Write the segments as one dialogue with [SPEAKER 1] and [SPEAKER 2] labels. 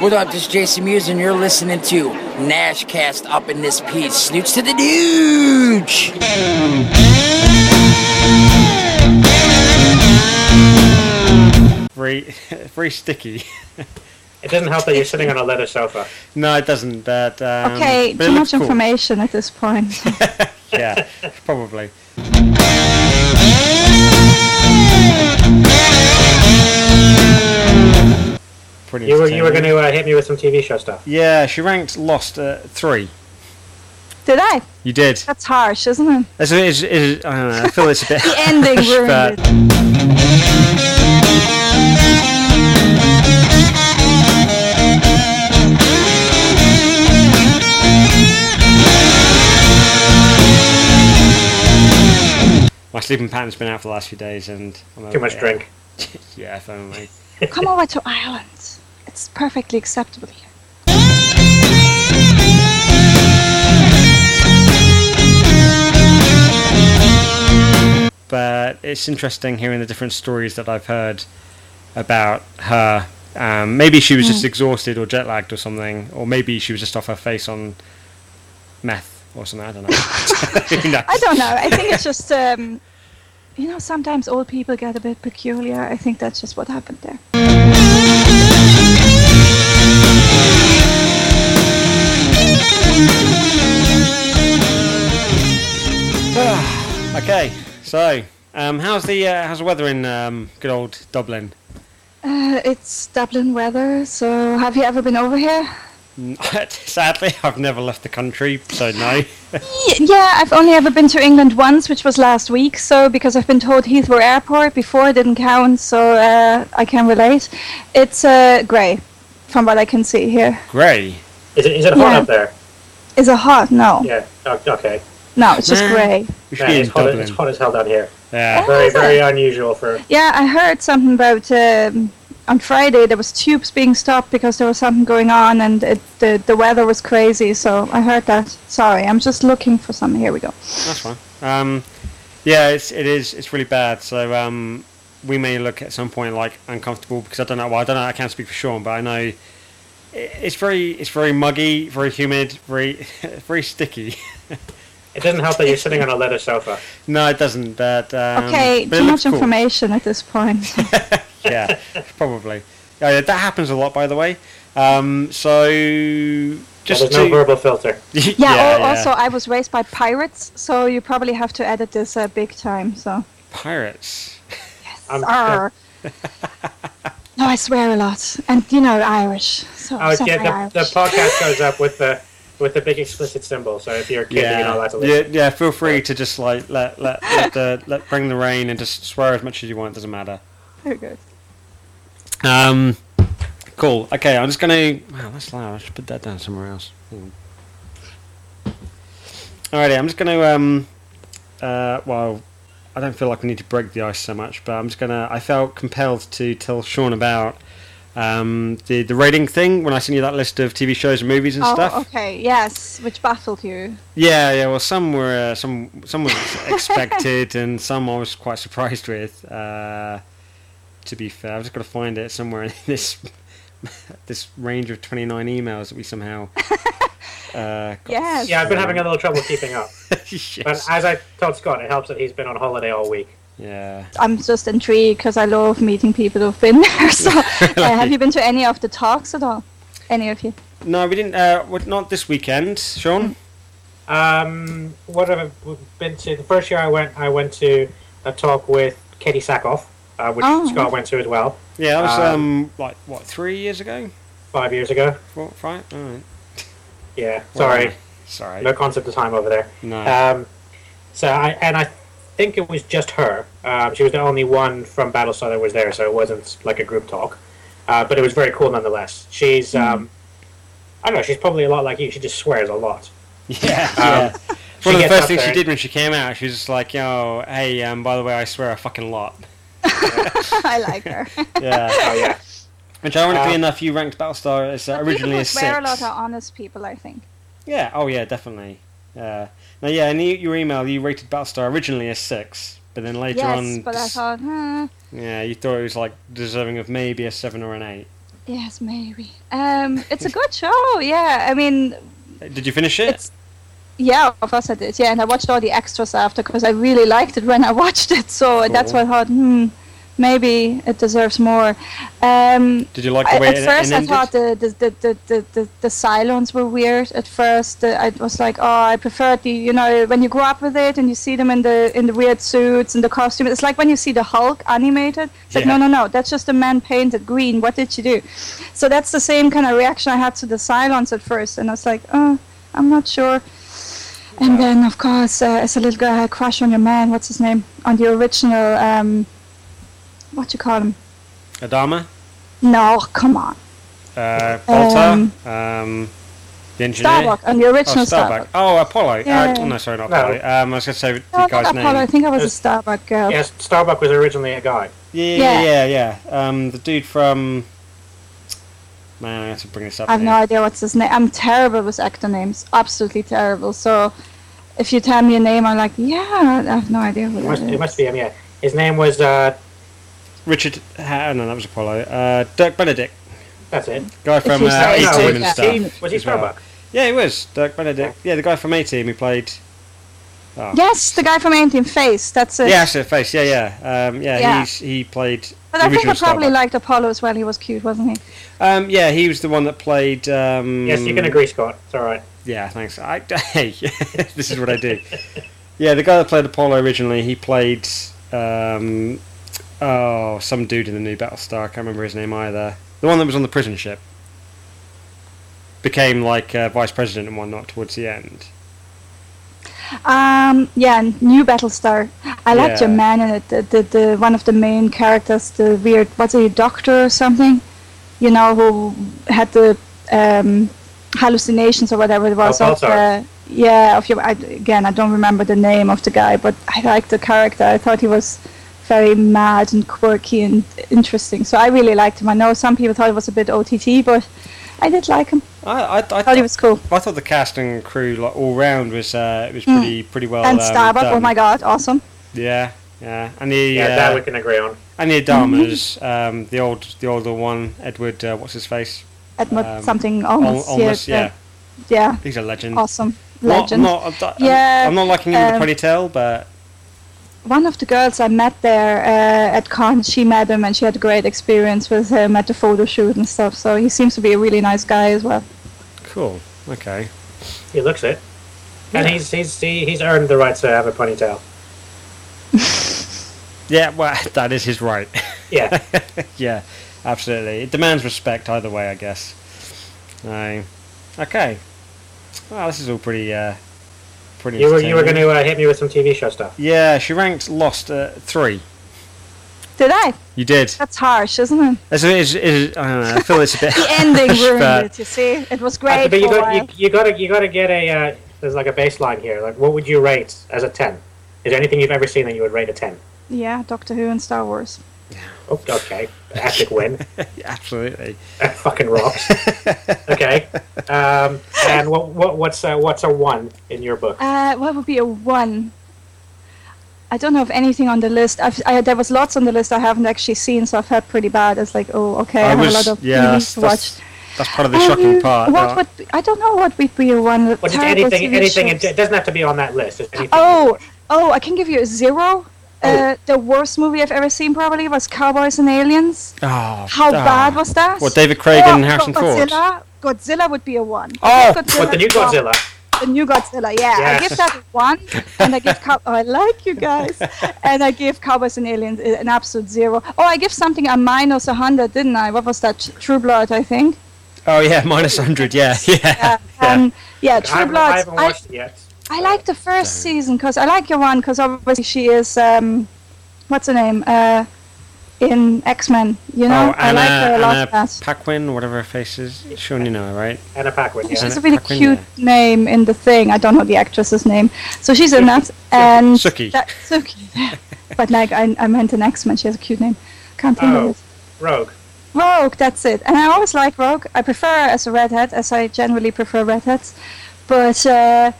[SPEAKER 1] What up, this is Jason Mewes, and you're listening to Nashcast up in this piece. Snoots to the douche!
[SPEAKER 2] Very, very sticky.
[SPEAKER 3] It doesn't help that you're sitting on a leather sofa.
[SPEAKER 2] no, it doesn't. But um,
[SPEAKER 4] Okay,
[SPEAKER 2] but
[SPEAKER 4] too much
[SPEAKER 2] cool.
[SPEAKER 4] information at this point.
[SPEAKER 2] Yeah, probably. Pretty
[SPEAKER 3] You were you were going to uh, hit me with some TV show stuff.
[SPEAKER 2] Yeah, she ranked Lost at three.
[SPEAKER 4] Did I?
[SPEAKER 2] You did.
[SPEAKER 4] That's harsh, isn't it?
[SPEAKER 2] It's, it's, it's, I don't know. I feel it's a bit.
[SPEAKER 4] The ending
[SPEAKER 2] harsh,
[SPEAKER 4] ruined
[SPEAKER 2] but-
[SPEAKER 4] it.
[SPEAKER 2] My sleeping pattern's been out for the last few days, and I'm
[SPEAKER 3] Too much
[SPEAKER 2] yeah.
[SPEAKER 3] drink.
[SPEAKER 2] Yeah, if only.
[SPEAKER 4] Come over to Ireland. It's perfectly acceptable here.
[SPEAKER 2] but it's interesting hearing the different stories that I've heard about her. Um, maybe she was just exhausted or jet lagged or something, or maybe she was just off her face on meth or something. I don't know.
[SPEAKER 4] I don't know. I think it's just, um, you know, sometimes old people get a bit peculiar. I think that's just what happened there.
[SPEAKER 2] Okay, so um, how's the uh, how's the weather in um, good old Dublin?
[SPEAKER 4] Uh, it's Dublin weather, so have you ever been over here?
[SPEAKER 2] Sadly, I've never left the country, so no.
[SPEAKER 4] Yeah, I've only ever been to England once, which was last week. So because I've been told Heathrow Airport before didn't count, so uh, I can relate. It's uh, grey, from what I can see here.
[SPEAKER 2] Grey.
[SPEAKER 3] Is it is it hot
[SPEAKER 4] Yeah.
[SPEAKER 3] up there?
[SPEAKER 4] Is it hot? No,
[SPEAKER 3] Yeah. o- Okay.
[SPEAKER 4] no, it's just grey.
[SPEAKER 3] Yeah, it's, hot, it's hot as hell down here.
[SPEAKER 2] Yeah.
[SPEAKER 3] Very very unusual for.
[SPEAKER 4] Yeah, I heard something about um, on Friday there was tubes being stopped because there was something going on and it, the the weather was crazy. So I heard that. Sorry, I'm just looking for something. Here we go.
[SPEAKER 2] That's fine. Um, yeah, it's it is it's really bad. So um, we may look at some point like uncomfortable because I don't know. Well, I don't know. I can't speak for Sean, but I know i- it's very it's very muggy, very humid, very very sticky.
[SPEAKER 3] It doesn't help that you're sitting on a leather sofa.
[SPEAKER 2] no, it doesn't. But um,
[SPEAKER 4] Okay,
[SPEAKER 2] but
[SPEAKER 4] too much
[SPEAKER 2] cool.
[SPEAKER 4] information at this point.
[SPEAKER 2] yeah, probably. Oh, yeah, that happens a lot, by the way. Um, so
[SPEAKER 3] Yeah,
[SPEAKER 2] just
[SPEAKER 3] there's
[SPEAKER 2] to,
[SPEAKER 3] no verbal filter.
[SPEAKER 2] yeah,
[SPEAKER 4] Yeah, al-
[SPEAKER 2] yeah.
[SPEAKER 4] also I was raised by pirates, so you probably have to edit this uh, big time. So
[SPEAKER 2] pirates.
[SPEAKER 3] I'm-
[SPEAKER 4] Arr. No, I swear a lot, and you know Irish. So
[SPEAKER 3] Oh, yeah,
[SPEAKER 4] am I
[SPEAKER 3] the, the podcast goes up with the with the big explicit symbol. So if you're a kid, you're not allowed to
[SPEAKER 2] yeah,
[SPEAKER 3] listen.
[SPEAKER 2] yeah. Feel free to just like let let let, the, let bring the rain and just swear as much as you want. It doesn't matter.
[SPEAKER 4] Very good.
[SPEAKER 2] Um, cool. Okay, I'm just gonna. Wow, that's loud. I should put that down somewhere else. Hang on. Alrighty, I'm just gonna. Um, uh, well, I don't feel like we need to break the ice so much, but I'm just gonna. I felt compelled to tell Sean about um, the the rating thing when I sent you that list of TV shows and movies and
[SPEAKER 4] Oh,
[SPEAKER 2] stuff.
[SPEAKER 4] okay. Yes, which baffled you.
[SPEAKER 2] Yeah, yeah. Well, some were uh, some some was expected, and some I was quite surprised with. Uh, to be fair, I've just got to find it somewhere in this this range of twenty nine emails that we somehow. Uh,
[SPEAKER 4] Yes.
[SPEAKER 3] Yeah, I've been having a little trouble keeping up. But as I told Scott, it helps that he's been on holiday all week.
[SPEAKER 2] Yeah.
[SPEAKER 4] I'm just intrigued because I love meeting people who've been there. So, uh, have you been to any of the talks at all? Any of you?
[SPEAKER 2] No, we didn't. Uh, not this weekend, Sean.
[SPEAKER 3] Um, what have I been to? The first year I went, I went to a talk with Katee Sackhoff, uh, which
[SPEAKER 4] Oh.
[SPEAKER 3] Scott went to as well
[SPEAKER 2] Yeah, that was
[SPEAKER 3] Um,
[SPEAKER 2] um like what three years ago,
[SPEAKER 3] five years ago.
[SPEAKER 2] four, five. All right.
[SPEAKER 3] Yeah, sorry,
[SPEAKER 2] Sorry.
[SPEAKER 3] no concept of time over there.
[SPEAKER 2] No.
[SPEAKER 3] Um, so I and I think it was just her. Um, she was the only one from Battlestar that was there, so it wasn't like a group talk. Uh, but it was very cool nonetheless. She's um, I don't know. She's probably a lot like you. She just swears a lot.
[SPEAKER 2] yeah.
[SPEAKER 3] Um,
[SPEAKER 2] yeah. One of the first things she did when she came out, she was just like, "Yo, hey, um, by the way, I swear a fucking lot."
[SPEAKER 4] I like her.
[SPEAKER 2] Yeah.
[SPEAKER 3] Oh yeah.
[SPEAKER 2] Which, ironically
[SPEAKER 3] Uh,
[SPEAKER 2] enough, you ranked Battlestar as uh, originally
[SPEAKER 4] people
[SPEAKER 2] a
[SPEAKER 4] who swear a lot
[SPEAKER 2] six.
[SPEAKER 4] are honest people, I think.
[SPEAKER 2] Yeah. Oh, yeah, definitely. Yeah. Now, yeah, in your email, you rated Battlestar originally as six, but then later
[SPEAKER 4] yes,
[SPEAKER 2] on,
[SPEAKER 4] but I
[SPEAKER 2] dis-
[SPEAKER 4] thought, hmm,
[SPEAKER 2] yeah, you thought it was like deserving of maybe a seven or an eight.
[SPEAKER 4] Yes, maybe. Um, it's a good show. Yeah, I mean,
[SPEAKER 2] Did you finish it?
[SPEAKER 4] yeah, of course I did. Yeah, and I watched all the extras after because I really liked it when I watched it. So that's why I thought, hmm, maybe it deserves more. Um,
[SPEAKER 2] Did you like the way it was?
[SPEAKER 4] at
[SPEAKER 2] it,
[SPEAKER 4] first,
[SPEAKER 2] it
[SPEAKER 4] I thought the the, the, the, the, the Cylons were weird. At first, I was like, oh, I preferred the you know when you grow up with it and you see them in the in the weird suits and the costume. It's like when you see the Hulk animated. It's like, no, no, no, that's just a man painted green. What did you do? So that's the same kind of reaction I had to the Cylons at first, and I was like, oh, I'm not sure. And then, of course, uh, as a little girl, I had a crush on your man. What's his name? On the original, um, what you call him?
[SPEAKER 2] Adama,
[SPEAKER 4] No, come on.
[SPEAKER 2] uh, Bolter,
[SPEAKER 4] Um,
[SPEAKER 2] um, the engineer.
[SPEAKER 4] Starbuck, on the
[SPEAKER 2] Oh,
[SPEAKER 4] original
[SPEAKER 2] Starbuck.
[SPEAKER 4] Starbuck.
[SPEAKER 2] Oh, Apollo.
[SPEAKER 4] Yeah.
[SPEAKER 2] Uh, oh, no, sorry, not
[SPEAKER 3] No.
[SPEAKER 2] Apollo. Um, I was going to say the
[SPEAKER 4] No, not
[SPEAKER 2] guy's
[SPEAKER 4] Apollo. I think I was a Starbuck girl.
[SPEAKER 3] Yes, Starbuck was originally a guy.
[SPEAKER 2] Yeah,
[SPEAKER 4] Yeah.
[SPEAKER 2] yeah, yeah, yeah. Um, the dude from. Man, I have to bring this up.
[SPEAKER 4] I have no idea what's his name. I'm terrible with actor names. Absolutely terrible. So if you tell me a name, I'm like, yeah, I have no idea who
[SPEAKER 3] It
[SPEAKER 4] that
[SPEAKER 3] must,
[SPEAKER 4] is.
[SPEAKER 3] it must be him. Yeah, his name was. Uh,
[SPEAKER 2] Richard. Uh, no, that was Apollo. Uh, Dirk Benedict,
[SPEAKER 3] that's it.
[SPEAKER 2] guy from
[SPEAKER 4] you
[SPEAKER 2] uh,
[SPEAKER 4] say
[SPEAKER 2] A
[SPEAKER 4] so,
[SPEAKER 2] Team
[SPEAKER 4] yeah.
[SPEAKER 2] and stuff.
[SPEAKER 3] Was he
[SPEAKER 2] as well. Yeah, he was Dirk Benedict. Yeah, the guy from A Team who played. Oh.
[SPEAKER 4] Yes, the guy from Ain't Face. That's it.
[SPEAKER 2] Yeah, that's it. Face. Yeah, yeah. Um, yeah,
[SPEAKER 4] Yeah.
[SPEAKER 2] He's, he played.
[SPEAKER 4] But
[SPEAKER 2] the
[SPEAKER 4] I think I probably
[SPEAKER 2] Starbuck.
[SPEAKER 4] liked Apollo as well. He was cute, wasn't he?
[SPEAKER 2] Um, yeah, he was the one that played. Um,
[SPEAKER 3] Yes, you can agree, Scott. It's all right.
[SPEAKER 2] Yeah, thanks. I, hey, this is what I do. Yeah, the guy that played Apollo originally, he played um, oh some dude in the new Battlestar. I can't remember his name either. The one that was on the prison ship became like uh, vice president and whatnot towards the end.
[SPEAKER 4] Um, yeah, new Battlestar. I liked your man in it. The, the, the one of the main characters, the weird, what's he, doctor or something? You know, who had the um, hallucinations or whatever it was.
[SPEAKER 3] Oh,
[SPEAKER 4] of, uh, yeah, of your. I, again, I don't remember the name of the guy, but I liked the character. I thought he was very mad and quirky and interesting. So I really liked him. I know some people thought it was a bit OTT, but I did like him.
[SPEAKER 2] I I, I,
[SPEAKER 4] thought he was cool.
[SPEAKER 2] I thought the cast and crew like all round was uh, was pretty pretty well.
[SPEAKER 4] and
[SPEAKER 2] um,
[SPEAKER 4] Starbuck, oh my god, awesome.
[SPEAKER 2] Yeah, yeah, and the
[SPEAKER 3] Yeah,
[SPEAKER 2] uh,
[SPEAKER 3] that we can agree on.
[SPEAKER 2] and the Adamas, um, the old the older one, Edward. Uh, what's his face?
[SPEAKER 4] Edmund
[SPEAKER 2] Um,
[SPEAKER 4] something almost.
[SPEAKER 2] almost,
[SPEAKER 4] yeah,
[SPEAKER 2] yeah.
[SPEAKER 4] yeah.
[SPEAKER 2] He's a legend.
[SPEAKER 4] Awesome. Legend.
[SPEAKER 2] Not, I'm not,
[SPEAKER 4] Yeah,
[SPEAKER 2] I'm not liking him
[SPEAKER 4] um,
[SPEAKER 2] with the ponytail, but
[SPEAKER 4] One of the girls I met there uh, at con, she met him and she had a great experience with him at the photo shoot and stuff. So he seems to be a really nice guy as well.
[SPEAKER 2] cool. Okay.
[SPEAKER 3] He looks it, and
[SPEAKER 2] Yeah.
[SPEAKER 3] he's he's he, he's earned the right to have a ponytail.
[SPEAKER 2] Yeah, well, that is his right.
[SPEAKER 3] Yeah,
[SPEAKER 2] yeah, absolutely. It demands respect either way, I guess. Aye. okay. Well, this is all pretty, uh, pretty.
[SPEAKER 3] you were you were going to uh, hit me with some TV show stuff.
[SPEAKER 2] Yeah, she ranked Lost at three.
[SPEAKER 4] Did I?
[SPEAKER 2] You did.
[SPEAKER 4] That's harsh, isn't it?
[SPEAKER 2] It's, it's, it's, I don't know. I feel it's a bit.
[SPEAKER 4] The ending
[SPEAKER 2] harsh,
[SPEAKER 4] ruined
[SPEAKER 2] but-
[SPEAKER 4] it. You see, it was
[SPEAKER 3] Uh,
[SPEAKER 4] great
[SPEAKER 3] but you got you, you, got to you got to get a uh, there's like a baseline here. Like, what would you rate as a ten? Is there anything you've ever seen that you would rate a ten?
[SPEAKER 4] Yeah, Doctor Who and Star Wars.
[SPEAKER 3] Oh, okay, epic win.
[SPEAKER 2] absolutely.
[SPEAKER 3] That fucking rocks. Okay, um, and what what what's a, what's a one in your book?
[SPEAKER 4] Uh, what would be a one? I don't know of anything on the list. I've, I, there was lots on the list I haven't actually seen, so I've felt pretty bad. It's like, oh, okay, I,
[SPEAKER 2] I
[SPEAKER 4] have a lot of
[SPEAKER 2] yeah,
[SPEAKER 4] TVs
[SPEAKER 2] that's-
[SPEAKER 4] to watch.
[SPEAKER 2] That's part of the shocking
[SPEAKER 4] Um,
[SPEAKER 2] part.
[SPEAKER 4] What would be, I don't know what would be a one.
[SPEAKER 3] Well, just anything
[SPEAKER 4] TV
[SPEAKER 3] anything. It,
[SPEAKER 4] shows.
[SPEAKER 3] it doesn't have to be on that list.
[SPEAKER 4] Oh, oh, I can give you a zero. Uh, the worst movie I've ever seen probably was Cowboys and Aliens.
[SPEAKER 2] oh,
[SPEAKER 4] How
[SPEAKER 2] oh.
[SPEAKER 4] bad was that?
[SPEAKER 2] What, David Craig
[SPEAKER 4] Or
[SPEAKER 2] and Harrison Ford?
[SPEAKER 4] Godzilla. Godzilla would be a one.
[SPEAKER 2] Oh,
[SPEAKER 4] Godzilla
[SPEAKER 3] What the new
[SPEAKER 4] is one.
[SPEAKER 3] Godzilla?
[SPEAKER 4] The new Godzilla, yeah. I
[SPEAKER 3] Yes.
[SPEAKER 4] give that a one, and I give Cow- oh, I like you guys, and I give Cowboys and Aliens an absolute zero. Oh, I give something a minus a hundred, didn't I? What was that? True Blood, I think.
[SPEAKER 2] Oh yeah, minus hundred. Yeah, yeah.
[SPEAKER 4] Yeah.
[SPEAKER 2] yeah.
[SPEAKER 4] Um, yeah,
[SPEAKER 3] I
[SPEAKER 4] True
[SPEAKER 3] haven't,
[SPEAKER 4] Blood.
[SPEAKER 3] I haven't
[SPEAKER 4] I,
[SPEAKER 3] watched it yet.
[SPEAKER 4] I like the first season because I like your one because obviously she is um, what's her name? Uh, in X Men, you know.
[SPEAKER 2] oh,
[SPEAKER 4] I like her a lot.
[SPEAKER 2] Anna
[SPEAKER 4] That.
[SPEAKER 2] Paquin, whatever her face is. Sean, you know, right?
[SPEAKER 3] Anna Paquin.
[SPEAKER 4] She
[SPEAKER 3] Yeah.
[SPEAKER 4] has
[SPEAKER 2] Anna
[SPEAKER 4] a really
[SPEAKER 2] Paquin,
[SPEAKER 4] cute
[SPEAKER 2] yeah.
[SPEAKER 4] name in the thing. I don't know the actress's name, so she's in that. And
[SPEAKER 2] Sookie.
[SPEAKER 4] That, Sookie. but like I, I meant an X Men. She has a cute name. Can't think
[SPEAKER 3] Oh.
[SPEAKER 4] of it.
[SPEAKER 3] Rogue.
[SPEAKER 4] Rogue, that's it. And I always like Rogue. I prefer her as a redhead, as I generally prefer redheads. But uh,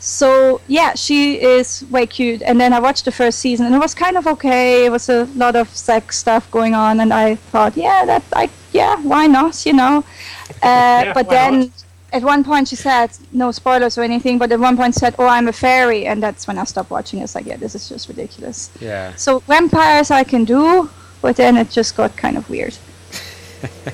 [SPEAKER 4] so yeah, she is way cute. And then I watched the first season, and it was kind of okay. It was a lot of sex stuff going on, and I thought, yeah, that I yeah, why not? You know. Uh, but then
[SPEAKER 3] not?
[SPEAKER 4] at one point she said, no spoilers or anything, but at one point said, oh, I'm a fairy, and that's when I stopped watching. It's like, yeah, this is just ridiculous.
[SPEAKER 2] Yeah.
[SPEAKER 4] So vampires I can do, but then it just got kind of weird.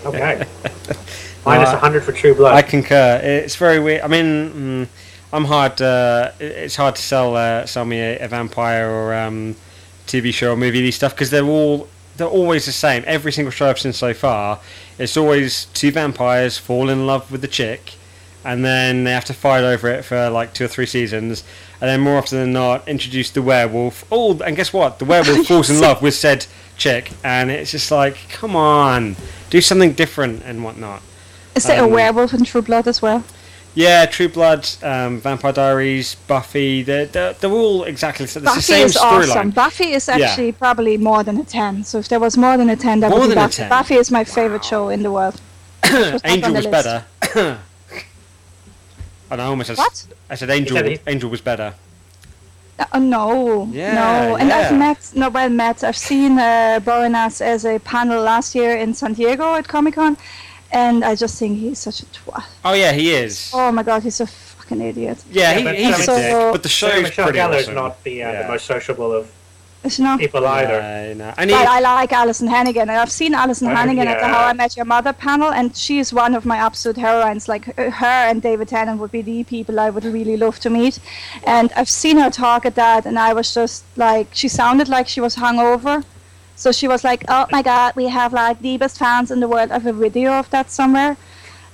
[SPEAKER 3] Okay. Minus
[SPEAKER 2] Uh,
[SPEAKER 3] 100 for True Blood.
[SPEAKER 2] I concur. It's very weird. I mean, mm, I'm hard. Uh, it's hard to sell uh, sell me a, a vampire or um, TV show or movie these stuff because they're all they're always the same. Every single show I've seen so far, it's always two vampires fall in love with the chick, and then they have to fight over it for like two or three seasons, and then more often than not, introduce the werewolf. Oh, and guess what? The werewolf falls in love with said chick, and it's just like, come on, do something different and whatnot.
[SPEAKER 4] Is there
[SPEAKER 2] Um,
[SPEAKER 4] a werewolf in True Blood as well?
[SPEAKER 2] Yeah, True Blood, um, Vampire Diaries, Buffy, they're, they're, they're all exactly the same. The
[SPEAKER 4] Buffy
[SPEAKER 2] same
[SPEAKER 4] is awesome.
[SPEAKER 2] storyline.
[SPEAKER 4] Buffy is
[SPEAKER 2] Yeah.
[SPEAKER 4] actually probably more than a 10. So if there was more than a 10, that
[SPEAKER 2] More
[SPEAKER 4] would be
[SPEAKER 2] than a
[SPEAKER 4] Buffy.
[SPEAKER 2] 10?
[SPEAKER 4] Buffy is my favorite show in the world. Just
[SPEAKER 2] Angel was
[SPEAKER 4] list.
[SPEAKER 2] better. and I almost said,
[SPEAKER 4] What?
[SPEAKER 2] I said Angel.
[SPEAKER 3] said
[SPEAKER 2] Angel was better.
[SPEAKER 4] Uh, no,
[SPEAKER 2] Yeah,
[SPEAKER 4] no. And I've met, no, well, met, I've seen uh, Boreanaz as a panel last year in San Diego at Comic Con, and I just think he's such a twat.
[SPEAKER 2] Oh yeah, he is.
[SPEAKER 4] Oh my god, he's a fucking idiot.
[SPEAKER 2] yeah,
[SPEAKER 3] Yeah,
[SPEAKER 2] he,
[SPEAKER 3] but
[SPEAKER 2] he's so,
[SPEAKER 4] Sarah-
[SPEAKER 2] dick. But the
[SPEAKER 3] Sarah
[SPEAKER 2] show's
[SPEAKER 3] Michelle
[SPEAKER 2] pretty
[SPEAKER 3] Gellar is
[SPEAKER 2] awesome.
[SPEAKER 3] not the, uh,
[SPEAKER 2] Yeah.
[SPEAKER 3] the most sociable of
[SPEAKER 4] Is he not?
[SPEAKER 3] people either.
[SPEAKER 2] No, no. And he,
[SPEAKER 4] But I like Alyson Hannigan, and I've seen
[SPEAKER 3] Alyson
[SPEAKER 4] Hannigan at the. How I Met Your Mother panel, and she's one of my absolute heroines. Like her her and David Tennant would be the people I would really love to meet. And I've seen her talk at that, and I was just like, she sounded like she was hungover. So she was like, "Oh my God, we have like the best fans in the world." I have a video of that somewhere.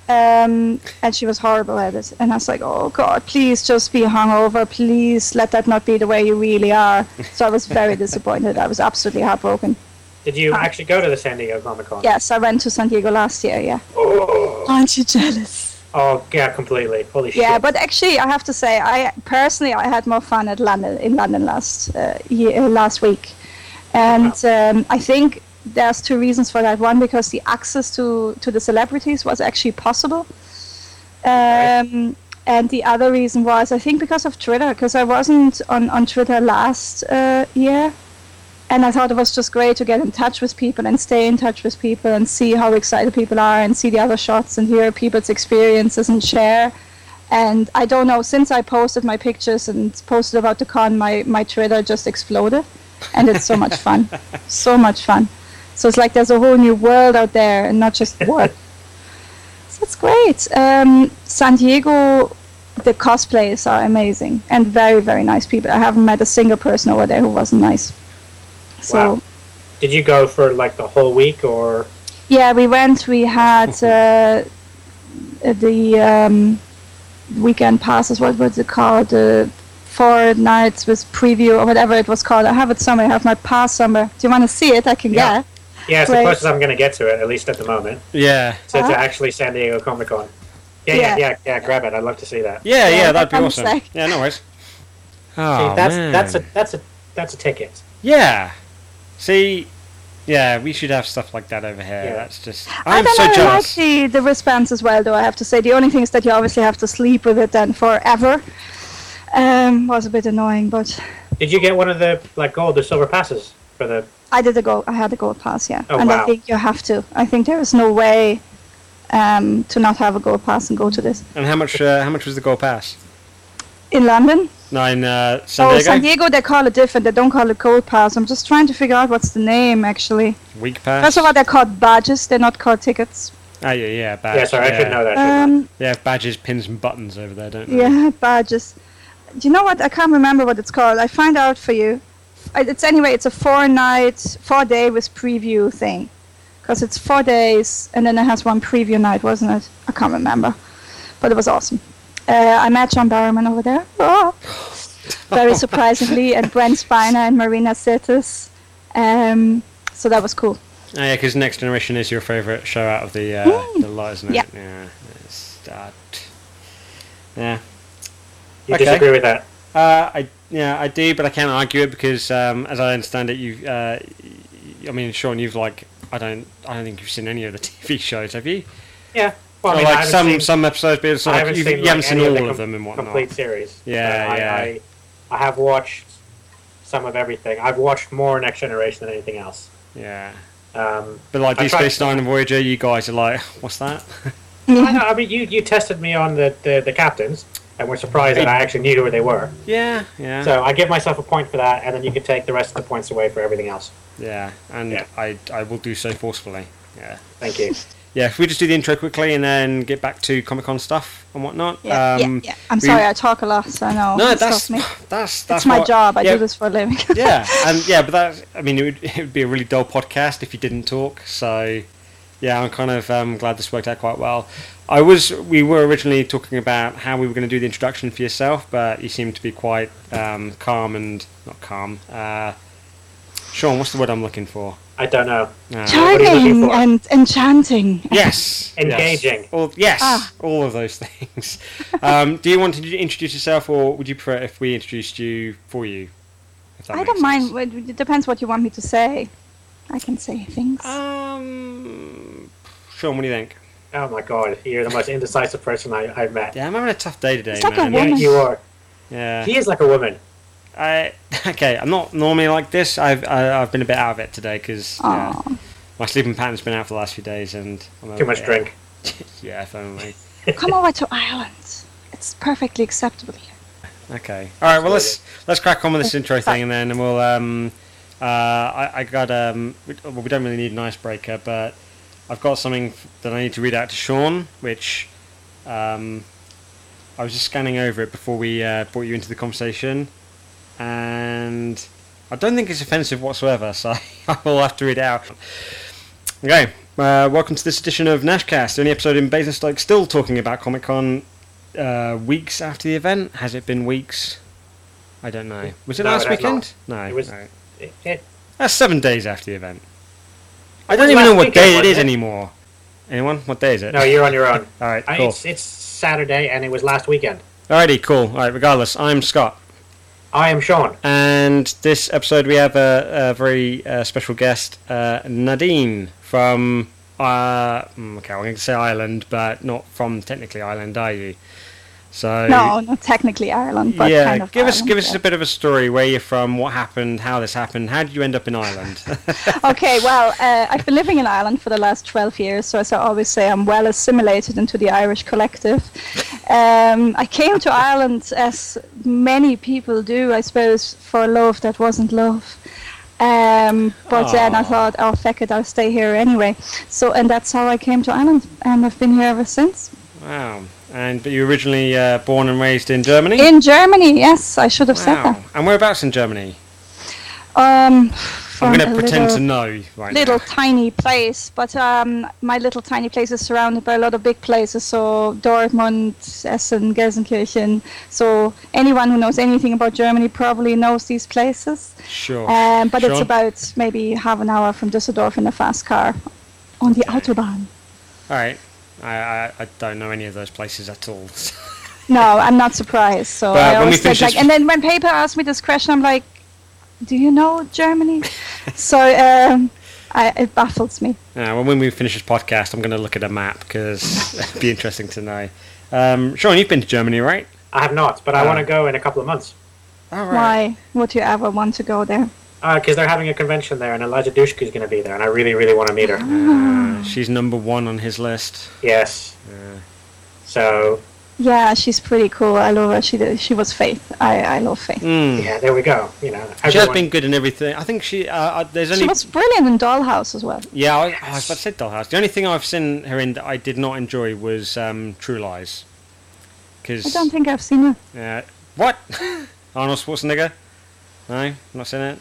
[SPEAKER 4] Um, and she was horrible at it. And I was like, "Oh God, please just be hungover. Please let that not be the way you really are." So I was very disappointed. I was absolutely heartbroken.
[SPEAKER 3] Did you actually go to the San Diego Comic Con?
[SPEAKER 4] Yes, I went to San Diego last year. Yeah.
[SPEAKER 3] Oh,
[SPEAKER 4] Aren't you jealous?
[SPEAKER 3] oh yeah, completely. Holy
[SPEAKER 4] Yeah,
[SPEAKER 3] shit.
[SPEAKER 4] but actually, I have to say, I personally I had more fun at London in London last uh, year, last week, and um, I think there's two reasons for that. One, because the access to to the celebrities was actually possible, um, and the other reason was I think because of Twitter, because I wasn't on on Twitter last uh, year. And I thought it was just great to get in touch with people and stay in touch with people and see how excited people are and see the other shots and hear people's experiences and share. And I don't know, since I posted my pictures and posted about the con, my, my Twitter just exploded. And it's so much fun. So much fun. So it's like there's a whole new world out there and not just work. so it's great. Um, San Diego, the cosplayers are amazing and very, very nice people. I haven't met a single person over there who wasn't nice. So.
[SPEAKER 3] Wow. Did you go for like the whole week or?
[SPEAKER 4] Yeah, we went. We had uh, the um, weekend passes. What was it called? The four nights with preview or whatever it was called. I have it somewhere. I have my pass somewhere. Do you want to see it? I can
[SPEAKER 3] Yeah.
[SPEAKER 4] get.
[SPEAKER 3] Yeah, it's
[SPEAKER 4] Right.
[SPEAKER 3] the closest I'm going to get to it, at least at the moment.
[SPEAKER 2] Yeah.
[SPEAKER 3] So it's
[SPEAKER 4] Huh?
[SPEAKER 3] actually San Diego Comic Con. Yeah, yeah,
[SPEAKER 4] Yeah.
[SPEAKER 3] yeah, yeah, Grab it. I'd love to see that.
[SPEAKER 2] Yeah, yeah,
[SPEAKER 4] Yeah,
[SPEAKER 2] that'd be
[SPEAKER 4] I'm
[SPEAKER 2] awesome.
[SPEAKER 4] sick.
[SPEAKER 2] Yeah, no worries. Oh,
[SPEAKER 3] See, that's
[SPEAKER 2] man.
[SPEAKER 3] that's a that's a that's a ticket.
[SPEAKER 2] Yeah. See, yeah, we should have stuff like that over here.
[SPEAKER 3] Yeah.
[SPEAKER 2] That's just.
[SPEAKER 4] I
[SPEAKER 2] I'm
[SPEAKER 4] don't
[SPEAKER 2] so
[SPEAKER 4] know. I like
[SPEAKER 2] jealous.
[SPEAKER 4] the the wristbands as well, though. I have to say the only thing is that you obviously have to sleep with it then forever. Um, was a bit annoying, but
[SPEAKER 3] Did you get one of the like gold or silver passes for the?
[SPEAKER 4] I did a gold. I had a gold pass, yeah.
[SPEAKER 3] Oh,
[SPEAKER 4] and I think you have to. I think there is no way um, to not have a gold pass and go to this
[SPEAKER 2] And how much? Uh, how much was the gold pass?
[SPEAKER 4] in London.
[SPEAKER 2] No, in uh, San
[SPEAKER 4] oh,
[SPEAKER 2] Diego.
[SPEAKER 4] San Diego, they call it different. They don't call it gold pass. I'm just trying to figure out what's the name actually.
[SPEAKER 2] Week pass.
[SPEAKER 4] First of all, they're called badges. They're not called tickets.
[SPEAKER 2] Oh yeah, yeah, badge.
[SPEAKER 3] yeah, sorry,
[SPEAKER 2] yeah.
[SPEAKER 3] I should know that.
[SPEAKER 4] Um,
[SPEAKER 2] They have badges, pins, and buttons over there, don't they?
[SPEAKER 4] yeah, badges. Do you know what? I can't remember what it's called. I find out for you. It's anyway. It's a four night, four day with preview thing, because it's four days and then it has one preview night, wasn't it? I can't remember, but it was awesome. Uh, I met John Barrowman over there. Oh. Very surprisingly, and Brent Spiner and Marina Sirtis. Um, so that was cool.
[SPEAKER 2] Oh, yeah, because Next Generation is your favourite show out of the uh,
[SPEAKER 4] Mm.
[SPEAKER 2] the lot, isn't it?
[SPEAKER 4] Yeah.
[SPEAKER 2] Yeah. It's, uh, yeah.
[SPEAKER 3] You
[SPEAKER 2] Okay.
[SPEAKER 3] disagree with that?
[SPEAKER 2] Uh, I yeah I do, but I can't argue it because um, as I understand it, you. Uh, y- I mean, Sean, you've like I don't I don't think you've seen any of the TV shows, have you?
[SPEAKER 3] Yeah. Well, I mean,
[SPEAKER 2] like
[SPEAKER 3] haven't
[SPEAKER 2] some
[SPEAKER 3] seen,
[SPEAKER 2] some episodes, but it's
[SPEAKER 3] I
[SPEAKER 2] like
[SPEAKER 3] haven't
[SPEAKER 2] you've,
[SPEAKER 3] seen,
[SPEAKER 2] you haven't
[SPEAKER 3] like,
[SPEAKER 2] seen all of
[SPEAKER 3] com-
[SPEAKER 2] them and whatnot.
[SPEAKER 3] complete series.
[SPEAKER 2] Yeah,
[SPEAKER 3] I,
[SPEAKER 2] yeah.
[SPEAKER 3] I, I have watched some of everything. I've watched more Next Generation than anything else.
[SPEAKER 2] Yeah.
[SPEAKER 3] Um,
[SPEAKER 2] But like Deep Space Nine and Voyager, you guys are like, what's that?
[SPEAKER 3] I, know, I mean, you, you tested me on the, the, the captains, and were surprised that I actually knew who they were.
[SPEAKER 2] yeah, yeah,
[SPEAKER 3] So I give myself a point for that, and then you can take the rest of the points away for everything else.
[SPEAKER 2] yeah, and
[SPEAKER 3] Yeah.
[SPEAKER 2] I I will do so forcefully. Yeah,
[SPEAKER 3] Thank you.
[SPEAKER 2] yeah. If we just do the intro quickly and then get back to Comic Con stuff and whatnot.
[SPEAKER 4] Yeah,
[SPEAKER 2] um,
[SPEAKER 4] yeah, yeah. I'm
[SPEAKER 2] we-
[SPEAKER 4] sorry, I talk a lot. I know.
[SPEAKER 2] No,
[SPEAKER 4] It
[SPEAKER 2] that's
[SPEAKER 4] me.
[SPEAKER 2] that's that's
[SPEAKER 4] It's my
[SPEAKER 2] what-
[SPEAKER 4] job. I
[SPEAKER 2] yeah,
[SPEAKER 4] do this for a living.
[SPEAKER 2] yeah, and yeah, but that I mean, it would, it would be a really dull podcast if you didn't talk. So, yeah, I'm kind of um, glad this worked out quite well. I was we were originally talking about how we were going to do the introduction for yourself, but you seem to be quite um, calm and not calm. Uh, Sean, what's the word I'm looking for?
[SPEAKER 3] I don't know.
[SPEAKER 2] Uh,
[SPEAKER 3] what are you looking
[SPEAKER 4] Charming and enchanting.
[SPEAKER 2] yes,
[SPEAKER 3] Engaging.
[SPEAKER 2] Yes. All, yes,
[SPEAKER 4] Ah.
[SPEAKER 2] all of those things. um, do you want to introduce yourself, or would you prefer if we introduced you for you?
[SPEAKER 4] I don't mind.
[SPEAKER 2] sense?
[SPEAKER 4] It it depends what you want me to say. I can say things.
[SPEAKER 2] Um, Sean, what do you think?
[SPEAKER 3] Oh my god, you're the most indecisive person I, I've met.
[SPEAKER 2] Yeah, I'm having a tough day today,
[SPEAKER 4] It's like a
[SPEAKER 2] man.
[SPEAKER 3] Yeah,
[SPEAKER 4] woman.
[SPEAKER 3] you are.
[SPEAKER 2] Yeah.
[SPEAKER 3] He is like a woman.
[SPEAKER 2] I okay. I'm not normally like this. I've I, I've been a bit out of it today because yeah, my sleeping pattern's been out for the last few days, and I'm a
[SPEAKER 3] Too much
[SPEAKER 2] bit-
[SPEAKER 3] drink.
[SPEAKER 2] yeah, if only.
[SPEAKER 4] Come over to Ireland. It's perfectly acceptable here.
[SPEAKER 2] Okay. All right. Well, let's let's crack on with this intro thing, and then we'll um uh I, I got um we, well, we don't really need an icebreaker, but I've got something that I need to read out to Sean, which um I was just scanning over it before we uh, brought you into the conversation, and I don't think it's offensive whatsoever, so I will have to read it out. Okay, uh, welcome to this edition of Nashcast, the only episode in Basingstoke still talking about Comic Con uh, weeks after the event. Has it been weeks? I don't know. Was it
[SPEAKER 3] No,
[SPEAKER 2] last weekend? No,
[SPEAKER 3] It was-
[SPEAKER 2] no.
[SPEAKER 3] It, it,
[SPEAKER 2] That's seven days after the event. I don't even know what day it is anymore. Anyone? What day is it?
[SPEAKER 3] no, you're on your own.
[SPEAKER 2] All right,
[SPEAKER 3] I,
[SPEAKER 2] cool.
[SPEAKER 3] it's, it's Saturday, and it was last weekend.
[SPEAKER 2] Alrighty, cool. All right, regardless, I'm Scott.
[SPEAKER 3] I am Sean.
[SPEAKER 2] And this episode, we have a, a very uh, special guest, uh, Nadine from. Uh, mm, okay, I'm going to say Ireland, but not from technically Ireland, are you? So
[SPEAKER 4] No, not technically Ireland, but
[SPEAKER 2] yeah,
[SPEAKER 4] kind of
[SPEAKER 2] give us
[SPEAKER 4] Ireland,
[SPEAKER 2] give us a bit of a story. Where you're from? What happened? How this happened? How did you end up in Ireland?
[SPEAKER 4] okay, well, uh, I've been living in Ireland for the last 12 years, so as I always say, I'm well assimilated into the Irish collective. Um, I came to Ireland, as many people do, I suppose, for love that wasn't love. Um, but then I thought, oh, feck it, I'll stay here anyway. So, and that's how I came to Ireland, and I've been here ever since.
[SPEAKER 2] wow. And but you were originally uh, born and raised in Germany.
[SPEAKER 4] In Germany, yes, I should have said
[SPEAKER 2] wow. And whereabouts in Germany?
[SPEAKER 4] that. Um,
[SPEAKER 2] I'm going to pretend
[SPEAKER 4] little-
[SPEAKER 2] to know right
[SPEAKER 4] little
[SPEAKER 2] now.
[SPEAKER 4] tiny place, but um, my little tiny place is surrounded by a lot of big places. So Dortmund, Essen, Gelsenkirchen. So anyone who knows anything about Germany probably knows these places.
[SPEAKER 2] Sure.
[SPEAKER 4] Um, but it's about maybe half an hour from Düsseldorf in a fast car on the autobahn.
[SPEAKER 2] All right. I, I, I don't know any of those places at all.
[SPEAKER 4] No, I'm not surprised. So
[SPEAKER 2] But
[SPEAKER 4] I always
[SPEAKER 2] finish
[SPEAKER 4] think like, and then when people ask me this question, I'm like, "Do you know Germany?" so um, I, it baffles me.
[SPEAKER 2] Yeah, well, when we finish this podcast, I'm going to look at a map because it'd be interesting to know. Um, Sean, you've been to Germany, right?
[SPEAKER 3] I have not, but I
[SPEAKER 2] Ah.
[SPEAKER 3] want to go in a couple of months.
[SPEAKER 2] All
[SPEAKER 4] Why would you ever want to go there?
[SPEAKER 3] Because they're having a convention there, and Eliza Dushku is going to be there, and I really, really want to meet her.
[SPEAKER 2] Uh, she's number one on his list.
[SPEAKER 3] Yes.
[SPEAKER 2] Yeah.
[SPEAKER 3] So,
[SPEAKER 4] Yeah, she's pretty cool. I love her. She did, she was Faith. I, I love Faith.
[SPEAKER 2] Mm.
[SPEAKER 3] yeah, there we go. You know,
[SPEAKER 2] She has been good in everything. I think she. Uh, uh, there's
[SPEAKER 4] She was brilliant in Dollhouse as well.
[SPEAKER 2] Yeah, I, I was about to say Dollhouse. The only thing I've seen her in that I did not enjoy was um, True Lies.
[SPEAKER 4] Cause,
[SPEAKER 2] I
[SPEAKER 4] don't think I've seen her.
[SPEAKER 2] uh, what Arnold Schwarzenegger? No, not seen it.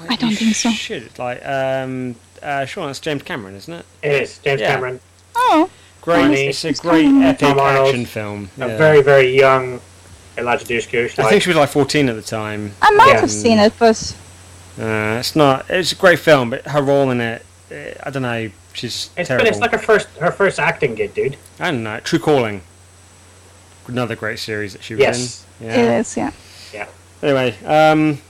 [SPEAKER 4] No, I don't think so.
[SPEAKER 2] Should like um, uh, Sean, it's James Cameron, isn't it?
[SPEAKER 3] It is James
[SPEAKER 2] Yeah.
[SPEAKER 3] Cameron,
[SPEAKER 4] Oh,
[SPEAKER 2] Great,
[SPEAKER 3] Funny.
[SPEAKER 2] it's a
[SPEAKER 4] It's
[SPEAKER 2] great
[SPEAKER 4] Tom
[SPEAKER 2] epic
[SPEAKER 3] Arnold.
[SPEAKER 2] action film.
[SPEAKER 3] a very, very young Eliza Dushku.
[SPEAKER 2] I think she was like 14 at the time.
[SPEAKER 4] I might
[SPEAKER 3] Yeah.
[SPEAKER 4] have seen it, but
[SPEAKER 2] Uh, it's not. It's a great film, but her role in it, eh, I don't know. She's
[SPEAKER 3] it's,
[SPEAKER 2] terrible.
[SPEAKER 3] but it's like her first, her first acting gig, dude.
[SPEAKER 2] I don't know. True Calling. Another great series that she was
[SPEAKER 3] Yes.
[SPEAKER 2] in.
[SPEAKER 4] it
[SPEAKER 2] Yeah.
[SPEAKER 4] is, yeah.
[SPEAKER 2] Anyway, um,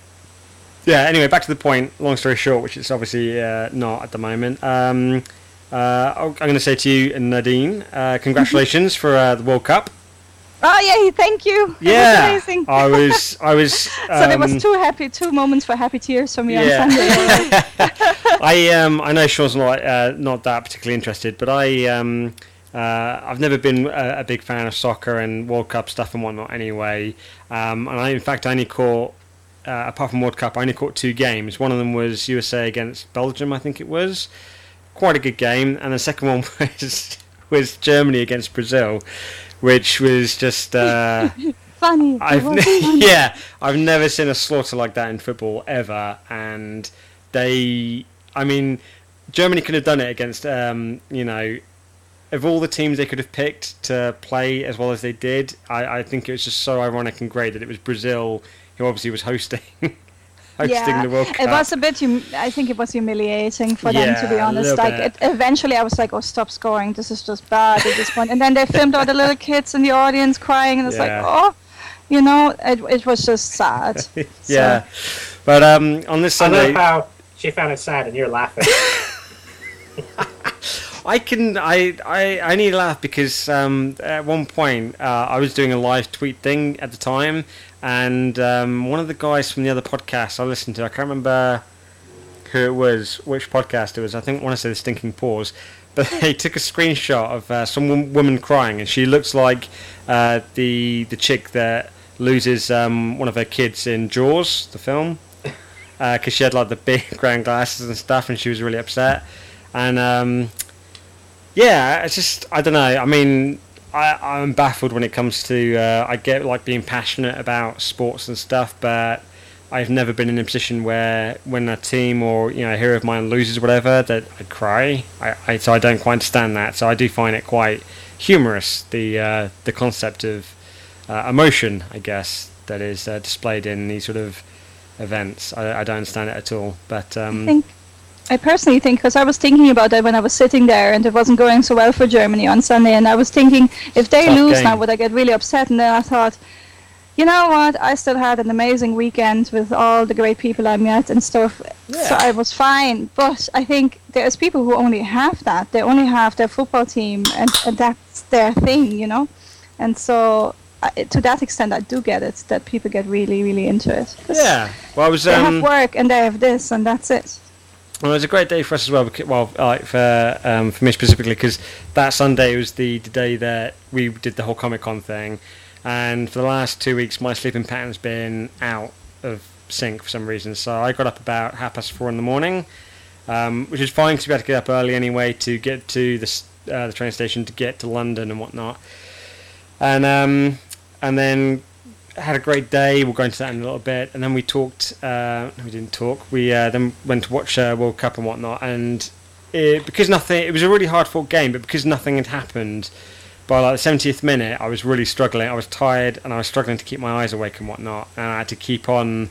[SPEAKER 2] yeah. Anyway, back to the point. Long story short, which it's obviously uh, not at the moment. Um, uh, I'm going to say to you, Nadine, uh, congratulations for uh, the World Cup.
[SPEAKER 4] Oh yeah, thank you.
[SPEAKER 2] Yeah,
[SPEAKER 4] was amazing.
[SPEAKER 2] I was. I was.
[SPEAKER 4] so there was
[SPEAKER 2] um,
[SPEAKER 4] two happy, two moments for happy tears for me
[SPEAKER 2] Yeah.
[SPEAKER 4] on Sunday.
[SPEAKER 2] I um I know Sean's not uh, not that particularly interested, but I um uh, I've never been a, a big fan of soccer and World Cup stuff and whatnot. Anyway, um, and I in fact I only caught uh, apart from World Cup, I only caught two games. One of them was USA against Belgium, I think it was, quite a good game, and the second one was was Germany against Brazil, which was just. Uh,
[SPEAKER 4] funny.
[SPEAKER 2] I've
[SPEAKER 4] was funny.
[SPEAKER 2] yeah, I've never seen a slaughter like that in football ever, and they, I mean, Germany could have done it against, um, you know, of all the teams they could have picked to play as well as they did. I, I think it was just so ironic and great that it was Brazil who obviously was hosting. Hosting
[SPEAKER 4] yeah,
[SPEAKER 2] the World Cup.
[SPEAKER 4] it was a bit. Hum- I think it was humiliating for them, to be honest. Like, it, eventually, I was like, "Oh, stop scoring! This is just bad at this point." And then they filmed all the little kids in the audience crying, and it's
[SPEAKER 2] Yeah.
[SPEAKER 4] like, "Oh, you know, it, it was just sad." So-
[SPEAKER 2] yeah, but um, on this
[SPEAKER 3] side.
[SPEAKER 2] I
[SPEAKER 3] love how she found it sad and you're laughing.
[SPEAKER 2] I can I, I I need to laugh because um, at one point uh, I was doing a live tweet thing at the time, and um, one of the guys from the other podcast I listened to I can't remember who it was, which podcast it was. I think I want to say the Stinking Paws, but they took a screenshot of uh, some wom- woman crying, and she looks like uh, the the chick that loses um, one of her kids in Jaws, the film, because she had like the big ground glasses and stuff, and she was really upset, and. Um, yeah, it's just I don't know. I mean, I, I'm baffled when it comes to. Uh, I get like being passionate about sports and stuff, but I've never been in a position where when a team or you know a hero of mine loses whatever that I cry. I, I so I don't quite understand that. So I do find it quite humorous the uh, the concept of uh, emotion, I guess, that is uh, displayed in these sort of events. I, I don't understand it at all. But
[SPEAKER 4] I
[SPEAKER 2] um,
[SPEAKER 4] think I personally think because I was thinking about that when I was sitting there and it wasn't going so well for Germany on Sunday, and I was thinking if they
[SPEAKER 2] Tough
[SPEAKER 4] lose
[SPEAKER 2] game.
[SPEAKER 4] now, would I get really upset? And then I thought, you know what? I still had an amazing weekend with all the great people I met and stuff, so I was fine. But I think there's people who only have that. They only have their football team, and, and that's their thing, you know. And so. I to that extent, I do get it that people get really, really into it.
[SPEAKER 2] yeah, well, I was.
[SPEAKER 4] They
[SPEAKER 2] Um,
[SPEAKER 4] have work and they have this, and that's it.
[SPEAKER 2] Well, it was a great day for us as well. Because, well, like for um, for me specifically, because that Sunday was the, the day that we did the whole Comic Con thing, and for the last two weeks, my sleeping pattern's been out of sync for some reason. So I got up about half past four in the morning, um, which is fine because we had to get up early anyway to get to the uh, the train station to get to London and whatnot, and um, and then had a great day. We'll go into that in a little bit, and then we talked. Uh, we didn't talk. We uh, then went to watch uh, World Cup and whatnot, and it, because nothing, it was a really hard fought game, but because nothing had happened by like the 70th minute, I was really struggling. I was tired, and I was struggling to keep my eyes awake and whatnot, and I had to keep on.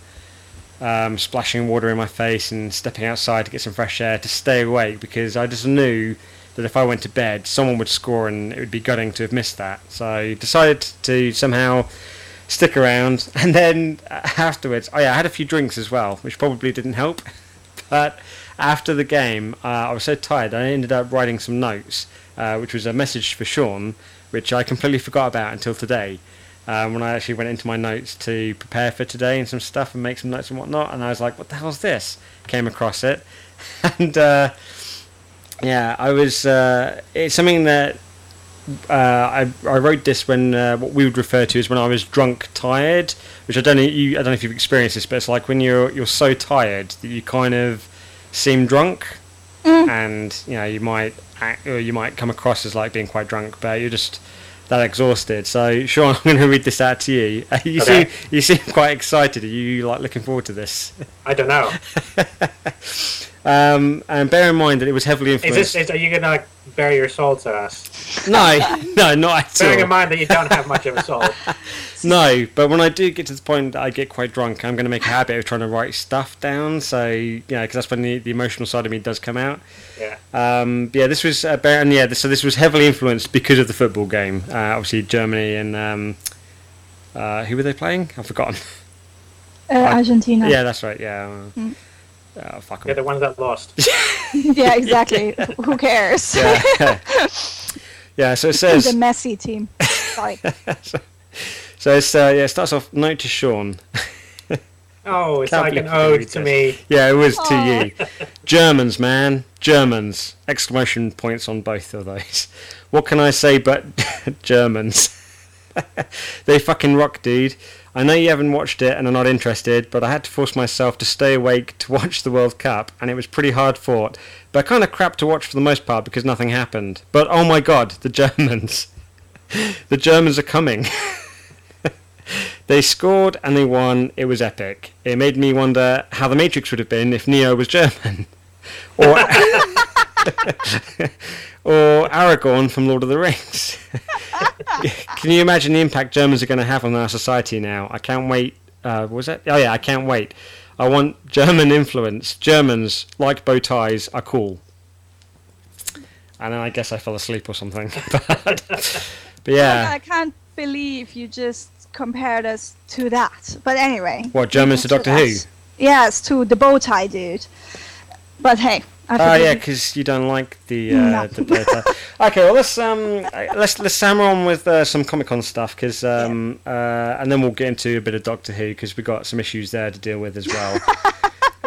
[SPEAKER 2] Um, splashing water in my face and stepping outside to get some fresh air to stay awake because I just knew that if I went to bed, someone would score and it would be gutting to have missed that. So I decided to somehow stick around, and then uh, afterwards, oh yeah, I had a few drinks as well, which probably didn't help. But after the game, uh, I was so tired, I ended up writing some notes, uh, which was a message for Sean, which I completely forgot about until today. Um, when I actually went into my notes to prepare for today and some stuff and make some notes and whatnot, and I was like, "What the hell's this?" Came across it, and uh, yeah, I was. Uh, it's something that uh, I, I wrote this when uh, what we would refer to as when I was drunk tired, which I don't know you I don't know if you've experienced this, but it's like when you're you're so tired that you kind of seem drunk, and you know you might act, or you might come across as like being quite drunk, but you're just that exhausted. So Sean, I'm going to read this out to you. you
[SPEAKER 3] Okay.
[SPEAKER 2] seem you seem quite excited. Are you like looking forward to this?
[SPEAKER 3] I don't know.
[SPEAKER 2] Um, and bear in mind that it was heavily
[SPEAKER 3] Is
[SPEAKER 2] influenced.
[SPEAKER 3] this? Is, are you gonna like bare your soul to us?
[SPEAKER 2] No, no, not at all.
[SPEAKER 3] Bearing in mind that you don't have much of a soul.
[SPEAKER 2] No, but when I do get to the point that I get quite drunk, I'm going to make a habit of trying to write stuff down. So, you know, because that's when the, the emotional side of me does come out.
[SPEAKER 3] Yeah.
[SPEAKER 2] Um, yeah, this was about, and yeah, so this was heavily influenced because of the football game. Uh, obviously, Germany and um, uh, who were they playing? I've forgotten.
[SPEAKER 4] Uh, Argentina.
[SPEAKER 2] yeah, that's right. Yeah.
[SPEAKER 4] Mm.
[SPEAKER 2] Uh, fuck 'em.
[SPEAKER 3] You're the ones that lost.
[SPEAKER 4] yeah, exactly. Who cares?
[SPEAKER 2] Yeah. Yeah. So it says
[SPEAKER 4] the messy team. Sorry.
[SPEAKER 2] so it's uh, yeah, it starts off note to Sean.
[SPEAKER 3] Oh, it's
[SPEAKER 2] Can't
[SPEAKER 3] like an ode to me.
[SPEAKER 2] Yeah, it was to you. Germans, man. Germans. Exclamation points on both of those. What can I say but Germans? they fucking rock, dude. I know you haven't watched it and are not interested, but I had to force myself to stay awake to watch the World Cup, and it was pretty hard fought. But kind of crap to watch for the most part because nothing happened. But oh my god, the Germans. the Germans are coming. They scored and they won. It was epic. It made me wonder how the Matrix would have been if Neo was German, or or Aragorn from Lord of the Rings. Can you imagine the impact Germans are going to have on our society now? I can't wait. Uh, was that? Oh yeah, I can't wait. I want German influence. Germans like bow ties are cool. And then I guess I fell asleep or something. but, but yeah,
[SPEAKER 4] I can't believe you just compared us to that. But anyway.
[SPEAKER 2] what Germans to Doctor Who?
[SPEAKER 4] Yes, to the bow tie dude. But hey,
[SPEAKER 2] Oh
[SPEAKER 4] forgive
[SPEAKER 2] yeah, because you don't like the uh,
[SPEAKER 4] No.
[SPEAKER 2] the data. okay, well let's um let's let's hammer on with uh, some Comic Con stuff because um uh, and then we'll get into a bit of Doctor Who because we got some issues there to deal with as well.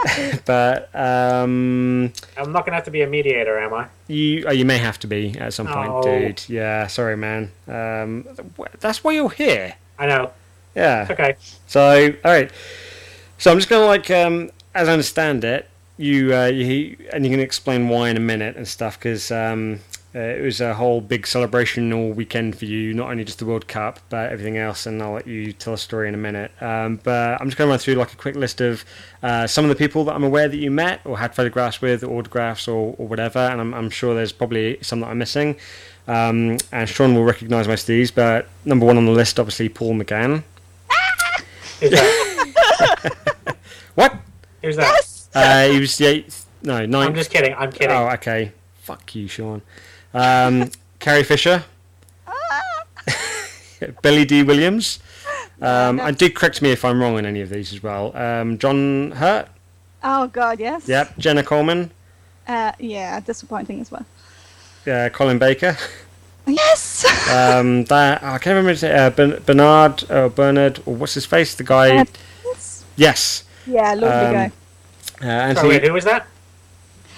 [SPEAKER 2] but um
[SPEAKER 3] I'm not gonna have to be a mediator, am I?
[SPEAKER 2] you oh, you may have to be at some point,
[SPEAKER 3] Oh.
[SPEAKER 2] dude. Yeah, sorry, man. Um, that's why you're here.
[SPEAKER 3] I know.
[SPEAKER 2] Yeah.
[SPEAKER 3] It's okay.
[SPEAKER 2] So, all right. So I'm just gonna like, um, as I understand it, you, uh, you and you can explain why in a minute and stuff because um, uh, it was a whole big celebration all weekend for you, not only just the World Cup but everything else. And I'll let you tell a story in a minute. Um, but I'm just gonna run through like a quick list of uh, some of the people that I'm aware that you met or had photographs with, or autographs or, or whatever. And I'm, I'm sure there's probably some that I'm missing. Um, and Sean will recognise most of these, but number one on the list, obviously, Paul McGann.
[SPEAKER 3] Who's that?
[SPEAKER 2] What?
[SPEAKER 3] Who's that?
[SPEAKER 2] Uh, he was the eighth. No, ninth.
[SPEAKER 3] I'm just kidding. I'm kidding.
[SPEAKER 2] Oh, okay. Fuck you, Sean. Um, Carrie Fisher, Billy Dee Williams. Um, and do correct me if I'm wrong in any of these as well. Um, John Hurt.
[SPEAKER 4] Oh god, yes.
[SPEAKER 2] Yep. Jenna Coleman.
[SPEAKER 4] Uh, yeah, disappointing as well.
[SPEAKER 2] Uh, Colin Baker.
[SPEAKER 4] Yes.
[SPEAKER 2] Um, that I can't remember. his- Uh, ben- Bernard or Bernard or what's his face? The guy.
[SPEAKER 4] Uh,
[SPEAKER 2] yes.
[SPEAKER 4] yeah, lovely
[SPEAKER 2] Um,
[SPEAKER 4] guy.
[SPEAKER 2] Uh,
[SPEAKER 3] Sorry,
[SPEAKER 2] Anthony.
[SPEAKER 3] wait, who was that?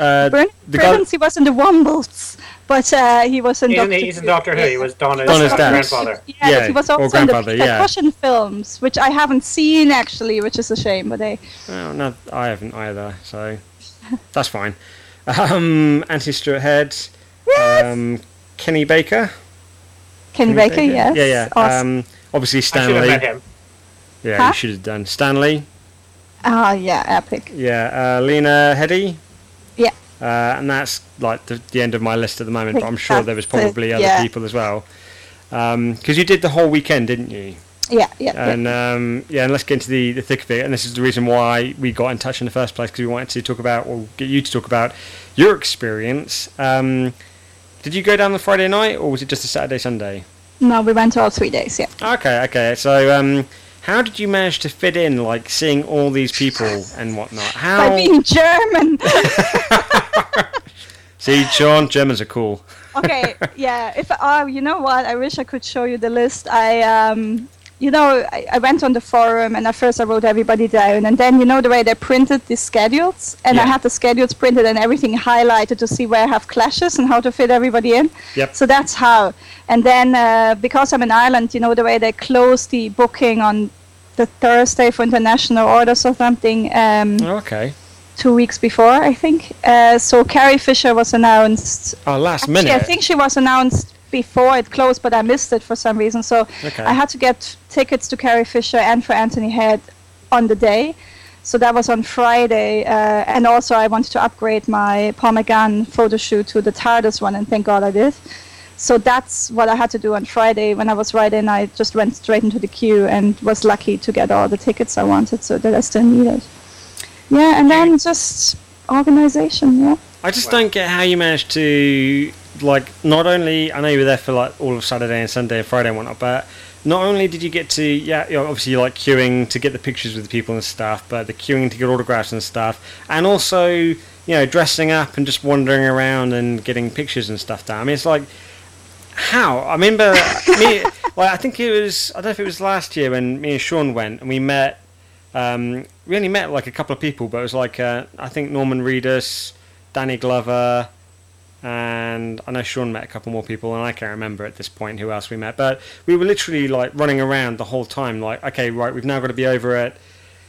[SPEAKER 2] uh,
[SPEAKER 4] Bern-
[SPEAKER 2] the guy-
[SPEAKER 4] Bernard, he was in the Wombles, but uh, he was in
[SPEAKER 3] He's in,
[SPEAKER 4] Doctor
[SPEAKER 3] the, he's in Doctor Who. He was Donna's,
[SPEAKER 2] Donna's
[SPEAKER 3] uh,
[SPEAKER 2] dad.
[SPEAKER 3] grandfather.
[SPEAKER 4] Yeah,
[SPEAKER 2] Yeah,
[SPEAKER 4] he was also in the
[SPEAKER 2] grandfather, yeah.
[SPEAKER 4] Russian films, which I haven't seen actually, which is a shame. But they,
[SPEAKER 2] Oh, no, I haven't either, so that's fine. Um, Anthony Stewart Head, um, Kenny Baker.
[SPEAKER 4] Kenny Baker, yes,
[SPEAKER 2] Yeah, yeah.
[SPEAKER 4] awesome.
[SPEAKER 2] Um, obviously
[SPEAKER 3] I should have met
[SPEAKER 2] Stan Lee.
[SPEAKER 3] him.
[SPEAKER 2] Yeah,
[SPEAKER 4] Huh?
[SPEAKER 2] you should have done Stan Lee.
[SPEAKER 4] Ah, yeah, epic.
[SPEAKER 2] Yeah, uh, Lena Headey.
[SPEAKER 4] Yeah.
[SPEAKER 2] Uh, and that's like the, the end of my list at the moment, but I'm sure there was probably other
[SPEAKER 4] yeah.
[SPEAKER 2] people as well. Because you did the whole weekend, didn't you?
[SPEAKER 4] Yeah, yeah, yeah.
[SPEAKER 2] And um, yeah, and let's get into the, the thick of it. And this is the reason why we got in touch in the first place because we wanted to talk about, or get you to talk about your experience. Um, did you go down the Friday night, or was it just a Saturday Sunday?
[SPEAKER 4] No, we went all three days. Yeah.
[SPEAKER 2] Okay, okay. So, um, how did you manage to fit in, like seeing all these people and whatnot? How?
[SPEAKER 4] By being German.
[SPEAKER 2] See, Sean, Germans are cool.
[SPEAKER 4] okay, yeah. If oh, you know what? I wish I could show you the list. I um, you know, I, I went on the forum and at first I wrote everybody down, and then you know the way they printed the schedules, and I had the schedules printed and everything highlighted to see where I have clashes and how to fit everybody in.
[SPEAKER 2] Yep.
[SPEAKER 4] So that's how. And then uh, because I'm in Ireland, you know the way they close the booking on the Thursday for international orders or something. Um,
[SPEAKER 2] okay.
[SPEAKER 4] two weeks before, I think. Uh, so Carrie Fisher was announced.
[SPEAKER 2] Oh, last
[SPEAKER 4] Actually,
[SPEAKER 2] minute.
[SPEAKER 4] I think she was announced before it closed, but I missed it for some reason. So
[SPEAKER 2] Okay.
[SPEAKER 4] I had to get tickets to Carrie Fisher and for Anthony Head on the day. So that was on Friday, uh, and also I wanted to upgrade my Paul McGann photo shoot to the TARDIS one, and thank God I did. So that's what I had to do on Friday. When I was right in, I just went straight into the queue and was lucky to get all the tickets I wanted, so that I still needed. Yeah, and then just organization. Yeah.
[SPEAKER 2] I just
[SPEAKER 3] Wow.
[SPEAKER 2] don't get how you managed to like. Not only I know you were there for like all of Saturday and Sunday and Friday and whatnot, but not only did you get to yeah, you know, obviously like queuing to get the pictures with the people and stuff, but the queuing to get autographs and stuff, and also you know dressing up and just wandering around and getting pictures and stuff down. I mean, it's like How? I remember me. Well, I think it was. I don't know if it was last year when me and Sean went and we met. Um, we only met like a couple of people, but it was like uh, I think Norman Reedus, Danny Glover, and I know Sean met a couple more people, and I can't remember at this point who else we met. But we were literally like running around the whole time. Like, okay, right, we've now got to be over at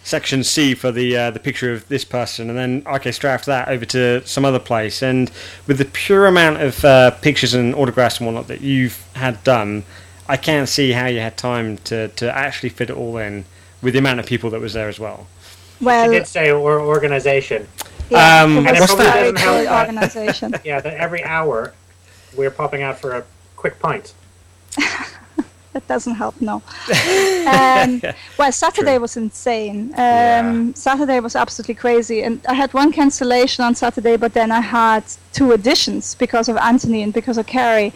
[SPEAKER 2] section C for the uh, the picture of this person, and then okay, straight after that over to some other place. And with the pure amount of uh, pictures and autographs and whatnot that you've had done, I can't see how you had time to to actually fit it all in with the amount of people that was there as well.
[SPEAKER 3] She
[SPEAKER 4] Well,
[SPEAKER 3] did say or organization.
[SPEAKER 4] Yeah,
[SPEAKER 2] Um,
[SPEAKER 4] it
[SPEAKER 2] what's
[SPEAKER 4] a
[SPEAKER 2] that?
[SPEAKER 3] Doesn't help that.
[SPEAKER 4] organization.
[SPEAKER 3] Yeah, that every hour we're popping out for a quick pint.
[SPEAKER 4] That doesn't help, no. um, well, Saturday
[SPEAKER 2] True.
[SPEAKER 4] was insane. Um,
[SPEAKER 2] Yeah.
[SPEAKER 4] Saturday was absolutely crazy, and I had one cancellation on Saturday, but then I had two additions because of Anthony and because of Carrie.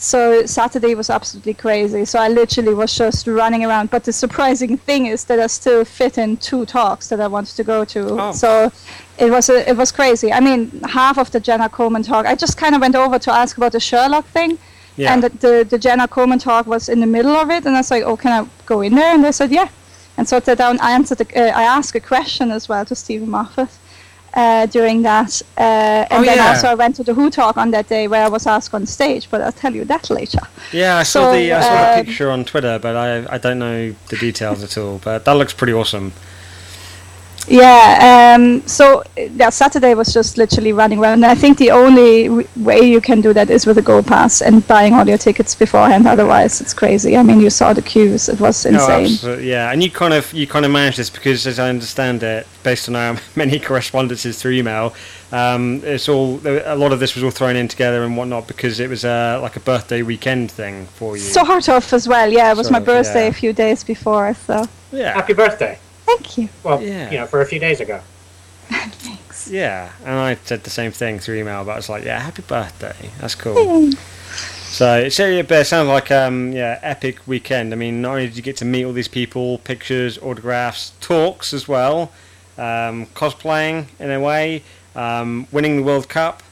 [SPEAKER 4] So Saturday was absolutely crazy. So I literally was just running around. But the surprising thing is that I still fit in two talks that I wanted to go to.
[SPEAKER 2] Oh.
[SPEAKER 4] So it was a, it was crazy. I mean, half of the Jenna Coleman talk, I just kind of went over to ask about the Sherlock thing.
[SPEAKER 2] Yeah.
[SPEAKER 4] And the, the, the Jenna Coleman talk was in the middle of it, and I was like, "Oh, can I go in there?" And they said, "Yeah." And so I down. I answered. The, uh, I asked a question as well to Steven Moffat uh, during that, uh, and
[SPEAKER 2] Oh,
[SPEAKER 4] then
[SPEAKER 2] yeah.
[SPEAKER 4] also I went to the Who talk on that day where I was asked on stage. But I'll tell you that later.
[SPEAKER 2] Yeah, I saw
[SPEAKER 4] So,
[SPEAKER 2] the I saw the
[SPEAKER 4] um,
[SPEAKER 2] picture on Twitter, but I I don't know the details at all. But that looks pretty awesome.
[SPEAKER 4] Yeah. Um, so uh, yeah, Saturday was just literally running around. And I think the only w- way you can do that is with a Go Pass and buying all your tickets beforehand. Otherwise, it's crazy. I mean, you saw the queues; it was insane.
[SPEAKER 2] absolutely, yeah, and you kind of you kind of manage this because, as I understand it, based on our many correspondences through email, um, it's all a lot of this was all thrown in together and whatnot because it was uh, like a birthday weekend thing for you.
[SPEAKER 4] Sort of as well. Yeah, it was
[SPEAKER 2] Sort
[SPEAKER 4] my
[SPEAKER 2] of,
[SPEAKER 4] birthday
[SPEAKER 2] yeah.
[SPEAKER 4] a few days before. So
[SPEAKER 2] yeah,
[SPEAKER 3] Happy birthday.
[SPEAKER 4] Thank you.
[SPEAKER 3] Well,
[SPEAKER 2] Yeah.
[SPEAKER 3] you know, for a few days ago.
[SPEAKER 4] Thanks.
[SPEAKER 2] yeah, and I said the same thing through email, but I was like, yeah, happy birthday, that's cool. So it's yeah, but it sounds like um yeah epic weekend. I mean, not only did you get to meet all these people, pictures, autographs, talks as well, um, cosplaying in a way, um, winning the World Cup.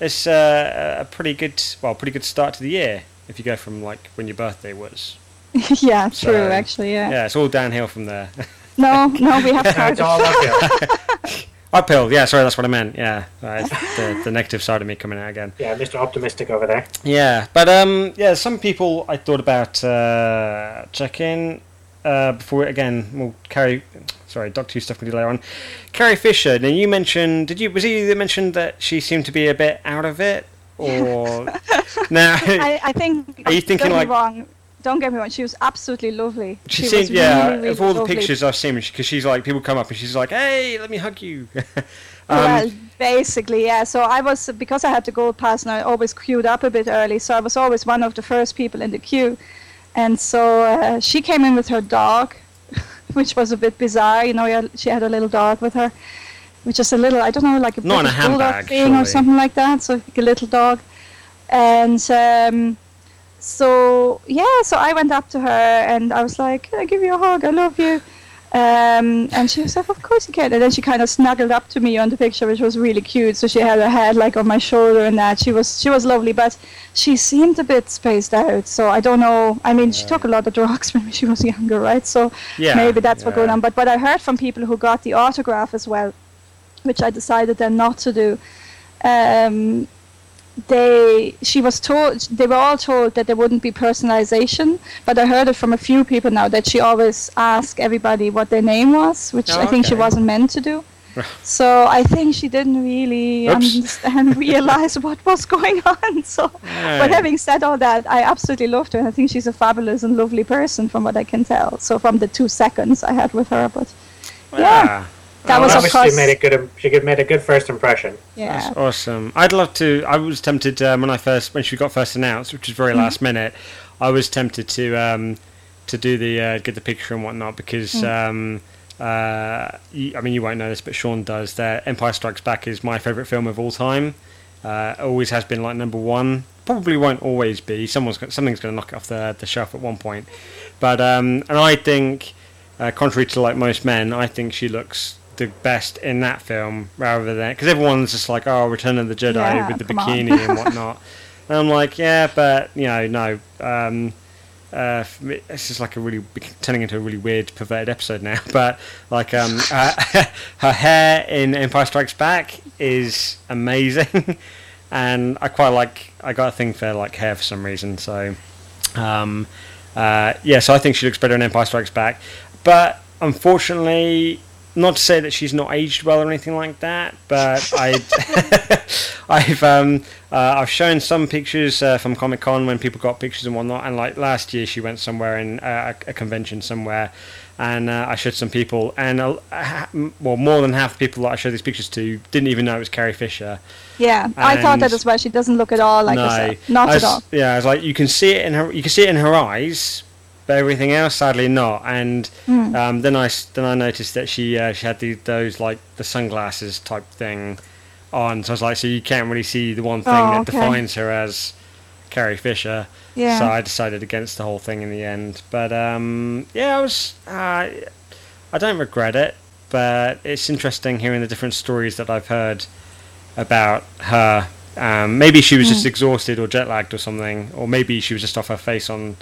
[SPEAKER 2] It's uh, a pretty good well, pretty good start to the year if you go from like when your birthday was.
[SPEAKER 4] yeah, true.
[SPEAKER 2] So,
[SPEAKER 4] actually, yeah.
[SPEAKER 2] Yeah, it's all downhill from there.
[SPEAKER 4] No, no, we have
[SPEAKER 3] No,
[SPEAKER 4] started.
[SPEAKER 3] it's all uphill.
[SPEAKER 2] Uphill, yeah. Sorry, that's what I meant. Yeah, right, the, the negative side of me coming out again.
[SPEAKER 3] yeah, Mr. Optimistic over there.
[SPEAKER 2] Yeah, but um, yeah, some people I thought about uh, check in uh, before again. We'll carry. Sorry, Doctor Who stuff can do later on. Carrie Fisher. Now you mentioned. Did you? Was it you that mentioned that she seemed to be a bit out of it, or now?
[SPEAKER 4] I, I think.
[SPEAKER 2] Are you thinking like-
[SPEAKER 4] wrong. Don't get me wrong. She was absolutely lovely.
[SPEAKER 2] She,
[SPEAKER 4] was
[SPEAKER 2] seemed, yeah,
[SPEAKER 4] really, really
[SPEAKER 2] of all the pictures I've seen, because she's like, people come up and she's like, hey, let me hug you. um,
[SPEAKER 4] well, basically, yeah. So I was because I had the gold pass, and I always queued up a bit early. So I was always one of the first people in the queue, and so uh, she came in with her dog, which was a bit bizarre. You know, she had a little dog with her, which is a little, I don't know, like a
[SPEAKER 2] Not a handbag,
[SPEAKER 4] thing
[SPEAKER 2] surely.
[SPEAKER 4] or something like that. So like a little dog, and. Um, so yeah, so I went up to her and I was like, "Can I give you a hug? I love you." Um, and she was like, "Of course you can." And then she kind of snuggled up to me on the picture, which was really cute. So she had her head like on my shoulder and that. She was she was lovely, but she seemed a bit spaced out. So I don't know. I mean, she took a lot of drugs when she was younger, right? So
[SPEAKER 2] yeah,
[SPEAKER 4] maybe that's what
[SPEAKER 2] yeah.
[SPEAKER 4] going on. But what I heard from people who got the autograph as well, which I decided then not to do. Um, they she was told they were all told that there wouldn't be personalization but i heard it from a few people now that she always asked everybody what their name was which
[SPEAKER 2] Oh,
[SPEAKER 4] i think she wasn't meant to do. So i think she didn't really
[SPEAKER 2] Oops.
[SPEAKER 4] understand realize what was going on. So but having said all that i absolutely loved her and i think she's a fabulous and lovely person from what i can tell. So from the two seconds i had with her but yeah that
[SPEAKER 2] Oh,
[SPEAKER 4] was
[SPEAKER 2] that's-
[SPEAKER 4] of
[SPEAKER 3] Obviously,
[SPEAKER 4] course
[SPEAKER 3] made a good. She could- made a good first impression.
[SPEAKER 4] yeah
[SPEAKER 2] That's awesome. I'd love to. I was tempted um, when I first when she got first announced, which was very last minute. I was tempted to um, to do the uh, get the picture and whatnot because um, uh, you, I mean you won't know this, but Sean does. That Empire Strikes Back is my favorite film of all time. Uh, always has been like number one. Probably won't always be. Someone's got, something's going to knock it off the the shelf at one point. But um, and I think, uh, contrary to like most men, I think she looks the best in that film rather than because everyone's just like, oh, Return of the Jedi
[SPEAKER 4] Yeah,
[SPEAKER 2] with the bikini and whatnot. And I'm like, yeah, but you know, no. Um, uh, it's just like a really turning into a really weird, perverted episode now. But like, um, uh, her hair in Empire Strikes Back is amazing, and I quite like. I got a thing for like hair for some reason. So, um, uh, yeah, so I think she looks better in Empire Strikes Back. But unfortunately, not to say that she's not aged well or anything like that, but I, I've um, uh, I've shown some pictures uh, from Comic Con when people got pictures and whatnot. And like last year, she went somewhere in uh, a, convention somewhere, and uh, I showed some people, and uh, well, more than half the people that I showed these pictures to didn't even know it was Carrie Fisher.
[SPEAKER 4] Yeah, I thought that as well. She doesn't look at all like
[SPEAKER 2] no,
[SPEAKER 4] herself. Not
[SPEAKER 2] I
[SPEAKER 4] at all.
[SPEAKER 2] Yeah, I was like, you can see it in her, you can see it in her eyes, but everything else, sadly, not. And
[SPEAKER 4] Hmm.
[SPEAKER 2] um, then I then I noticed that she uh, she had the, those like the sunglasses type thing on. So I was like, so you can't really see the one thing
[SPEAKER 4] Oh,
[SPEAKER 2] that
[SPEAKER 4] okay.
[SPEAKER 2] defines her as Carrie Fisher.
[SPEAKER 4] Yeah.
[SPEAKER 2] So I decided against the whole thing in the end. But um, yeah, I was. Uh, I don't regret it, but it's interesting hearing the different stories that I've heard about her. Um, maybe she was
[SPEAKER 4] Hmm.
[SPEAKER 2] just exhausted or jet lagged or something, or maybe she was just off her face on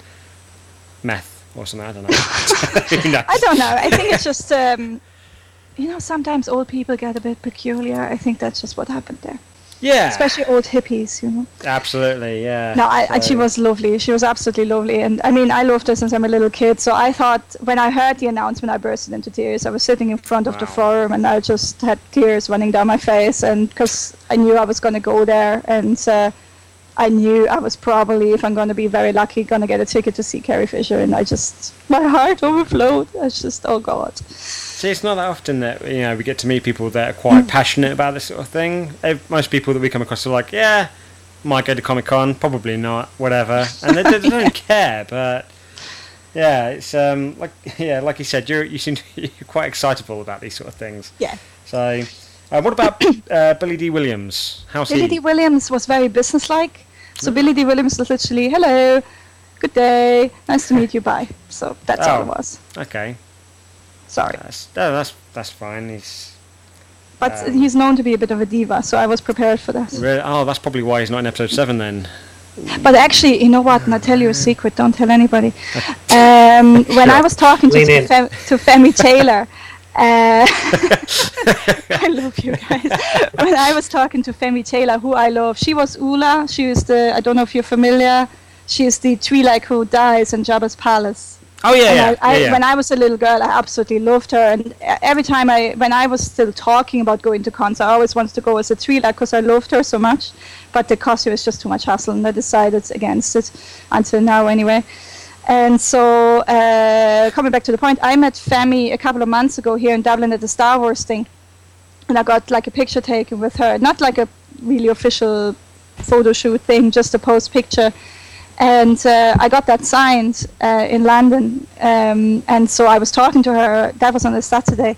[SPEAKER 2] meth or something. I don't know.
[SPEAKER 4] I don't know. I think it's just, um, you know, sometimes old people get a bit peculiar. I think that's just what happened there.
[SPEAKER 2] Yeah,
[SPEAKER 4] Especially old hippies, you know.
[SPEAKER 2] absolutely. Yeah.
[SPEAKER 4] No, I, I, she was lovely. She was absolutely lovely. And I mean, I loved her since I'm a little kid. So I thought when I heard the announcement, I bursted into tears. I was sitting in front of the forum and I just had tears running down my face. And because I knew I was going to go there. And uh, I knew I was probably, if I'm going to be very lucky, going to get a ticket to see Carrie Fisher. And I just, my heart overflowed. I was just, oh God.
[SPEAKER 2] See, it's not that often that you know we get to meet people that are quite passionate about this sort of thing. Most people that we come across are like, yeah, might go to Comic Con, probably not, whatever, and they, they don't care. But yeah, it's um like yeah, like you said, you're you seem you're quite excitable about these sort of things.
[SPEAKER 4] Yeah.
[SPEAKER 2] So, uh, what about uh, Billy Dee Williams? How's
[SPEAKER 4] Billy
[SPEAKER 2] he?
[SPEAKER 4] Dee Williams was very businesslike. So Billy Dee Williams was literally, hello, good day, nice to meet you, bye. So that's all
[SPEAKER 2] Oh.
[SPEAKER 4] it was.
[SPEAKER 2] Okay,
[SPEAKER 4] Sorry.
[SPEAKER 2] that's no, that's that's fine. He's
[SPEAKER 4] But
[SPEAKER 2] Um,
[SPEAKER 4] he's known to be a bit of a diva, so I was prepared for that.
[SPEAKER 2] really, oh, that's probably why he's not in episode seven then.
[SPEAKER 4] But actually, you know what? And I'll tell you a secret. Don't tell anybody. Um, when I was talking to, to. Fem, to Femi Taylor, uh, I love you guys. When I was talking to Femi Taylor, who I love, she was Oola. She was the, I don't know if you're familiar, she is the Twi'lek who dies in Jabba's palace.
[SPEAKER 2] Oh yeah, yeah,
[SPEAKER 4] I, I,
[SPEAKER 2] yeah, yeah.
[SPEAKER 4] When I was a little girl, I absolutely loved her. And every time I, when I was still talking about going to cons, I always wanted to go as a Twi'lek because I loved her so much. But the costume was just too much hassle, and I decided against it until now, anyway. And so, uh, coming back to the point, I met Femi a couple of months ago here in Dublin at the Star Wars thing, and I got like a picture taken with her. Not like a really official photo shoot thing, just a post picture and uh, I got that signed uh, in London. Um, and so I was talking to her. That was on a Saturday,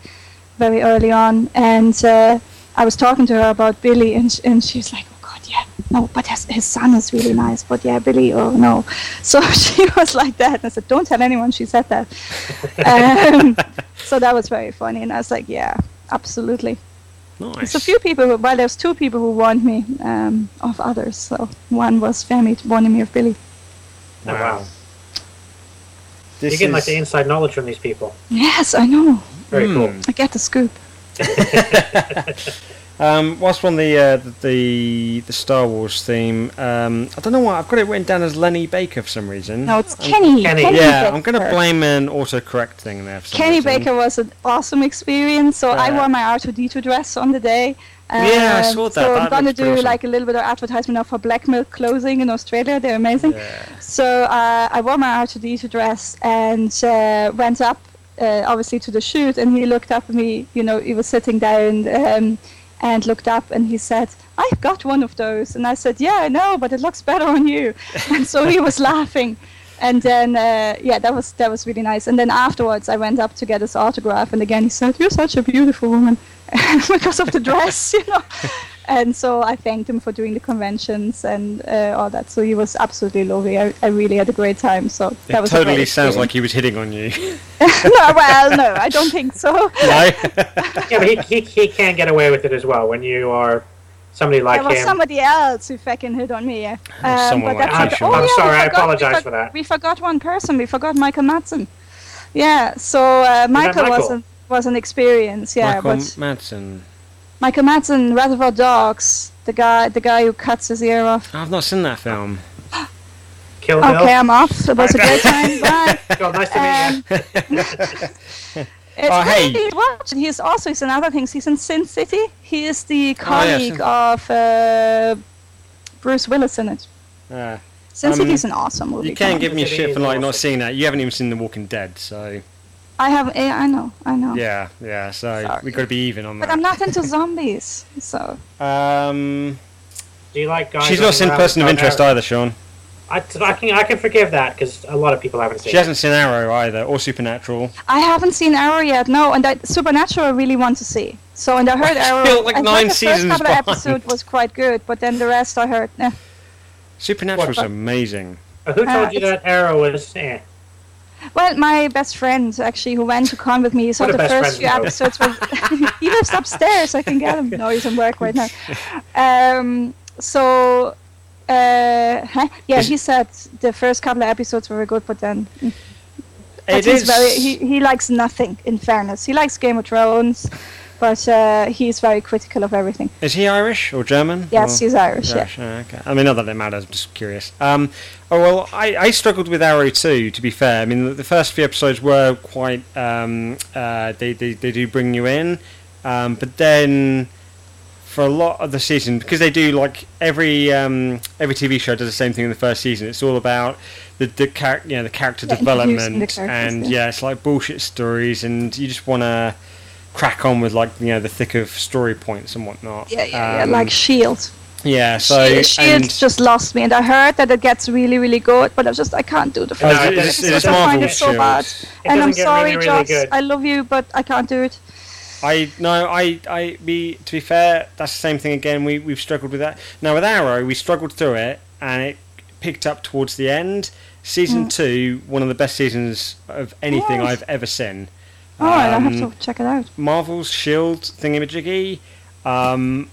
[SPEAKER 4] very early on, and uh, I was talking to her about Billy, and sh- and she's like, "Oh God, yeah, no, but his, his son is really nice, but yeah, Billy, oh no." So she was like that, and I said, "Don't tell anyone she said that." um, so that was very funny, and I was like, "Yeah, absolutely."
[SPEAKER 2] nice.
[SPEAKER 4] There's a few people. Who, well, there's two people who warned me um, of others. So one was Femi warning me of Billy.
[SPEAKER 3] Oh, wow.
[SPEAKER 2] This
[SPEAKER 3] You're getting like the inside knowledge from these people.
[SPEAKER 4] Yes, I know.
[SPEAKER 3] Very
[SPEAKER 2] Hmm.
[SPEAKER 3] cool.
[SPEAKER 4] I get the scoop.
[SPEAKER 2] Um, whilst we're on the, uh, the the Star Wars theme, um, I don't know why I've got it written down as Lenny Baker for some reason.
[SPEAKER 4] No, it's Kenny.
[SPEAKER 3] Kenny.
[SPEAKER 4] Kenny
[SPEAKER 2] yeah,
[SPEAKER 4] Baker.
[SPEAKER 2] I'm going to blame an autocorrect thing there. For some
[SPEAKER 4] Kenny
[SPEAKER 2] reason.
[SPEAKER 4] Baker was an awesome experience. So I wore my R2D2 dress on the day.
[SPEAKER 2] Yeah, I
[SPEAKER 4] Um,
[SPEAKER 2] saw that.
[SPEAKER 4] So I'm gonna do
[SPEAKER 2] awesome.
[SPEAKER 4] like a little bit of advertisement now for Black Milk clothing in Australia. They're amazing.
[SPEAKER 2] Yeah.
[SPEAKER 4] So uh, I wore my R2D2 dress and uh, went up, uh, obviously, to the shoot. And he looked up at me. You know, he was sitting down um, and looked up and he said, "I've got one of those." And I said, "Yeah, I know, but it looks better on you." and so he was laughing. And then, uh, yeah, that was that was really nice. And then afterwards, I went up to get his autograph, and again, he said, "You're such a beautiful woman," because of the dress, you know. And so I thanked him for doing the conventions and uh, all that. So he was absolutely lovely. I, I really had a great time. So that
[SPEAKER 2] It
[SPEAKER 4] was
[SPEAKER 2] totally sounds like he was hitting on you.
[SPEAKER 4] no, well, no, I don't think so.
[SPEAKER 2] no?
[SPEAKER 3] Yeah, but he, he, he can get away with it as well when you are somebody like
[SPEAKER 4] There was
[SPEAKER 3] him.
[SPEAKER 4] somebody else who fucking hit on me. Yeah. Um,
[SPEAKER 2] someone
[SPEAKER 4] but
[SPEAKER 2] like
[SPEAKER 4] that's
[SPEAKER 2] Sean.
[SPEAKER 4] okay.
[SPEAKER 3] I'm
[SPEAKER 4] yeah,
[SPEAKER 3] sorry, I
[SPEAKER 4] forgot- we
[SPEAKER 3] apologize
[SPEAKER 4] for-
[SPEAKER 3] for that.
[SPEAKER 4] We forgot one person. We forgot Michael Madsen. Yeah. So uh, Michael, was
[SPEAKER 3] Michael?
[SPEAKER 4] an was an experience. Yeah,
[SPEAKER 2] Michael
[SPEAKER 4] but
[SPEAKER 2] Madsen.
[SPEAKER 4] Michael Madsen, Reservoir Dogs, the guy the guy who cuts his ear off.
[SPEAKER 2] I've not seen that film.
[SPEAKER 3] Kill Bill.
[SPEAKER 4] Okay, I'm off. It was a great time. Bye.
[SPEAKER 3] Cool, nice to meet you.
[SPEAKER 4] Um, It's
[SPEAKER 2] Oh, hey.
[SPEAKER 4] really watch. And he's also he's in other things. He's in Sin City. He is the
[SPEAKER 2] Oh, yeah,
[SPEAKER 4] colleague of uh, Bruce Willis in it.
[SPEAKER 2] Uh,
[SPEAKER 4] Sin
[SPEAKER 2] Um,
[SPEAKER 4] City is an awesome movie.
[SPEAKER 2] you can't give me
[SPEAKER 3] It
[SPEAKER 2] shit
[SPEAKER 3] is
[SPEAKER 2] for like not seeing that. You haven't even seen The Walking Dead, so
[SPEAKER 4] I have. eh, I know. I know.
[SPEAKER 2] yeah, yeah. So
[SPEAKER 4] Sorry.
[SPEAKER 2] we got to be even on that. But.
[SPEAKER 4] I'm not into zombies, so
[SPEAKER 2] Um,
[SPEAKER 3] Do you like guys?
[SPEAKER 2] she's not
[SPEAKER 3] running
[SPEAKER 2] seen Person of Interest
[SPEAKER 3] dark
[SPEAKER 2] either, Sean.
[SPEAKER 3] I, I can I can forgive that because a lot of people haven't seen.
[SPEAKER 2] She
[SPEAKER 3] it.
[SPEAKER 2] hasn't seen Arrow either, or Supernatural.
[SPEAKER 4] I haven't seen Arrow yet. No, and I, Supernatural I really want to see. So and I heard Arrow.
[SPEAKER 2] Still, like,
[SPEAKER 4] I
[SPEAKER 2] nine
[SPEAKER 4] heard the
[SPEAKER 2] seasons
[SPEAKER 4] first couple of
[SPEAKER 2] behind.
[SPEAKER 4] episodes was quite good, but then the rest I heard. Eh.
[SPEAKER 2] Supernatural's
[SPEAKER 3] What?
[SPEAKER 2] amazing.
[SPEAKER 3] Uh, Who
[SPEAKER 4] Uh,
[SPEAKER 3] told you that Arrow was? Eh.
[SPEAKER 4] Well, my best friend actually, who went to con with me, saw
[SPEAKER 3] What
[SPEAKER 4] the first few episodes. Was, he lives upstairs. I can get him. No, he's in work right now. Um, so, uh, huh? yeah, he said the first couple of episodes were good, but then mm. but
[SPEAKER 2] It
[SPEAKER 4] he's
[SPEAKER 2] is.
[SPEAKER 4] very he, he likes nothing. In fairness, he likes Game of Thrones, but uh, he's very critical of everything.
[SPEAKER 2] Is he Irish or German?
[SPEAKER 4] Yes,
[SPEAKER 2] or-
[SPEAKER 4] he's Irish. Yeah.
[SPEAKER 2] Irish, oh, okay. I mean, not that it matters. I'm just curious. Um, oh well, I, I struggled with Arrow too. To be fair, I mean, the, the first few episodes were quite. Um, uh, they, they they do bring you in, um, but then for a lot of the season, because they do like every um, every TV show does the same thing in the first season. It's all about the the char- you know the character
[SPEAKER 4] Yeah, introducing the
[SPEAKER 2] development, and
[SPEAKER 4] yeah.
[SPEAKER 2] yeah, it's like bullshit stories, and you just want to crack on with like you know the thick of story points and whatnot.
[SPEAKER 4] Yeah, yeah, yeah,
[SPEAKER 2] Um,
[SPEAKER 4] like Shield.
[SPEAKER 2] Yeah, so
[SPEAKER 4] Shield, Shield
[SPEAKER 2] and
[SPEAKER 4] just lost me, and I heard that it gets really, really good, but I was just I can't do the
[SPEAKER 2] Oh,
[SPEAKER 4] first
[SPEAKER 3] No,
[SPEAKER 2] it
[SPEAKER 3] it
[SPEAKER 2] is-
[SPEAKER 3] is-
[SPEAKER 2] it is
[SPEAKER 4] episode. I find it so
[SPEAKER 2] Shield.
[SPEAKER 4] bad.
[SPEAKER 3] It
[SPEAKER 4] and I'm sorry,
[SPEAKER 3] really, really
[SPEAKER 4] Joss.
[SPEAKER 3] good.
[SPEAKER 4] I love you, but I can't do it.
[SPEAKER 2] I no, I I be to be fair, that's the same thing again. We we've struggled with that. Now with Arrow, we struggled through it, and it picked up towards the end. Season two, one of the best seasons of anything
[SPEAKER 4] Oh.
[SPEAKER 2] I've ever seen.
[SPEAKER 4] All right, I
[SPEAKER 2] Um,
[SPEAKER 4] have to check it out.
[SPEAKER 2] Marvel's Shield thingamajiggy. Um,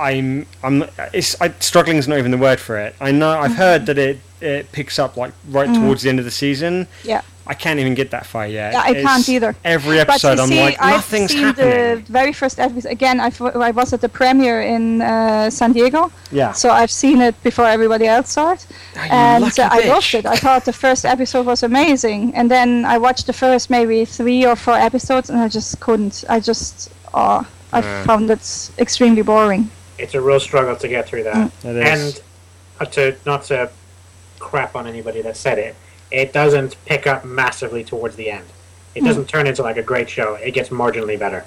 [SPEAKER 2] I'm I'm it's I, struggling is not even the word for it. I know I've heard that it it picks up like right
[SPEAKER 4] Mm.
[SPEAKER 2] towards the end of the season.
[SPEAKER 4] Yeah.
[SPEAKER 2] I can't even get that far yet.
[SPEAKER 4] Yeah, I can't either.
[SPEAKER 2] Every
[SPEAKER 4] But
[SPEAKER 2] episode,
[SPEAKER 4] you
[SPEAKER 2] I'm
[SPEAKER 4] see,
[SPEAKER 2] like,
[SPEAKER 4] I've
[SPEAKER 2] nothing's
[SPEAKER 4] seen
[SPEAKER 2] happening.
[SPEAKER 4] the very first episode. Again, I, I was at the premiere in uh, San Diego,
[SPEAKER 2] Yeah.
[SPEAKER 4] so I've seen it before everybody else saw it.
[SPEAKER 2] Ah, you
[SPEAKER 4] and uh, I loved it. I thought the first episode was amazing, and then I watched the first maybe three or four episodes, and I just couldn't. I just, oh, I
[SPEAKER 2] Yeah.
[SPEAKER 4] found it extremely boring.
[SPEAKER 3] It's a real struggle to get through that.
[SPEAKER 2] It is.
[SPEAKER 3] And uh, to not to crap on anybody that said it, it doesn't pick up massively towards the end. It doesn't turn into like a great show. It gets marginally better,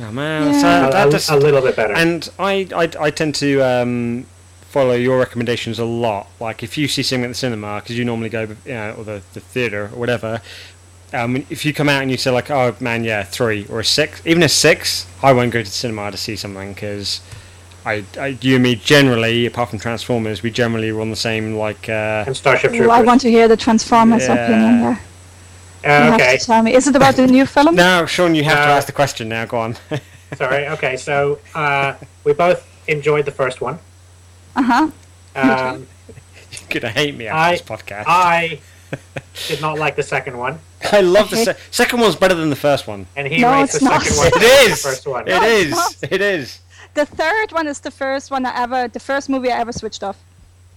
[SPEAKER 2] Oh man,
[SPEAKER 4] Yeah.
[SPEAKER 2] so
[SPEAKER 3] a,
[SPEAKER 2] that
[SPEAKER 3] a-
[SPEAKER 2] just,
[SPEAKER 3] a little bit better.
[SPEAKER 2] and I, I, I tend to um, follow your recommendations a lot. Like if you see something at the cinema, because you normally go, you know, or the, the theater or whatever. Um, if you come out and you say like, oh man, yeah, three or a six, even a six, I won't go to the cinema to see something because I, I, you and me generally, apart from Transformers, we generally run the same like. Uh,
[SPEAKER 3] and Starship
[SPEAKER 4] Ooh,
[SPEAKER 3] Troopers.
[SPEAKER 4] I want to hear the Transformers
[SPEAKER 2] Yeah.
[SPEAKER 4] opinion there. You
[SPEAKER 3] uh,
[SPEAKER 4] have
[SPEAKER 3] okay,
[SPEAKER 4] to tell me. Is it about the new film?
[SPEAKER 2] now, Sean, you have to
[SPEAKER 3] Uh,
[SPEAKER 2] ask the question now. Go on.
[SPEAKER 3] sorry. Okay, so uh, we both enjoyed the first one.
[SPEAKER 4] Uh huh.
[SPEAKER 3] Um,
[SPEAKER 2] You're gonna hate me after
[SPEAKER 3] I-
[SPEAKER 2] this podcast.
[SPEAKER 3] I did not like the second one,
[SPEAKER 2] I love the
[SPEAKER 4] Okay.
[SPEAKER 2] se- second one's better than the first one.
[SPEAKER 3] and he
[SPEAKER 4] No,
[SPEAKER 3] rates the
[SPEAKER 4] not.
[SPEAKER 3] second one
[SPEAKER 2] It
[SPEAKER 3] better than the
[SPEAKER 2] is.
[SPEAKER 3] first one.
[SPEAKER 2] It
[SPEAKER 4] No, it's
[SPEAKER 2] is.
[SPEAKER 4] not.
[SPEAKER 2] It is.
[SPEAKER 4] The third one is the first one I ever, the first movie I ever switched off.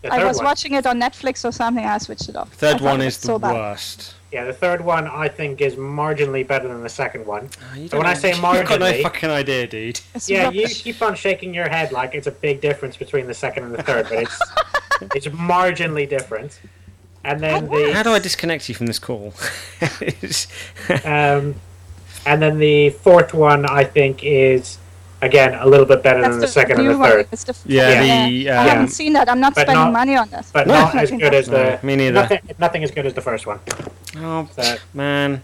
[SPEAKER 4] I was
[SPEAKER 3] one.
[SPEAKER 4] watching it on Netflix or something. I switched it off.
[SPEAKER 2] Third one is
[SPEAKER 4] was
[SPEAKER 2] the
[SPEAKER 4] so bad.
[SPEAKER 2] worst.
[SPEAKER 3] Yeah, the third one I think is marginally better than the second one.
[SPEAKER 2] Oh, you
[SPEAKER 3] So when I
[SPEAKER 2] don't-
[SPEAKER 3] say
[SPEAKER 2] you've got no
[SPEAKER 3] marginally-
[SPEAKER 2] fucking idea, dude.
[SPEAKER 4] It's
[SPEAKER 3] Yeah, you keep on shaking your head like it's a big difference between the second and the third, but it's it's marginally different. And then the, How
[SPEAKER 2] do I disconnect you from this call?
[SPEAKER 3] Um, and then the fourth one I think is again a little bit better
[SPEAKER 4] That's
[SPEAKER 3] than the second and the
[SPEAKER 4] one.
[SPEAKER 3] third,
[SPEAKER 4] It's the
[SPEAKER 2] Yeah,
[SPEAKER 3] the,
[SPEAKER 4] I
[SPEAKER 2] um,
[SPEAKER 4] haven't seen that. I'm not spending
[SPEAKER 3] not-
[SPEAKER 4] money on this.
[SPEAKER 3] but not as
[SPEAKER 4] Nothing
[SPEAKER 3] good as the
[SPEAKER 2] No, me neither.
[SPEAKER 3] Nothing, nothing as good as the first one.
[SPEAKER 2] oh
[SPEAKER 3] So-
[SPEAKER 2] man,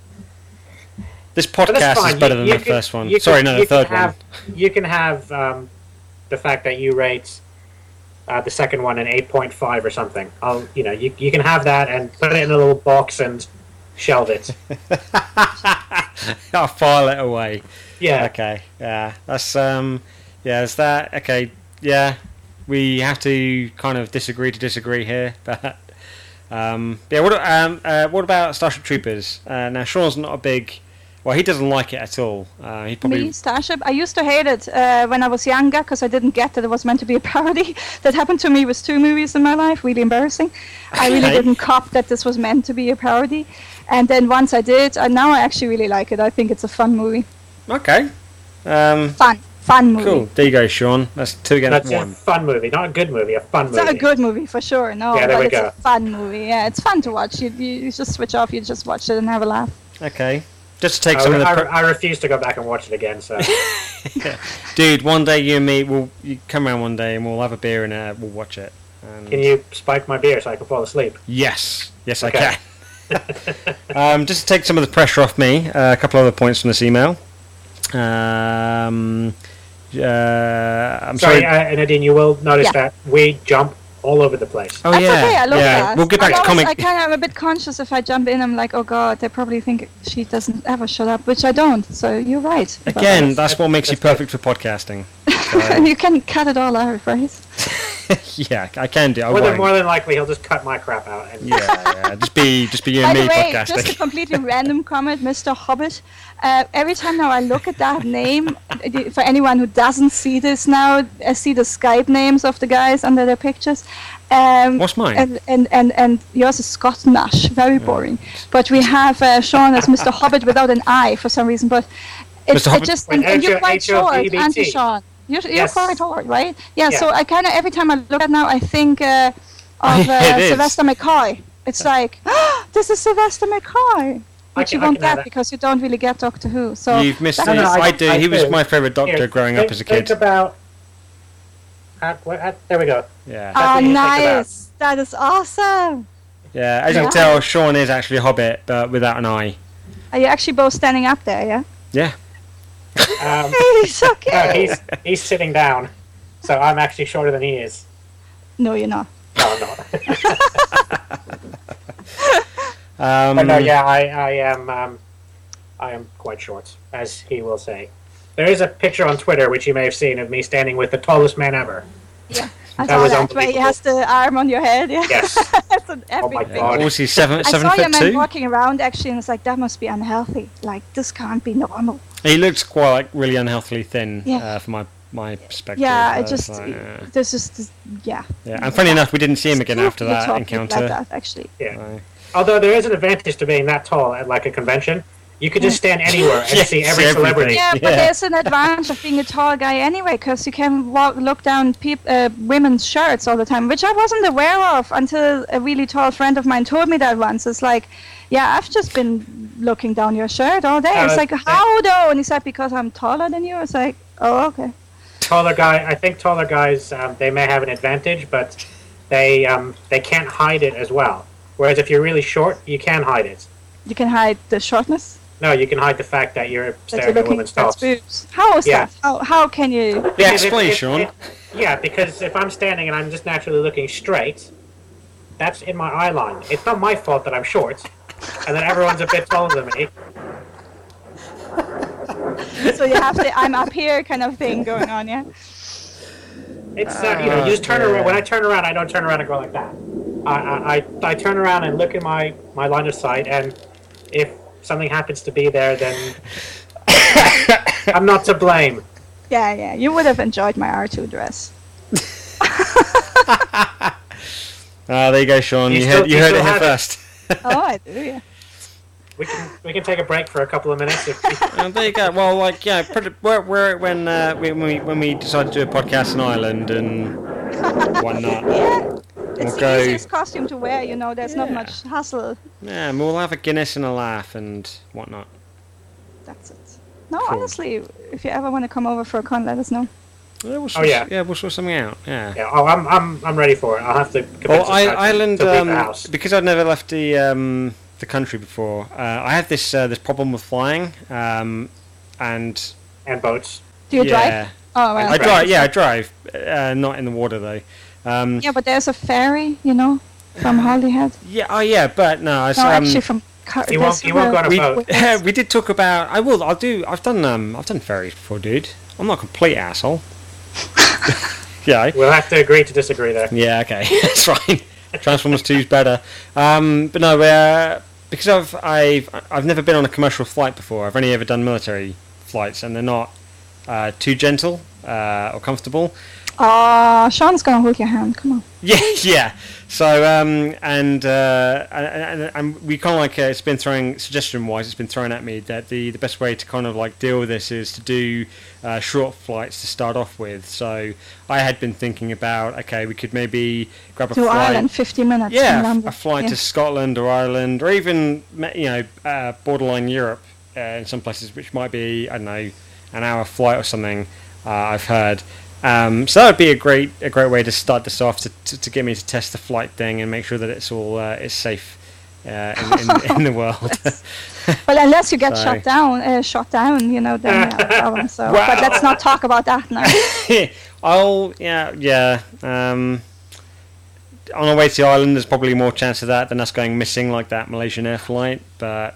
[SPEAKER 2] this
[SPEAKER 3] But that's
[SPEAKER 2] podcast is better
[SPEAKER 3] You-
[SPEAKER 2] than
[SPEAKER 3] you
[SPEAKER 2] the
[SPEAKER 3] can-
[SPEAKER 2] first one.
[SPEAKER 3] you
[SPEAKER 2] Sorry,
[SPEAKER 3] can-
[SPEAKER 2] no, the third
[SPEAKER 3] can have,
[SPEAKER 2] one.
[SPEAKER 3] You can have um, the fact that you rate uh, the second one an eight point five or something. I'll, you know, you, you can have that and put it in a little box and shelve it.
[SPEAKER 2] I'll file it away.
[SPEAKER 3] Yeah,
[SPEAKER 2] Okay, yeah, that's um, yeah, is that okay? yeah, we have to kind of disagree to disagree here, but um, yeah. What um, uh, what about Starship Troopers? Uh, now Sean's not a big. Well, he doesn't like it at all. Uh, he probably
[SPEAKER 4] Me, Starship. I used to hate it uh, when I was younger because I didn't get that it was meant to be a parody. that happened to me with two movies in my life. Really embarrassing. I really didn't cop that this was meant to be a parody. And then once I did, and now I actually really like it. I think it's a fun movie.
[SPEAKER 2] okay. Um,
[SPEAKER 4] Fun, fun movie.
[SPEAKER 2] cool. There you go, Sean. That's two against
[SPEAKER 3] That's a
[SPEAKER 2] one.
[SPEAKER 3] fun movie, not a good movie, a fun
[SPEAKER 4] It's
[SPEAKER 3] movie.
[SPEAKER 4] It's not a good movie for sure. No,
[SPEAKER 3] Yeah, there
[SPEAKER 4] but
[SPEAKER 3] we
[SPEAKER 4] it's
[SPEAKER 3] go.
[SPEAKER 4] a fun movie. Yeah, it's fun to watch. You, you, you just switch off. You just watch it and have a laugh.
[SPEAKER 2] Okay. Just to take
[SPEAKER 3] I,
[SPEAKER 2] some of the.
[SPEAKER 3] I,
[SPEAKER 2] Pre-
[SPEAKER 3] I refuse to go back and watch it again. So
[SPEAKER 2] Dude, one day you and me, we'll you come around one day and we'll have a beer and uh, we'll watch it. And
[SPEAKER 3] can you spike my beer so I can fall asleep?
[SPEAKER 2] Yes, yes,
[SPEAKER 3] Okay.
[SPEAKER 2] I can. um, just to take some of the pressure off me, uh, a couple other points from this email. Um, uh, I'm
[SPEAKER 3] Sorry,
[SPEAKER 2] sorry.
[SPEAKER 3] uh, Nadine, you will notice
[SPEAKER 4] Yeah.
[SPEAKER 3] that we jump all over the place.
[SPEAKER 2] oh
[SPEAKER 4] That's
[SPEAKER 2] yeah,
[SPEAKER 4] okay. I love
[SPEAKER 2] yeah.
[SPEAKER 4] that.
[SPEAKER 2] We'll get back
[SPEAKER 4] I'm
[SPEAKER 2] to
[SPEAKER 4] always-
[SPEAKER 2] comic.
[SPEAKER 4] I kind of am a bit conscious if I jump in. I'm like, oh god, they probably think she doesn't ever shut up, which I don't. So you're right.
[SPEAKER 2] Again,
[SPEAKER 4] that.
[SPEAKER 2] that's what makes you
[SPEAKER 3] That's good.
[SPEAKER 2] perfect for podcasting.
[SPEAKER 4] and you can cut it all out, right?
[SPEAKER 2] yeah, I can do. I
[SPEAKER 3] More than, more than likely, he'll just cut my crap out. And
[SPEAKER 2] Yeah, yeah. Just be, just be you
[SPEAKER 4] By
[SPEAKER 2] and
[SPEAKER 4] the
[SPEAKER 2] me
[SPEAKER 4] way,
[SPEAKER 2] podcasting.
[SPEAKER 4] just a completely random comment, Mr. Hobbit. Uh, every time now I look at that name, uh, for anyone who doesn't see this now, I see the Skype names of the guys under their pictures. Um,
[SPEAKER 2] What's mine?
[SPEAKER 4] And, and, and, and yours is Scott Nash. Very boring. But we have uh, Sean as Mr. Hobbit without an I for some reason. But it,
[SPEAKER 2] Mr.
[SPEAKER 4] it just
[SPEAKER 3] Wait,
[SPEAKER 4] and, and you're
[SPEAKER 3] H-O-
[SPEAKER 4] quite short,
[SPEAKER 3] H-O-B-B-T.
[SPEAKER 4] aren't you, Sean? You're, you're
[SPEAKER 3] Yes.
[SPEAKER 4] quite short, right? Yeah.
[SPEAKER 3] Yeah.
[SPEAKER 4] So I kind of every time I look at now, I think uh, of uh, Sylvester McCoy. It's like, this is Sylvester McCoy.
[SPEAKER 3] I
[SPEAKER 4] Which
[SPEAKER 3] can-
[SPEAKER 4] you
[SPEAKER 3] I
[SPEAKER 4] won't get
[SPEAKER 3] that.
[SPEAKER 4] because you don't really get Doctor Who. So
[SPEAKER 2] You've missed
[SPEAKER 4] that's-
[SPEAKER 2] it.
[SPEAKER 3] No, no,
[SPEAKER 2] I,
[SPEAKER 3] I-
[SPEAKER 2] do.
[SPEAKER 3] I
[SPEAKER 2] he was my favourite Doctor
[SPEAKER 3] Here,
[SPEAKER 2] growing
[SPEAKER 3] think,
[SPEAKER 2] up as a kid.
[SPEAKER 3] Think
[SPEAKER 2] kid.
[SPEAKER 3] about. Uh, what- uh, there we go.
[SPEAKER 2] Yeah.
[SPEAKER 3] That's
[SPEAKER 4] Ah,
[SPEAKER 3] what you think about.
[SPEAKER 4] nice. That is awesome.
[SPEAKER 2] Yeah, as you can tell, Sean is actually a hobbit, but without an eye.
[SPEAKER 4] Are you actually both standing up there? Yeah.
[SPEAKER 2] Yeah.
[SPEAKER 3] Um,
[SPEAKER 4] He's okay.
[SPEAKER 3] no, he's he's sitting down, so I'm actually shorter than he is.
[SPEAKER 4] No, you're not.
[SPEAKER 3] No, I'm not.
[SPEAKER 2] Um,
[SPEAKER 3] but no, yeah, I, I am um, I am quite short, as he will say. There is a picture on Twitter which you may have seen of me standing with the tallest man ever.
[SPEAKER 4] I
[SPEAKER 3] That
[SPEAKER 4] saw
[SPEAKER 3] was
[SPEAKER 4] that where he has the arm on your head. Yeah.
[SPEAKER 3] Yes.
[SPEAKER 4] That's an epic
[SPEAKER 3] Oh my
[SPEAKER 4] thing.
[SPEAKER 3] God.
[SPEAKER 2] Obviously, seven seven
[SPEAKER 4] I
[SPEAKER 2] seven
[SPEAKER 4] saw your
[SPEAKER 2] foot
[SPEAKER 4] man walking around actually, and it's like that must be unhealthy. Like this can't be normal.
[SPEAKER 2] He looks quite like really unhealthily thin
[SPEAKER 4] Yeah.
[SPEAKER 2] uh, from my my perspective.
[SPEAKER 4] Yeah, it
[SPEAKER 2] Uh,
[SPEAKER 4] just
[SPEAKER 2] so, yeah.
[SPEAKER 4] this is this, yeah.
[SPEAKER 2] yeah. And funny enough, we didn't see him again
[SPEAKER 4] Two
[SPEAKER 2] after that
[SPEAKER 4] talking
[SPEAKER 2] encounter.
[SPEAKER 4] Like that, actually.
[SPEAKER 3] Yeah.
[SPEAKER 2] So-
[SPEAKER 3] Although there is an advantage to being that tall at like a convention. You could just stand anywhere and see
[SPEAKER 2] see
[SPEAKER 3] every
[SPEAKER 2] everything.
[SPEAKER 3] celebrity.
[SPEAKER 4] Yeah, but
[SPEAKER 2] Yeah.
[SPEAKER 4] there's an advantage of being a tall guy anyway, because you can walk, look down peop, uh, women's shirts all the time, which I wasn't aware of until a really tall friend of mine told me that once. It's like, yeah, I've just been looking down your shirt all day. it's
[SPEAKER 3] Uh,
[SPEAKER 4] like, how though? And he said, because I'm taller than you. It's like, oh, okay.
[SPEAKER 3] Taller guy, I think taller guys um, they may have an advantage, but they um, they can't hide it as well. Whereas if you're really short, you can hide it.
[SPEAKER 4] You can hide the shortness.
[SPEAKER 3] No, you can hide the fact that you're
[SPEAKER 4] That
[SPEAKER 3] staring
[SPEAKER 4] you're
[SPEAKER 3] at a woman's
[SPEAKER 4] at
[SPEAKER 3] tops.
[SPEAKER 4] boobs. How is
[SPEAKER 3] Yeah.
[SPEAKER 4] that? How, how can you?
[SPEAKER 2] Yeah,
[SPEAKER 3] Because if-
[SPEAKER 2] explain,
[SPEAKER 3] if-
[SPEAKER 2] Sean.
[SPEAKER 3] if- yeah, because if I'm standing and I'm just naturally looking straight, that's in my eye line. It's not my fault that I'm short, and then everyone's a bit taller than me.
[SPEAKER 4] So you have the I'm up here kind of thing going on, yeah?
[SPEAKER 3] It's uh, you know, you just turn around. When I turn around, I don't turn around and go like that. I I, I, I turn around and look at my my line of sight, and if something happens to be there, then I'm not to blame.
[SPEAKER 4] Yeah, yeah. You would have enjoyed my R2 dress.
[SPEAKER 2] Ah, there you go, Sean.
[SPEAKER 3] You
[SPEAKER 2] You,
[SPEAKER 3] still-
[SPEAKER 2] heard, you
[SPEAKER 3] you
[SPEAKER 2] heard it here
[SPEAKER 3] have it.
[SPEAKER 2] first.
[SPEAKER 4] Oh, I do, yeah.
[SPEAKER 3] We can we can take a break for a couple of minutes. If
[SPEAKER 2] Uh, there you go. Well, like yeah, pretty, where, where when uh, we, when we when we decided to do a podcast in Ireland and whatnot.
[SPEAKER 4] Yeah. It's
[SPEAKER 2] Okay.
[SPEAKER 4] the easiest costume to wear, you know, there's not much hassle.
[SPEAKER 2] Yeah, and we'll have a Guinness and a laugh and whatnot.
[SPEAKER 4] That's it. No,
[SPEAKER 2] Cool.
[SPEAKER 4] honestly, if you ever want to come over for a con, let us know.
[SPEAKER 2] Yeah, we'll
[SPEAKER 3] Oh, yeah.
[SPEAKER 2] yeah, we'll sort something out. Yeah.
[SPEAKER 3] yeah, oh, I'm I'm I'm ready for it. I'll have to. convince
[SPEAKER 2] Well, I,
[SPEAKER 3] to-
[SPEAKER 2] Ireland,
[SPEAKER 3] to
[SPEAKER 2] um,
[SPEAKER 3] the house.
[SPEAKER 2] because I've never left the um, the country before. Uh, I have this uh, this problem with flying, um, and
[SPEAKER 3] and boats.
[SPEAKER 4] Do you
[SPEAKER 2] yeah,
[SPEAKER 4] drive? Oh, well.
[SPEAKER 2] I
[SPEAKER 3] drive.
[SPEAKER 2] drive. Yeah, I drive. Uh, not in the water though. Um,
[SPEAKER 4] Yeah, but there's a ferry, you know, from Holyhead.
[SPEAKER 2] yeah. Oh, yeah. But no, it's,
[SPEAKER 4] No,
[SPEAKER 2] um,
[SPEAKER 4] actually from... Car-
[SPEAKER 3] He won't- he won't go on a
[SPEAKER 2] we,
[SPEAKER 3] boat.
[SPEAKER 2] we did talk about. I will. I'll do. I've done. Um. I've done ferries before, dude. I'm not a complete asshole. yeah.
[SPEAKER 3] We'll have to agree to disagree there.
[SPEAKER 2] Yeah, okay, that's fine. Transformers Two is better, um, but no, uh, because I've I've I've never been on a commercial flight before. I've only ever done military flights, and they're not uh, too gentle uh, or comfortable.
[SPEAKER 4] Ah, Sean's gonna hold your hand. Come on.
[SPEAKER 2] Yeah, yeah. So um, and, uh, and and and we kind of like uh, it's been throwing suggestion wise, it's been thrown at me that the the best way to kind of like deal with this is to do uh, short flights to start off with. So I had been thinking about okay, we could maybe grab a
[SPEAKER 4] To
[SPEAKER 2] flight.
[SPEAKER 4] Ireland, 50 minutes
[SPEAKER 2] Yeah, a flight
[SPEAKER 4] yeah.
[SPEAKER 2] to Scotland or Ireland, or even you know uh, borderline Europe uh, in some places, which might be I don't know an hour flight or something. Uh, I've heard. Um, so that would be a great a great way to start this off to, to, to get me to test the flight thing and make sure that it's all uh, is safe uh, in, in, in the world.
[SPEAKER 4] Well, unless you get
[SPEAKER 2] So-
[SPEAKER 4] shot down, uh, shot down, you know, then we a problem. So,
[SPEAKER 2] Wow.
[SPEAKER 4] but let's not talk about that now.
[SPEAKER 2] I'll yeah yeah. Um, on our way to the island, there's probably more chance of that than us going missing like that Malaysian air flight. But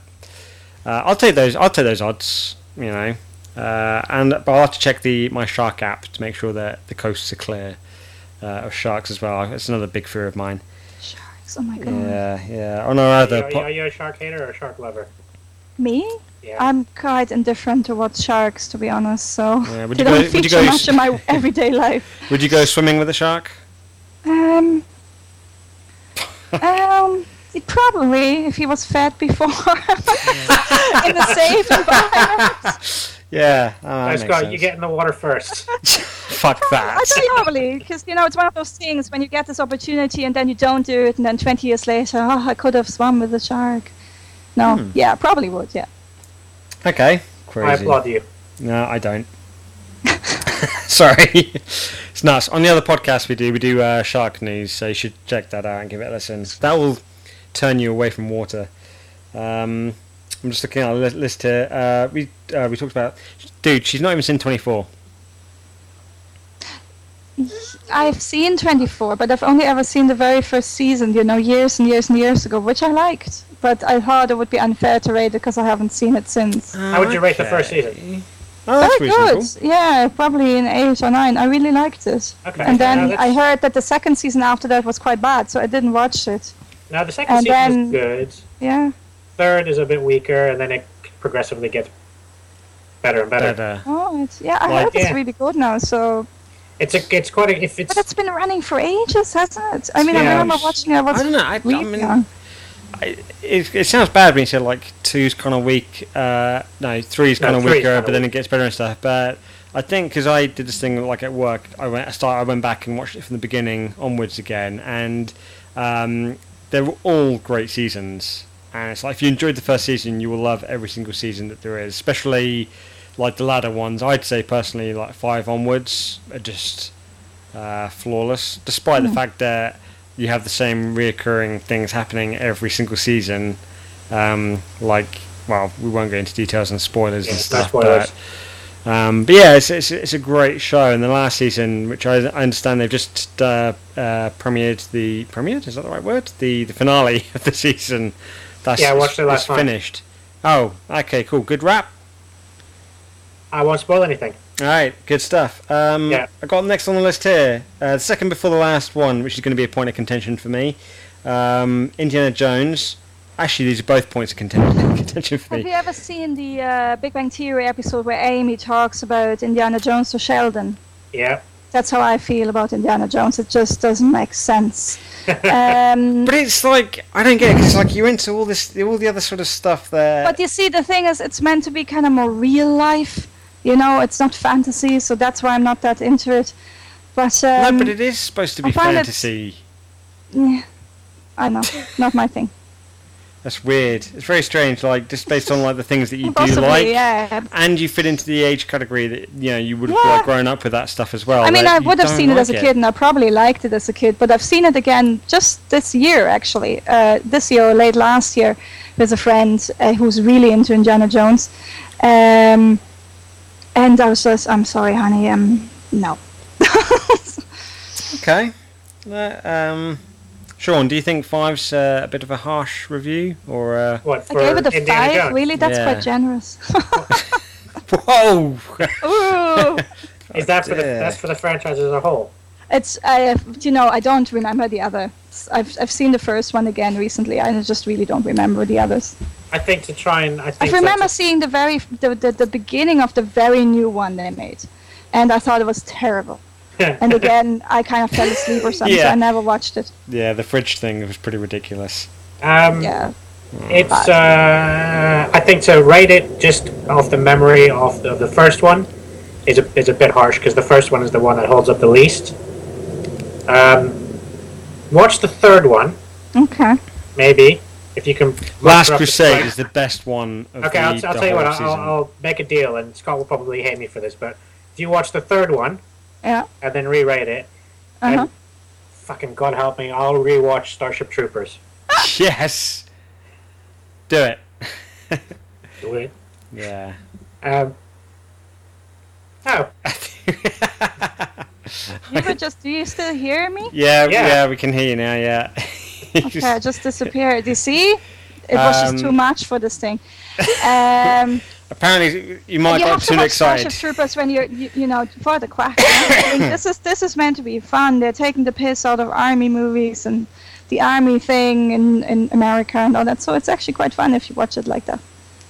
[SPEAKER 2] uh, I'll take those. I'll take those odds. You know, uh, and but I'll have to check the my shark app to make sure that the coasts are clear uh, of sharks as well. It's another big fear of mine.
[SPEAKER 4] Sharks, oh my god.
[SPEAKER 2] Yeah, yeah. On our
[SPEAKER 3] Are
[SPEAKER 2] other
[SPEAKER 3] you,
[SPEAKER 2] po-
[SPEAKER 3] are you a shark hater or a shark lover?
[SPEAKER 4] Me?
[SPEAKER 3] Yeah.
[SPEAKER 4] I'm quite indifferent towards sharks, to be honest. So
[SPEAKER 2] Yeah, would
[SPEAKER 4] they
[SPEAKER 2] you
[SPEAKER 4] don't
[SPEAKER 2] go- would you
[SPEAKER 4] feature
[SPEAKER 2] go
[SPEAKER 4] much in my everyday life.
[SPEAKER 2] would you go swimming with a shark?
[SPEAKER 4] Um, um, probably if he was fed before in a safe environment.
[SPEAKER 2] Yeah, oh, that
[SPEAKER 3] Now,
[SPEAKER 2] makes
[SPEAKER 3] Scott,
[SPEAKER 2] sense.
[SPEAKER 3] you get in the water first.
[SPEAKER 2] Fuck that.
[SPEAKER 4] I don't probably because you know it's one of those things when you get this opportunity and then you don't do it, and then 20 years later, oh, I could have swum with a shark. No,
[SPEAKER 2] Hmm.
[SPEAKER 4] yeah, probably would. Yeah.
[SPEAKER 2] Okay,
[SPEAKER 3] I
[SPEAKER 2] crazy.
[SPEAKER 3] applaud you.
[SPEAKER 2] No, I don't. Sorry, it's nuts. On the other podcast we do, we do uh, shark news, so you should check that out and give it a listen. That will turn you away from water. Um, I'm just looking at our list here. Uh, we uh, we talked about, dude. She's not even seen 24.
[SPEAKER 4] I've seen 24, but I've only ever seen the very first season, you know, years and years and years ago, which I liked. But I thought it would be unfair to rate it because I haven't seen it since.
[SPEAKER 3] How would you rate the first season?
[SPEAKER 2] Oh, that's
[SPEAKER 4] very good. Yeah, probably an 8 or 9. I really liked it.
[SPEAKER 3] Okay.
[SPEAKER 4] And then
[SPEAKER 3] now,
[SPEAKER 4] I heard that the second season after that was quite bad, so I didn't watch it.
[SPEAKER 3] now the second
[SPEAKER 4] and
[SPEAKER 3] season
[SPEAKER 4] then-
[SPEAKER 3] is good.
[SPEAKER 4] Yeah.
[SPEAKER 3] Third is a bit weaker, and then it progressively gets better and better.
[SPEAKER 2] Better.
[SPEAKER 4] Oh, it's, yeah, I
[SPEAKER 2] Like-
[SPEAKER 4] heard it's
[SPEAKER 3] Yeah.
[SPEAKER 4] really good now, so.
[SPEAKER 3] It's a, it's quite a, if it's
[SPEAKER 4] But it's been running for ages, hasn't it? I mean, I remember watching it. I was
[SPEAKER 2] I don't know. I, I
[SPEAKER 4] really
[SPEAKER 2] mean,
[SPEAKER 4] young.
[SPEAKER 2] I, it, it sounds bad when you say like two's kind of weak. Uh, no, three's
[SPEAKER 3] No,
[SPEAKER 2] kind of
[SPEAKER 3] three's
[SPEAKER 2] weaker, but then
[SPEAKER 3] weak.
[SPEAKER 2] it gets better and stuff. But I think because I did this thing like at work, I went I start I went back and watched it from the beginning onwards again, and um, they were all great seasons. And it's like if you enjoyed the first season, you will love every single season that there is, especially like the latter ones. I'd say personally, like five onwards, are just uh, flawless, despite the
[SPEAKER 4] Hmm.
[SPEAKER 2] fact that you have the same reoccurring things happening every single season. Um, like, well, we won't go into details and spoilers and stuff,
[SPEAKER 3] spoilers.
[SPEAKER 2] but um, but yeah, it's, it's it's a great show. And the last season, which I, I understand they've just uh, uh, premiered the premiered is that the right word? The the finale of the season. That's
[SPEAKER 3] Yeah, I watched it last
[SPEAKER 2] it's
[SPEAKER 3] night.
[SPEAKER 2] finished. Oh, okay, cool, good wrap.
[SPEAKER 3] I won't spoil anything.
[SPEAKER 2] All right, good stuff. Um,
[SPEAKER 3] Yeah.
[SPEAKER 2] I got next on the list here, uh, the second before the last one, which is going to be a point of contention for me. Um, Indiana Jones. Actually, these are both points of contention, contention for
[SPEAKER 4] Have you ever seen the uh, Big Bang Theory episode where Amy talks about Indiana Jones or Sheldon?
[SPEAKER 3] Yeah.
[SPEAKER 4] That's how I feel about Indiana Jones. It just doesn't make sense. um,
[SPEAKER 2] But it's like I don't get it 'cause it's like you're into all this, all the other sort of stuff there.
[SPEAKER 4] but you see, the thing is, it's meant to be kind of more real life. You know, it's not fantasy, so that's why I'm not that into it. But um,
[SPEAKER 2] no, but it is supposed to be
[SPEAKER 4] it-
[SPEAKER 2] fantasy.
[SPEAKER 4] yeah, I know, not my thing.
[SPEAKER 2] That's weird. It's very strange. Like just based on like the things that you do like,
[SPEAKER 4] yeah.
[SPEAKER 2] and you fit into the age category that you know you would have
[SPEAKER 4] Yeah.
[SPEAKER 2] like, grown up with that stuff as well.
[SPEAKER 4] I mean, I would have seen it as a kid, and I probably liked it as a kid. But I've seen it again just this year, actually. Uh, this year or late last year, with a friend uh, who's really into Indiana Jones, um, and I was just, I'm sorry, honey, um, no.
[SPEAKER 2] Okay. Um, Sean, do you think five's uh, a bit of a harsh review, or uh,
[SPEAKER 3] What
[SPEAKER 4] I gave it a
[SPEAKER 3] Indiana
[SPEAKER 4] five.
[SPEAKER 3] Jones?
[SPEAKER 4] Really, that's
[SPEAKER 2] Yeah.
[SPEAKER 4] quite generous.
[SPEAKER 2] whoa?
[SPEAKER 4] Ooh.
[SPEAKER 3] Is that for the
[SPEAKER 2] Yeah.
[SPEAKER 3] that's for the franchise as a whole?
[SPEAKER 4] It's I you know I don't remember the other. I've I've seen the first one again recently. I just really don't remember the others.
[SPEAKER 3] I think to try and I
[SPEAKER 4] I remember
[SPEAKER 3] that
[SPEAKER 4] seeing the very the, the the beginning of the very new one they made, and I thought it was terrible.
[SPEAKER 3] To-
[SPEAKER 4] And again, I kind of fell asleep or something, so I never watched it.
[SPEAKER 2] Yeah, the fridge thing was pretty ridiculous.
[SPEAKER 3] um,
[SPEAKER 4] Yeah.
[SPEAKER 3] It's uh, I think to rate it just off the memory of the, of the first one is a is a bit harsh because the first one is the one that holds up the least. Um, watch the third one,
[SPEAKER 4] Okay.
[SPEAKER 3] maybe if you can.
[SPEAKER 2] Last
[SPEAKER 3] up the
[SPEAKER 2] Crusade is the best one of
[SPEAKER 3] Okay,
[SPEAKER 2] the,
[SPEAKER 3] I'll, I'll
[SPEAKER 2] the
[SPEAKER 3] tell you what. I'll. I'll make a deal, and Scott will probably hate me for this, but if you watch the third one
[SPEAKER 4] Yeah.
[SPEAKER 3] and then re-rate it,
[SPEAKER 4] Uh huh.
[SPEAKER 3] and fucking God help me, I'll rewatch Starship Troopers.
[SPEAKER 2] yes, do it.
[SPEAKER 3] Do it.
[SPEAKER 2] Yeah.
[SPEAKER 3] Um, oh,
[SPEAKER 4] You were just. Do you still hear me?
[SPEAKER 2] yeah,
[SPEAKER 3] Yeah.
[SPEAKER 2] yeah, we can hear you now. Yeah.
[SPEAKER 4] Okay, I just disappeared. Do you see? It was just
[SPEAKER 2] Um,
[SPEAKER 4] too much for this thing. Um,
[SPEAKER 2] Apparently, you might
[SPEAKER 4] you
[SPEAKER 2] got
[SPEAKER 4] have to
[SPEAKER 2] too
[SPEAKER 4] watch
[SPEAKER 2] excited.
[SPEAKER 4] Starship Troopers when you're, you, you know, for the quack. I mean, this is this is meant to be fun. They're taking the piss out of army movies and the army thing in, in America and all that. So it's actually quite fun if you watch it like that.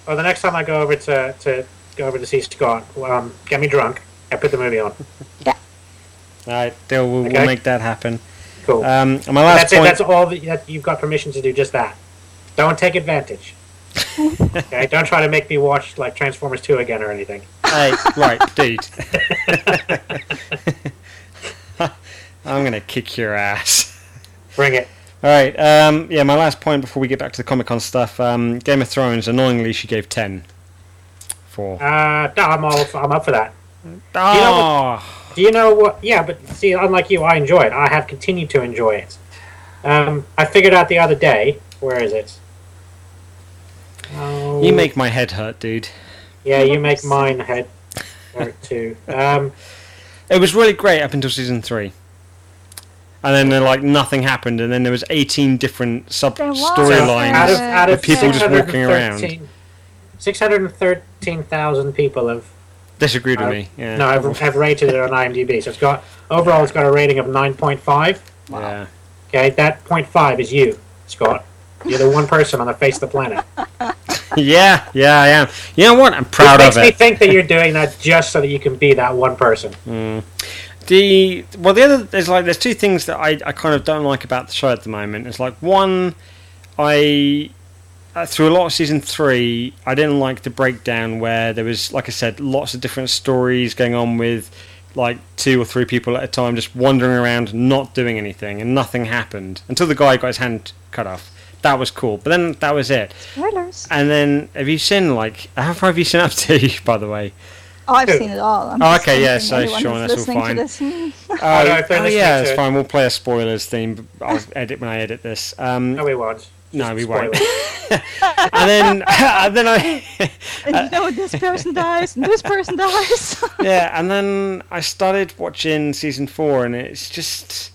[SPEAKER 3] well, the next time I go over to, to go over to see Scott, um, get me drunk. I put the movie on. Yeah.
[SPEAKER 2] All right, deal. We'll,
[SPEAKER 3] Okay.
[SPEAKER 2] we'll make that happen.
[SPEAKER 3] Cool.
[SPEAKER 2] Um, my last
[SPEAKER 3] that's it.
[SPEAKER 2] point.
[SPEAKER 3] That's all that, that you've got permission to do. Just that. Don't take advantage. okay. Don't try to make me watch like Transformers Two again or anything.
[SPEAKER 2] hey, right, dude. I'm gonna kick your ass.
[SPEAKER 3] Bring it.
[SPEAKER 2] All right. Um, yeah, my last point before we get back to the Comic Con stuff. Um, Game of Thrones. Annoyingly, she gave ten. For.
[SPEAKER 3] Uh, no, I'm all. I'm up for that.
[SPEAKER 2] Oh,
[SPEAKER 3] Do you know what? Yeah, but see, unlike you, I enjoy it. I have continued to enjoy it. Um, I figured out the other day. Where is it? Oh,
[SPEAKER 2] you make my head hurt, dude.
[SPEAKER 3] Yeah, you make mine head hurt too. Um,
[SPEAKER 2] It was really great up until season three. And then uh, like nothing happened, and then there was eighteen different sub storylines.
[SPEAKER 3] out of out of
[SPEAKER 2] With people just walking around.
[SPEAKER 3] 613,000 people have
[SPEAKER 2] Disagreed with
[SPEAKER 3] Uh,
[SPEAKER 2] me. Yeah.
[SPEAKER 3] no have, have rated it on IMDb. So it's got overall it's got a rating of 9.5.
[SPEAKER 2] Yeah.
[SPEAKER 3] Okay, that 0.5 is you, Scott. You're the one person on the face of the planet.
[SPEAKER 2] yeah, yeah, I am. You know what? I'm proud of
[SPEAKER 3] it
[SPEAKER 2] of
[SPEAKER 3] makes me think that you're doing that just so that you can be that one person.
[SPEAKER 2] The well, the other there's like there's two things that I, I kind of don't like about the show at the moment. It's like one, I uh, through a lot of season three, I didn't like the breakdown where there was, like I said, lots of different stories going on with like two or three people at a time just wandering around, not doing anything, and nothing happened until the guy got his hand cut off. That was cool, but then that was it.
[SPEAKER 4] Spoilers.
[SPEAKER 2] And then have you seen like how far have you seen up to? By the way,
[SPEAKER 4] Oh, I've seen it all. I'm
[SPEAKER 2] Oh,
[SPEAKER 4] just
[SPEAKER 2] okay, yeah,
[SPEAKER 4] thinking
[SPEAKER 2] so
[SPEAKER 4] anyone
[SPEAKER 2] Sean, that's all
[SPEAKER 4] listening to
[SPEAKER 2] fine.
[SPEAKER 4] this, hmm.
[SPEAKER 2] Oh,
[SPEAKER 3] no, if they're
[SPEAKER 2] oh,
[SPEAKER 3] listening
[SPEAKER 2] yeah, it's
[SPEAKER 3] it-
[SPEAKER 2] fine. We'll play a spoilers theme. I'll edit when I edit this. Um,
[SPEAKER 3] No, we won't.
[SPEAKER 2] no,
[SPEAKER 3] Just
[SPEAKER 2] we
[SPEAKER 3] spoil
[SPEAKER 2] won't. and then, and then I,
[SPEAKER 4] and you know this person dies and this person dies.
[SPEAKER 2] yeah, and then I started watching season four, and it's just,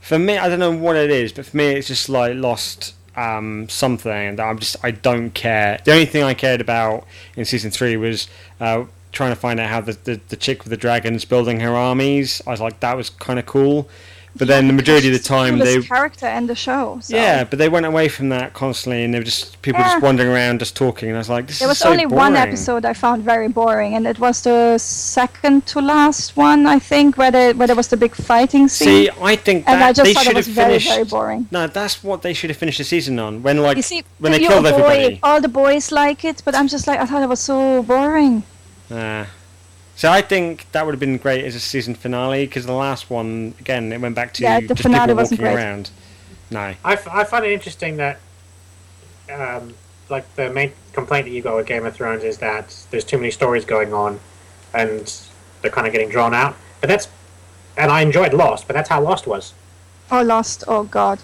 [SPEAKER 2] for me, I don't know what it is, but for me, it's just like lost um, something that I'm just, I don't care. The only thing I cared about in season three was uh, trying to find out how the, the the chick with the dragons building her armies. I was like, that was kind of cool. But then the majority of the time, they
[SPEAKER 4] character and the show. So.
[SPEAKER 2] Yeah, but they went away from that constantly, and they were just people
[SPEAKER 4] Yeah.
[SPEAKER 2] just wandering around, just talking. And I was like, "This
[SPEAKER 4] There
[SPEAKER 2] is
[SPEAKER 4] was
[SPEAKER 2] so
[SPEAKER 4] only one episode I found very boring, and it was the second to last one, I think, where there, where there was the big fighting scene.
[SPEAKER 2] See, I think
[SPEAKER 4] and
[SPEAKER 2] that
[SPEAKER 4] I just
[SPEAKER 2] they
[SPEAKER 4] thought
[SPEAKER 2] should
[SPEAKER 4] it was
[SPEAKER 2] have
[SPEAKER 4] very,
[SPEAKER 2] finished.
[SPEAKER 4] very boring.
[SPEAKER 2] No, that's what they should have finished the season on. When like
[SPEAKER 4] You see,
[SPEAKER 2] when they killed
[SPEAKER 4] avoid-
[SPEAKER 2] everybody.
[SPEAKER 4] all the boys like it, but I'm just like, I thought it was so boring.
[SPEAKER 2] Uh, so I think that would have been great as a season finale because the last one again it went back to
[SPEAKER 4] Yeah, the
[SPEAKER 2] just
[SPEAKER 4] finale
[SPEAKER 2] people walking
[SPEAKER 4] great.
[SPEAKER 2] around. No,
[SPEAKER 3] I, f- I find it interesting that, um, like the main complaint that you got with Game of Thrones is that there's too many stories going on, and they're kind of getting drawn out. But that's, and I enjoyed Lost, but that's how Lost was.
[SPEAKER 4] Oh, Lost. Oh God.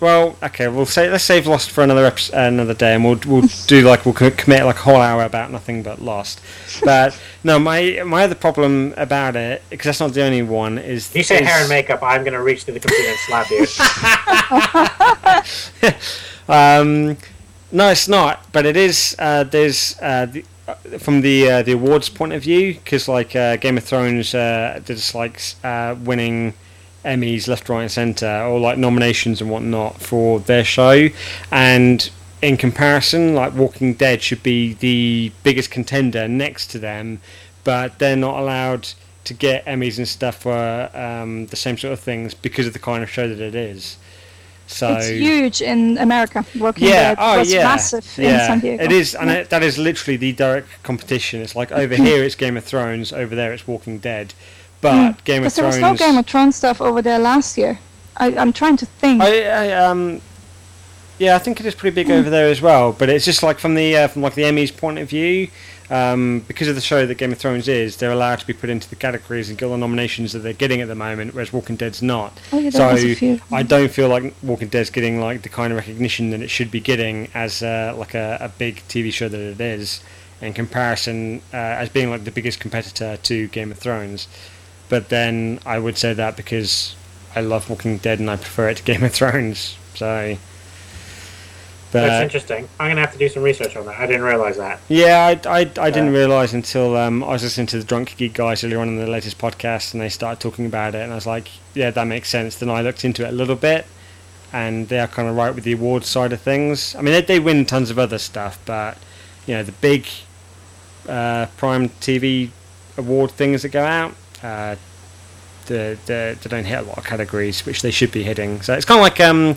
[SPEAKER 2] Well, okay, we'll say let's save Lost for another episode, another day, and we'll we'll do like we'll commit like a whole hour about nothing but Lost. But no, my my other problem about it because that's not the only one is
[SPEAKER 3] If you say
[SPEAKER 2] is-
[SPEAKER 3] hair and makeup, I'm going to reach to the computer and slap you.
[SPEAKER 2] Um, no, it's not. But it is. Uh, there's uh, the, uh, from the uh, the awards point of view because like uh, Game of Thrones uh, did just like uh, winning Emmys left, right, and centre, or like nominations and whatnot for their show. And in comparison, like Walking Dead should be the biggest contender next to them, but they're not allowed to get Emmys and stuff for um, the same sort of things because of the kind of show that it is. So
[SPEAKER 4] It's huge in America. Walking
[SPEAKER 2] yeah,
[SPEAKER 4] Dead
[SPEAKER 2] oh
[SPEAKER 4] was
[SPEAKER 2] yeah,
[SPEAKER 4] massive in
[SPEAKER 2] yeah.
[SPEAKER 4] San Diego.
[SPEAKER 2] It is, and
[SPEAKER 4] Yeah.
[SPEAKER 2] it, that is literally the direct competition. It's like over here it's Game of Thrones, over there it's Walking Dead, but Game of
[SPEAKER 4] Because there was no Game of Thrones stuff over there last year. I, I'm trying to think.
[SPEAKER 2] I, I um, yeah, I think it is pretty big over there as well. But it's just like from the uh, from like the Emmys point of view, um, because of the show that Game of Thrones is, they're allowed to be put into the categories and get all the nominations that they're getting at the moment, whereas Walking Dead's not.
[SPEAKER 4] oh, yeah,
[SPEAKER 2] so
[SPEAKER 4] few.
[SPEAKER 2] I don't feel like Walking Dead's getting like the kind of recognition that it should be getting as uh, like a, a big TV show that it is, in comparison uh, as being like the biggest competitor to Game of Thrones. But then I would say that because I love Walking Dead and I prefer it to Game of Thrones. So, But, That's
[SPEAKER 3] interesting. I'm gonna have to do some research on that. I didn't realize that.
[SPEAKER 2] yeah, I, I, I didn't
[SPEAKER 3] Uh,
[SPEAKER 2] realize until um, I was listening to the Drunk Geek guys earlier on in the latest podcast, and they started talking about it, and I was like, yeah, that makes sense. Then I looked into it a little bit, and they are kind of right with the award side of things. I mean, they, they win tons of other stuff, but you know, the big uh, prime TV award things that go out, uh, the, the, they don't hit a lot of categories, which they should be hitting. So it's kind of like um,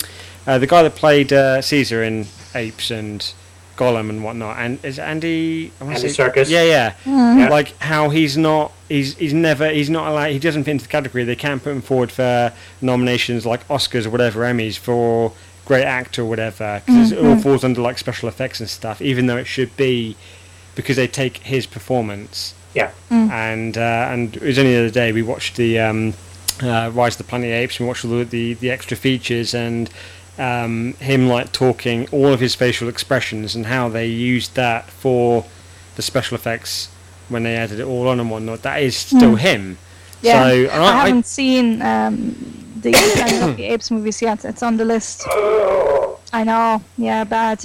[SPEAKER 2] uh, the guy that played uh, Caesar in Apes and Gollum and whatnot, and is Andy I
[SPEAKER 3] Andy
[SPEAKER 2] say-
[SPEAKER 3] Serkis?
[SPEAKER 2] Yeah, yeah.
[SPEAKER 4] Mm.
[SPEAKER 3] Yeah.
[SPEAKER 2] Like how he's not, he's he's never, he's not allowed. He doesn't fit into the category. They can't put him forward for nominations like Oscars or whatever, Emmys for great actor or whatever, because it all falls under like special effects and stuff. Even though it should be because they take his performance
[SPEAKER 3] Yeah.
[SPEAKER 2] and uh, and it was only the other day we watched the um, uh, Rise of the Planet of the Apes and we watched all the, the, the extra features and um, him like talking all of his facial expressions and how they used that for the special effects when they added it all on and whatnot. That is still him.
[SPEAKER 4] Yeah,
[SPEAKER 2] So
[SPEAKER 4] I,
[SPEAKER 2] I, I,
[SPEAKER 4] haven't seen um, the Planet of the Apes movies yet. It's on the list. I know. Yeah, bad.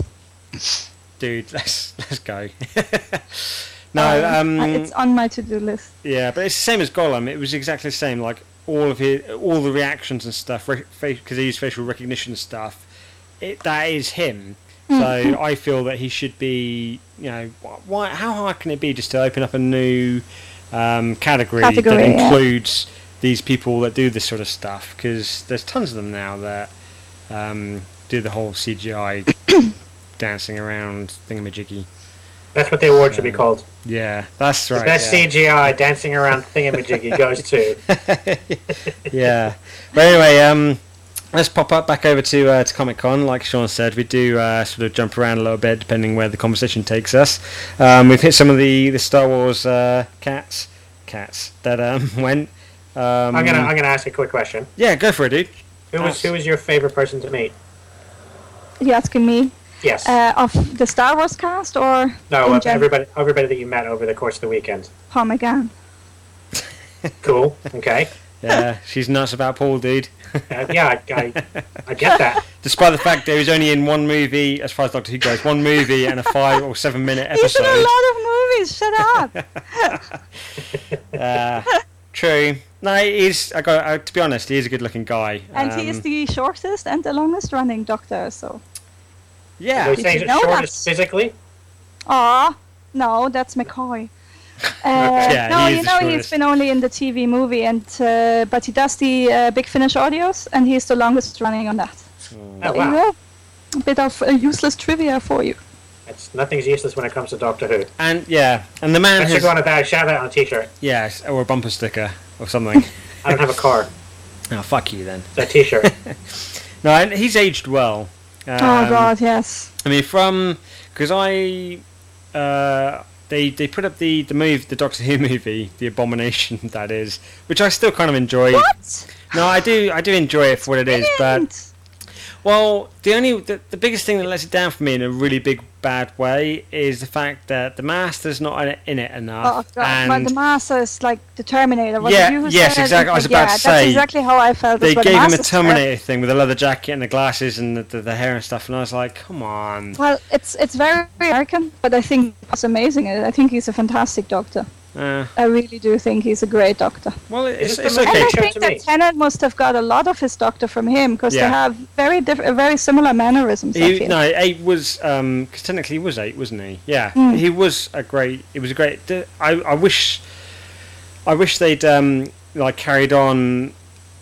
[SPEAKER 2] dude, let's let's go. no, um,
[SPEAKER 4] uh, it's on my to-do list.
[SPEAKER 2] Yeah, but it's the same as Gollum. It was exactly the same. Like all of his, all the reactions and stuff, because he used facial recognition stuff. It, that is him.
[SPEAKER 4] Hmm.
[SPEAKER 2] So I feel that he should be. You know, why? How hard can it be just to open up a new um, category,
[SPEAKER 4] Category,
[SPEAKER 2] that
[SPEAKER 4] yeah.
[SPEAKER 2] includes these people that do this sort of stuff? Because there's tons of them now that um, do the whole CGI dancing around thingamajiggy.
[SPEAKER 3] That's what the award should be called.
[SPEAKER 2] Yeah, that's
[SPEAKER 3] The
[SPEAKER 2] right.
[SPEAKER 3] best
[SPEAKER 2] yeah.
[SPEAKER 3] CGI dancing around thingamajiggy goes to.
[SPEAKER 2] yeah. But anyway, um, let's pop up back over to uh, to Comic Con. Like Sean said, we do uh, sort of jump around a little bit depending where the conversation takes us. Um, we've hit some of the the Star Wars uh, cats cats that um, went. Um,
[SPEAKER 3] I'm gonna I'm gonna ask a quick question.
[SPEAKER 2] yeah, go for it, dude.
[SPEAKER 3] Who was who was your favorite person to meet?
[SPEAKER 4] Are you asking me
[SPEAKER 3] Yes.
[SPEAKER 4] uh, of the Star Wars cast or
[SPEAKER 3] no,
[SPEAKER 4] gen-
[SPEAKER 3] everybody everybody that you met over the course of the weekend.
[SPEAKER 4] Paul McGann?
[SPEAKER 3] Cool. Okay.
[SPEAKER 2] Yeah, she's nuts about Paul, dude.
[SPEAKER 3] Uh, yeah, I, I, I get that.
[SPEAKER 2] Despite the fact that he was only in one movie, as far as Doctor Who goes, one movie and a five or seven minute
[SPEAKER 4] He's in a lot of movies. Shut up.
[SPEAKER 2] Uh, true. No, he's. I got. Uh, to be honest, he is a good-looking guy.
[SPEAKER 4] and he is
[SPEAKER 2] Um,
[SPEAKER 4] the shortest and the longest running Doctor. So,
[SPEAKER 2] Yeah.
[SPEAKER 3] Are we
[SPEAKER 4] Did
[SPEAKER 3] saying
[SPEAKER 4] you
[SPEAKER 3] he's
[SPEAKER 4] know
[SPEAKER 3] shortest
[SPEAKER 4] that?
[SPEAKER 3] physically?
[SPEAKER 4] ah, no, that's McCoy. Uh,
[SPEAKER 2] Yeah,
[SPEAKER 4] no, you
[SPEAKER 2] the
[SPEAKER 4] know he's been only in the TV movie, and uh, but he does the uh, Big Finish audios, and he's the longest running on that.
[SPEAKER 3] Oh
[SPEAKER 4] There you
[SPEAKER 3] wow.
[SPEAKER 4] go. A bit of uh, useless trivia for you.
[SPEAKER 3] It's nothing's useless when it comes to Doctor Who.
[SPEAKER 2] And yeah, and the man
[SPEAKER 3] I should
[SPEAKER 2] has
[SPEAKER 3] go on a bag, shout out on a t-shirt.
[SPEAKER 2] yes, or a bumper sticker or something.
[SPEAKER 3] I don't have a car.
[SPEAKER 2] oh, fuck you then.
[SPEAKER 3] It's a t-shirt.
[SPEAKER 2] No, and he's aged well. Um,
[SPEAKER 4] oh God, yes.
[SPEAKER 2] I mean, from because I uh, they they put up the the move the Doctor Who movie, the Abomination that is, which I still kind of enjoy.
[SPEAKER 4] What?
[SPEAKER 2] No, I do I do enjoy it for what it is, but. Well, the only the, the biggest thing that lets it down for me in a really big bad way is the fact that the master's not in it, in it
[SPEAKER 4] Oh,
[SPEAKER 2] enough,
[SPEAKER 4] God.
[SPEAKER 2] and
[SPEAKER 4] but the master is like the Terminator. Was
[SPEAKER 2] Yeah,
[SPEAKER 4] it you who
[SPEAKER 2] yes, exactly. I was about
[SPEAKER 4] yeah,
[SPEAKER 2] to say That's
[SPEAKER 4] exactly how I felt.
[SPEAKER 2] they gave
[SPEAKER 4] The
[SPEAKER 2] him a
[SPEAKER 4] master's.
[SPEAKER 2] Terminator thing with the leather jacket and the glasses and the, the, the hair and stuff, and I was like, come on.
[SPEAKER 4] Well, it's it's very American, but I think it's amazing. I think he's a fantastic doctor.
[SPEAKER 2] Uh,
[SPEAKER 4] I really do think he's a great doctor.
[SPEAKER 2] well, it's,
[SPEAKER 3] Is it
[SPEAKER 2] it's
[SPEAKER 3] the
[SPEAKER 4] And. I think that
[SPEAKER 3] me.
[SPEAKER 4] Tennant must have got a lot of his doctor from him because
[SPEAKER 2] Yeah.
[SPEAKER 4] they have very diff- very similar mannerisms. I
[SPEAKER 2] He,
[SPEAKER 4] feel.
[SPEAKER 2] no, eight was because technically he was eight, wasn't he? Yeah,
[SPEAKER 4] Mm.
[SPEAKER 2] he was a great. It was a great. d- I, I wish, I wish they'd um, like carried on.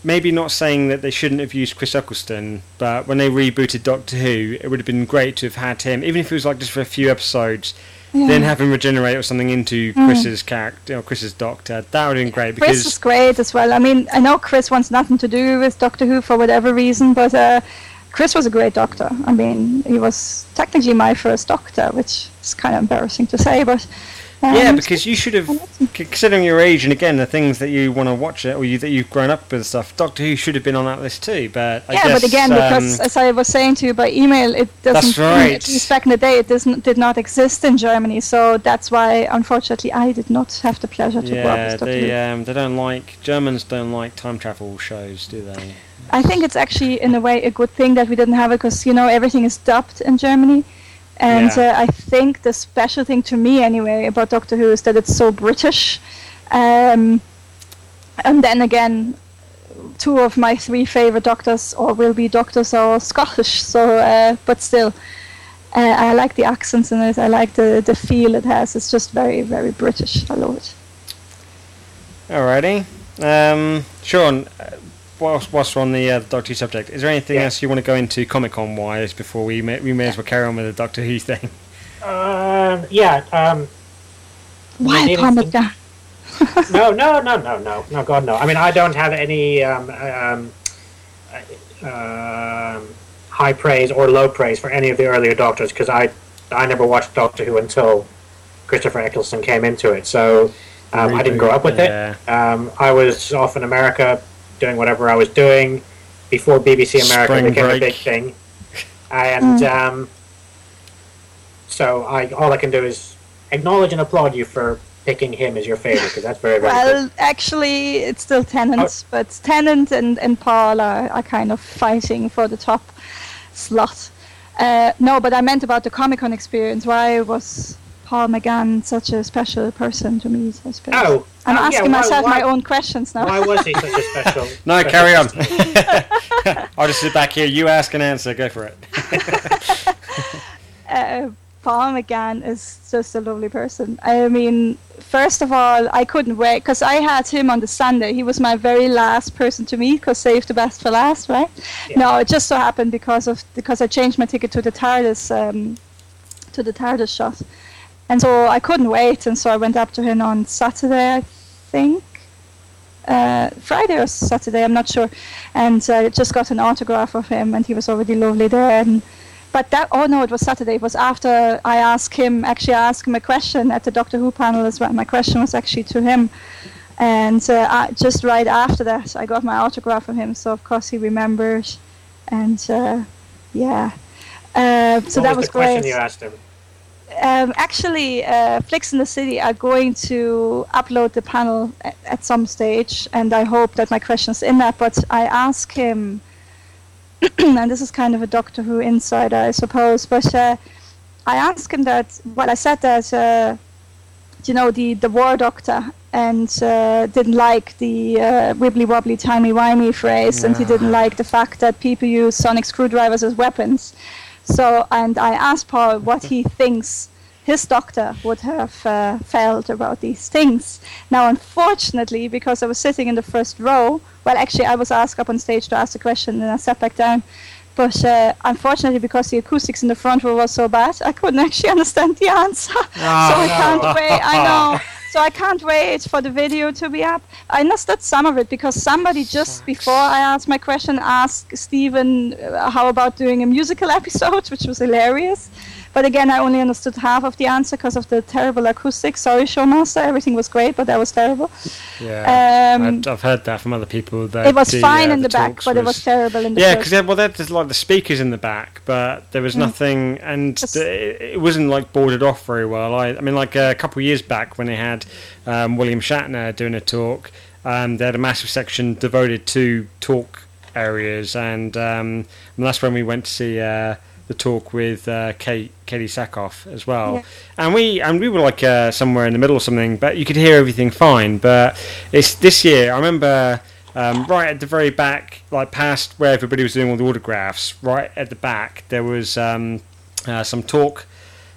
[SPEAKER 2] Maybe not saying that they shouldn't have used Chris Eccleston, but when they rebooted Doctor Who, it would have been great to have had him, even if it was like just for a few episodes.
[SPEAKER 4] Yeah.
[SPEAKER 2] Then have him regenerate or something into
[SPEAKER 4] Mm.
[SPEAKER 2] Chris's character or Chris's Doctor. That would have been great
[SPEAKER 4] Chris
[SPEAKER 2] because
[SPEAKER 4] is great as well. I mean, I know Chris wants nothing to do with Doctor Who for whatever reason, but uh, Chris was a great doctor. I mean, he was technically my first doctor, which is kind of embarrassing to say, but um,
[SPEAKER 2] Yeah, because you should have, considering your age and again the things that you want to watch it or you, that you've grown up with and stuff. Doctor Who should have been on that list too, but I
[SPEAKER 4] yeah,
[SPEAKER 2] guess,
[SPEAKER 4] but again, because
[SPEAKER 2] um,
[SPEAKER 4] as I was saying to you by email, it doesn't.
[SPEAKER 2] That's right.
[SPEAKER 4] At least back in the day, it doesn't did not exist in Germany, so that's why, unfortunately, I did not have the pleasure to go up
[SPEAKER 2] yeah,
[SPEAKER 4] with Doctor Who.
[SPEAKER 2] they um, they don't like Germans don't like time travel shows, do they?
[SPEAKER 4] I think it's actually in a way a good thing that we didn't have it because you know everything is dubbed in Germany, and
[SPEAKER 2] Yeah.
[SPEAKER 4] uh, I think the special thing to me anyway about Doctor Who is that it's so British, um, and then again, two of my three favorite doctors or will be doctors are Scottish, so uh, but still. Uh, I like the accents in it. I like the, the feel it has. It's just very, very British. I love it.
[SPEAKER 2] Alrighty, um, Sean. Uh, Whilst, whilst we're on the uh, Doctor Who subject, is there anything
[SPEAKER 3] Yeah.
[SPEAKER 2] else you want to go into Comic Con wise before we may, we may as well carry on with the Doctor Who thing?
[SPEAKER 3] Um, yeah. Um,
[SPEAKER 4] Why
[SPEAKER 3] needing
[SPEAKER 4] Palmer
[SPEAKER 3] to-
[SPEAKER 4] Gun?
[SPEAKER 3] no, no, no, no, no, no, God, no. I mean, I don't have any um, um, uh, um, high praise or low praise for any of the earlier Doctors because I, I never watched Doctor Who until Christopher Eccleston came into it. So um, I didn't grow up with
[SPEAKER 2] Yeah.
[SPEAKER 3] it. Um, I was off in America doing whatever I was doing before BBC America
[SPEAKER 2] Spring
[SPEAKER 3] became a big thing, and um, so I all I can do is acknowledge and applaud you for picking him as your favorite because that's very very good.
[SPEAKER 4] Well, actually, it's still Tennant, but Tennant and, and Paul are, are kind of fighting for the top slot. Uh, no, but I meant about the Comic Con experience. Why was Paul McGann such a special person to me? I suppose.
[SPEAKER 3] Oh,
[SPEAKER 4] I'm
[SPEAKER 3] oh, yeah,
[SPEAKER 4] asking
[SPEAKER 3] why-
[SPEAKER 4] myself
[SPEAKER 3] why-
[SPEAKER 4] my own questions now.
[SPEAKER 3] Why was he such a special?
[SPEAKER 2] No,
[SPEAKER 3] special
[SPEAKER 2] carry on.
[SPEAKER 3] person?
[SPEAKER 2] I'll just sit back here. You ask and answer. Go for it.
[SPEAKER 4] uh, Paul McGann is just a lovely person. I mean, first of all, I couldn't wait because I had him on the Sunday. He was my very last person to meet because save the best for last, right?
[SPEAKER 3] Yeah.
[SPEAKER 4] No, it just so happened because of because I changed my ticket to the TARDIS um, to the TARDIS shot, and so I couldn't wait, and so I went up to him on Saturday, I think. Uh, Friday or Saturday, I'm not sure, and I just got an autograph of him, and he was already lovely there. And but that oh no, it was Saturday. It was after I asked him. Actually, I asked him a question at the Doctor Who panel as well. My question was actually to him, and uh, I, just right after that, I got my autograph from him. So of course he remembered, and uh, yeah. Uh, so
[SPEAKER 3] what
[SPEAKER 4] that
[SPEAKER 3] was
[SPEAKER 4] was
[SPEAKER 3] the question
[SPEAKER 4] great.
[SPEAKER 3] you asked him?
[SPEAKER 4] Um, actually, uh, Flicks in the City are going to upload the panel at, at some stage, and I hope that my question's in that. But I asked him, and this is kind of a Doctor Who insider, I suppose, but uh, I asked him that. Well, I said that, uh, you know, the the War Doctor and uh, didn't like the uh, wibbly wobbly timey wimey phrase, and he didn't like the fact that people use sonic screwdrivers as weapons. So, and I asked Paul what he thinks his doctor would have uh, felt about these things. Now, unfortunately, because I was sitting in the first row, well, actually, I was asked up on stage to ask a question, and I sat back down. But uh, unfortunately, because the acoustics in the front row was so bad, I couldn't actually understand the answer. so I can't wait. I know. So I can't wait for the video to be up. I understood some of it because somebody just before I asked my question asked Stephen uh, how about doing a musical episode, which was hilarious. But again, I only understood half of the answer because of the terrible acoustics. Sorry, Showmaster. Everything was great, but that was terrible.
[SPEAKER 2] Yeah,
[SPEAKER 4] Um,
[SPEAKER 2] I've, I've heard that from other people. That
[SPEAKER 4] it was
[SPEAKER 2] the,
[SPEAKER 4] fine
[SPEAKER 2] uh,
[SPEAKER 4] in the, back,
[SPEAKER 2] talks
[SPEAKER 4] but it was terrible in the
[SPEAKER 2] back.
[SPEAKER 4] Yeah,
[SPEAKER 2] because well, there's like the speakers in the back, but there was nothing, and the, it it wasn't like boarded off very well. I, I mean, like a couple of years back when they had um, William Shatner doing a talk, um, they had a massive section devoted to talk areas, and, um, and that's when we went to see uh, the talk with uh, Kate, Katee Sackhoff as well,
[SPEAKER 4] Yeah.
[SPEAKER 2] and we and we were like uh, somewhere in the middle or something, but you could hear everything fine. But it's this year. I remember um, right at the very back, like past where everybody was doing all the autographs, right at the back, there was um, uh, some talk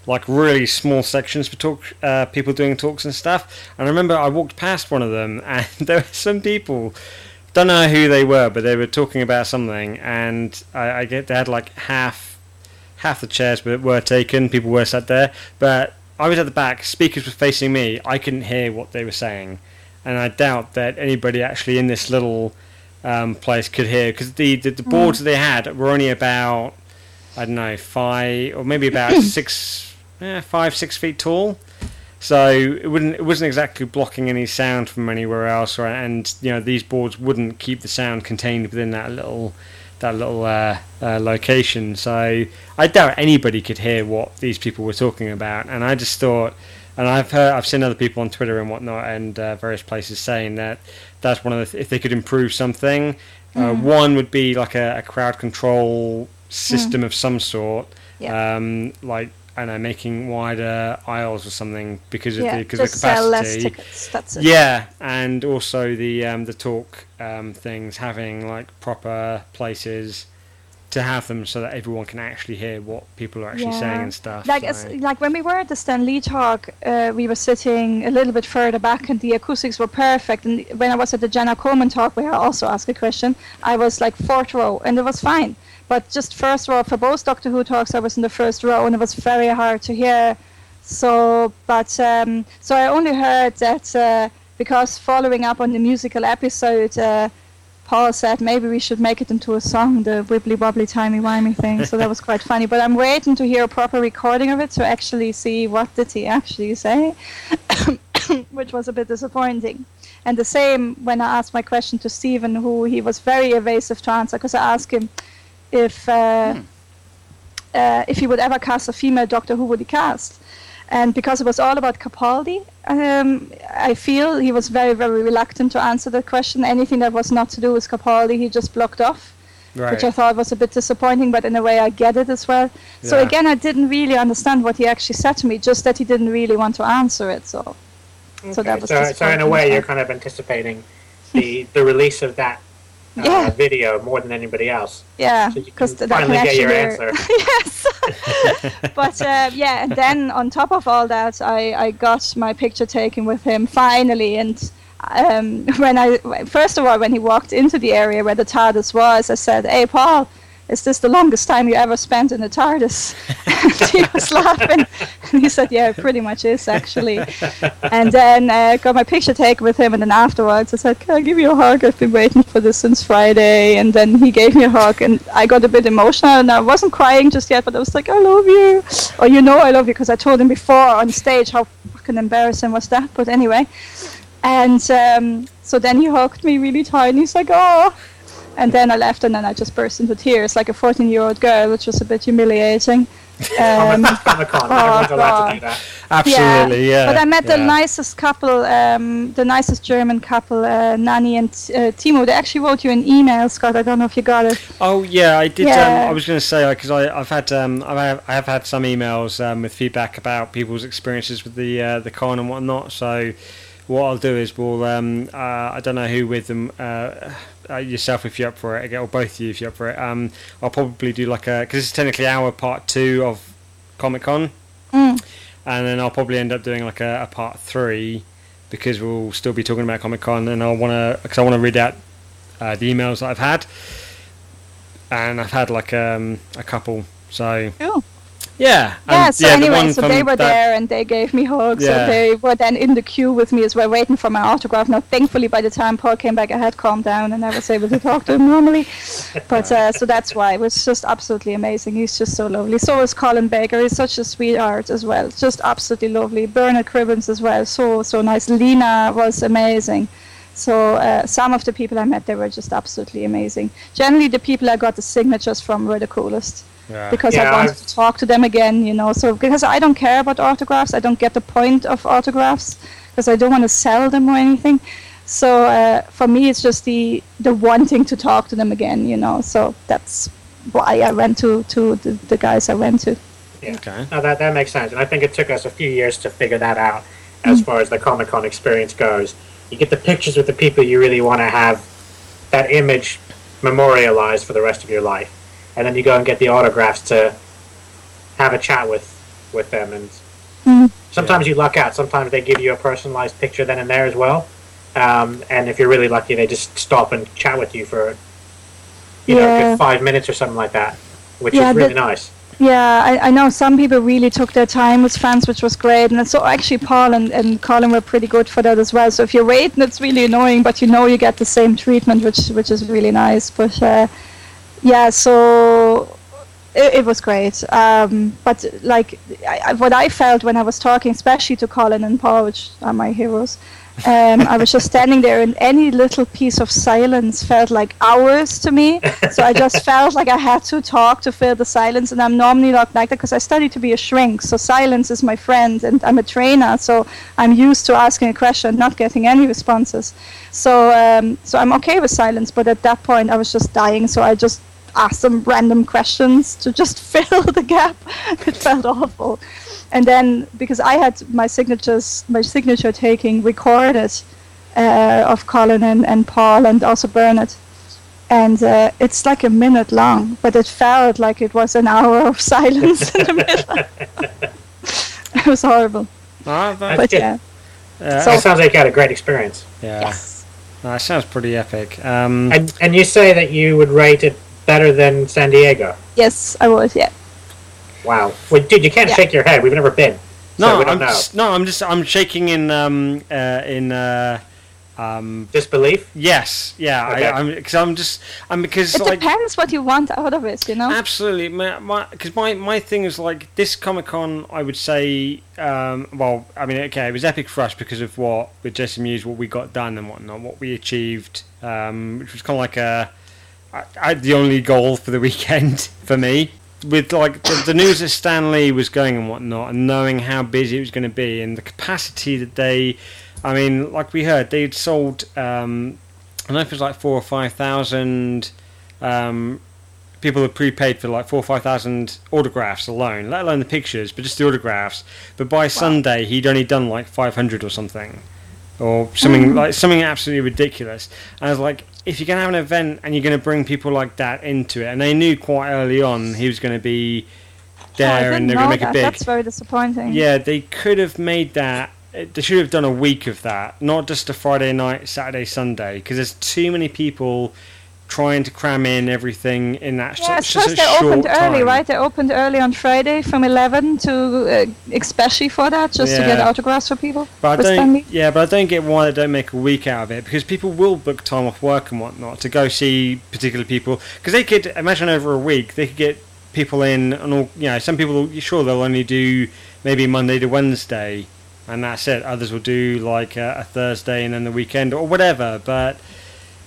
[SPEAKER 2] like really small sections for talk uh, people doing talks and stuff. And I remember I walked past one of them, and there were some people. Don't know who they were, but they were talking about something, and I, I get they had like half half the chairs were, were taken. People were sat there, but I was at the back. Speakers were facing me. I couldn't hear what they were saying, and I doubt that anybody actually in this little um, place could hear because the, the the boards that they had were only about I don't know five or maybe about six, eh, five six feet tall. So it wouldn't it wasn't exactly blocking any sound from anywhere else, or, and you know these boards wouldn't keep the sound contained within that little that little uh, uh, location. So I doubt anybody could hear what these people were talking about, and I just thought, and I've heard I've seen other people on Twitter and whatnot and uh, various places saying that that's one of the if they could improve something, uh, one would be like a, a crowd control system of some sort,
[SPEAKER 4] Yeah.
[SPEAKER 2] um, like. I know, making wider aisles or something because of the because of the capacity.
[SPEAKER 4] sell less tickets. That's it.
[SPEAKER 2] Yeah, and also the um, the talk um, things having like proper places to have them so that everyone can actually hear what people are actually saying and stuff.
[SPEAKER 4] Like,
[SPEAKER 2] so-
[SPEAKER 4] like when we were at the Stan Lee talk, uh, we were sitting a little bit further back, and the acoustics were perfect. And when I was at the Jenna Coleman talk, where I also asked a question, I was like fourth row, and it was fine. But just first row for both Doctor Who talks, I was in the first row, and it was very hard to hear. So, but um, so I only heard that uh, because following up on the musical episode. Uh, Paul said maybe we should make it into a song, the wibbly wobbly timey wimey thing. So that was quite funny. But I'm waiting to hear a proper recording of it to actually see what did he actually say, which was a bit disappointing. And the same when I asked my question to Stephen, who he was very evasive to answer because I asked him if uh, uh, if he would ever cast a female Doctor, who would he cast? And because it was all about Capaldi, um, I feel he was very, very reluctant to answer the question. Anything that was not to do with Capaldi, he just blocked off,
[SPEAKER 2] right.
[SPEAKER 4] which I thought was a bit disappointing, but in a way I get it as well. So again, I didn't really understand what he actually said to me, just that he didn't really want to answer it. So, so that was
[SPEAKER 3] so, so in a way, you're kind of anticipating the the release of that uh,
[SPEAKER 4] Yeah.
[SPEAKER 3] video more than anybody else.
[SPEAKER 4] yeah, because
[SPEAKER 3] can finally get your answer.
[SPEAKER 4] yes. but uh, yeah, and then on top of all that, I, I got my picture taken with him finally. And um, when I first of all, when he walked into the area where the TARDIS was, I said, "Hey, Paul." Is this the longest time you ever spent in the TARDIS? and he was laughing. And he said, Yeah, it pretty much is, actually. And then uh, got my picture taken with him. And then afterwards, I said, Can I give you a hug? I've been waiting for this since Friday. And then he gave me a hug. And I got a bit emotional. And I wasn't crying just yet, but I was like, I love you. Or, you know, I love you. Because I told him before on stage how fucking embarrassing was that. But anyway. And um, so then he hugged me really tight. And he's like, Oh. And then I left, and then I just burst into tears like a 14 year old girl, which was a bit humiliating. Um,
[SPEAKER 3] Comic Con,
[SPEAKER 4] Oh,
[SPEAKER 3] everyone's allowed to do that.
[SPEAKER 2] Absolutely, yeah.
[SPEAKER 4] But I met the nicest couple, um, the nicest German couple, uh, Nani and uh, Timo. They actually wrote you an email, Scott. I don't know if you got it.
[SPEAKER 2] Oh yeah, I did.
[SPEAKER 4] Yeah.
[SPEAKER 2] Um, I was going to say because I I've had um, I've had, I have had some emails um, with feedback about people's experiences with the uh, the con and whatnot. So what I'll do is we'll um, uh, I don't know who with them. Uh, uh, yourself if you're up for it, or both of you if you're up for it. Um, I'll probably do like a because it's technically our part two of Comic Con,
[SPEAKER 4] Mm.
[SPEAKER 2] and then I'll probably end up doing like a, a part three because we'll still be talking about Comic Con, and I want to because I want to read out uh, the emails that I've had, and I've had like um, a couple. So
[SPEAKER 4] Cool.
[SPEAKER 2] Yeah,
[SPEAKER 4] Yeah,
[SPEAKER 2] and,
[SPEAKER 4] so
[SPEAKER 2] yeah,
[SPEAKER 4] anyway,
[SPEAKER 2] one
[SPEAKER 4] so they were
[SPEAKER 2] that-
[SPEAKER 4] there and they gave me hugs.
[SPEAKER 2] Yeah.
[SPEAKER 4] So they were then in the queue with me as well, waiting for my autograph. Now, thankfully, by the time Paul came back, I had calmed down and I was able to talk to him normally. But uh, so that's why it was just absolutely amazing. He's just so lovely. So is Colin Baker. He's such a sweetheart as well. Just absolutely lovely. Bernard Cribbins as well. So so nice. Lena was amazing. So uh, some of the people I met, they were just absolutely amazing. Generally, the people I got the signatures from were the coolest
[SPEAKER 2] Yeah.
[SPEAKER 4] because
[SPEAKER 3] Yeah,
[SPEAKER 4] I wanted
[SPEAKER 3] I've-
[SPEAKER 4] to talk to them again, you know. So because I don't care about autographs, I don't get the point of autographs because I don't want to sell them or anything. So uh, for me, it's just the the wanting to talk to them again, you know. So that's why I went to to the, the guys I went to.
[SPEAKER 3] Yeah.
[SPEAKER 2] Okay.
[SPEAKER 3] No, that that makes sense, and I think it took us a few years to figure that out. As far as the Comic Con experience goes, you get the pictures with the people you really want to have that image memorialized for the rest of your life, and then you go and get the autographs to have a chat with with them. And
[SPEAKER 4] Mhm.
[SPEAKER 3] sometimes you luck out. Sometimes they give you a personalized picture then and there as well. Um, and if you're really lucky, they just stop and chat with you for you know
[SPEAKER 4] Yeah.
[SPEAKER 3] good five minutes or something like that, which
[SPEAKER 4] Yeah,
[SPEAKER 3] is really
[SPEAKER 4] that-
[SPEAKER 3] nice.
[SPEAKER 4] Yeah, I, I know some people really took their time with fans, which was great. And so actually, Paul and, and Colin were pretty good for that as well. So if you're waiting, it's really annoying, but you know you get the same treatment, which which is really nice. But uh, yeah, so it, it was great. Um, but like I, what I felt when I was talking, especially to Colin and Paul, which are my heroes, um, I was just standing there, and any little piece of silence felt like hours to me. So I just felt like I had to talk to fill the silence, and I'm normally not like that because I studied to be a shrink. So silence is my friend, and I'm a trainer, so I'm used to asking a question, and not getting any responses. So um, so I'm okay with silence, but at that point I was just dying, so I just asked some random questions to just fill the gap. it felt awful. And then because I had my signatures, my signature taking recorded uh, of Colin and, and Paul and also Bernard. And uh, it's like a minute long, but it felt like it was an hour of silence in the middle. it was horrible,
[SPEAKER 2] that,
[SPEAKER 4] but
[SPEAKER 3] good.
[SPEAKER 4] yeah.
[SPEAKER 2] yeah,
[SPEAKER 4] So-
[SPEAKER 3] That sounds like you had a great experience.
[SPEAKER 2] yeah.
[SPEAKER 4] Yes.
[SPEAKER 2] No, that sounds pretty epic. Um,
[SPEAKER 3] And and you say that you would rate it better than San Diego.
[SPEAKER 4] Yes, I would. Yeah.
[SPEAKER 3] Wow. Well, dude, you can't
[SPEAKER 4] Yeah.
[SPEAKER 3] shake your head. We've never been.
[SPEAKER 2] No,
[SPEAKER 3] we don't
[SPEAKER 2] I'm
[SPEAKER 3] know.
[SPEAKER 2] just, no, I'm just I'm shaking in um uh, in uh, um
[SPEAKER 3] Disbelief?
[SPEAKER 2] yes yeah
[SPEAKER 3] Okay.
[SPEAKER 2] I, I'm because I'm just I'm because
[SPEAKER 4] It
[SPEAKER 2] like
[SPEAKER 4] depends what you want out of it, you know.
[SPEAKER 2] Absolutely, my my because my, my thing is like this Comic Con. I would say, um, well, I mean, okay, it was epic for us because of what with Jesse Muse, what we got done and whatnot, what we achieved, um, which was kind of like a I, I, the only goal for the weekend for me. With like the, the news that Stan Lee was going and whatnot, and knowing how busy it was going to be, and the capacity that they, I mean, like we heard, they'd sold. Um, I don't know if it was like four or five thousand um, people had prepaid for like four or five thousand autographs alone, let alone the pictures, but just the autographs. But by Sunday, he'd only done like five hundred or something, or something mm. like something absolutely ridiculous. And I was like, if you're gonna have an event and you're gonna bring people like that into it, and they knew quite early on he was gonna be
[SPEAKER 4] Oh,
[SPEAKER 2] there
[SPEAKER 4] didn't
[SPEAKER 2] and they're gonna make
[SPEAKER 4] that.
[SPEAKER 2] it big.
[SPEAKER 4] That's very disappointing.
[SPEAKER 2] Yeah, they could have made that. They should have done a week of that, not just a Friday night, Saturday, Sunday, because there's too many people trying to cram in everything in that
[SPEAKER 4] Yeah,
[SPEAKER 2] such a
[SPEAKER 4] they opened
[SPEAKER 2] short
[SPEAKER 4] early, right? They opened early on Friday from 11 to, uh, especially for that, just to get autographs for people.
[SPEAKER 2] But I don't,
[SPEAKER 4] Stan Lee.
[SPEAKER 2] yeah, but I don't get why they don't make a week out of it because people will book time off work and whatnot to go see particular people. Because they could imagine over a week they could get people in and all. You know, some people sure they'll only do maybe Monday to Wednesday, and that's it. Others will do like a, a Thursday and then the weekend or whatever. But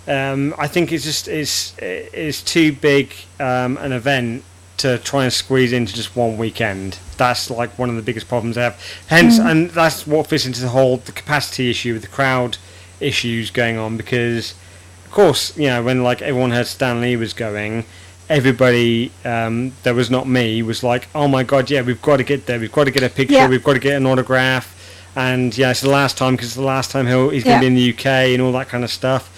[SPEAKER 2] um, I think it's just it's it's too big um, an event to try and squeeze into just one weekend. That's like one of the biggest problems they have. Hence, and that's what fits into the whole the capacity issue with the crowd issues going on because, of course, you know when like everyone heard Stan Lee was going. Everybody um, that was not me was like, "Oh my god, yeah, we've got to get there. We've got to get a picture.
[SPEAKER 4] Yeah.
[SPEAKER 2] We've got to get an autograph." And yeah, it's the last time because it's the last time he'll, he's
[SPEAKER 4] Yeah.
[SPEAKER 2] going to be in the UK and all that kind of stuff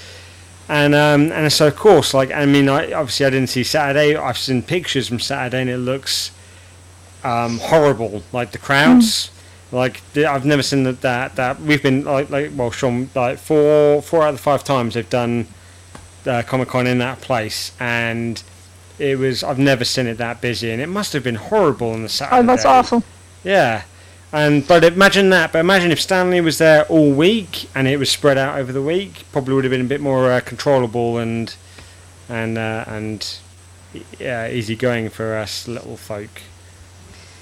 [SPEAKER 2] and um, and so of course, like I mean, I, obviously I didn't see Saturday. I've seen pictures from Saturday, and it looks um, horrible. Like the crowds, like the, I've never seen that, that that we've been like like well, Sean, like four four out of the five times they've done uh, Comic Con in that place, and it was I've never seen it that busy, and it must have been horrible on the Saturday.
[SPEAKER 4] Oh, that's awful.
[SPEAKER 2] Yeah. And but imagine that. But imagine if Stan Lee was there all week and it was spread out over the week, probably would have been a bit more uh, controllable and and uh, and yeah, easy going for us little folk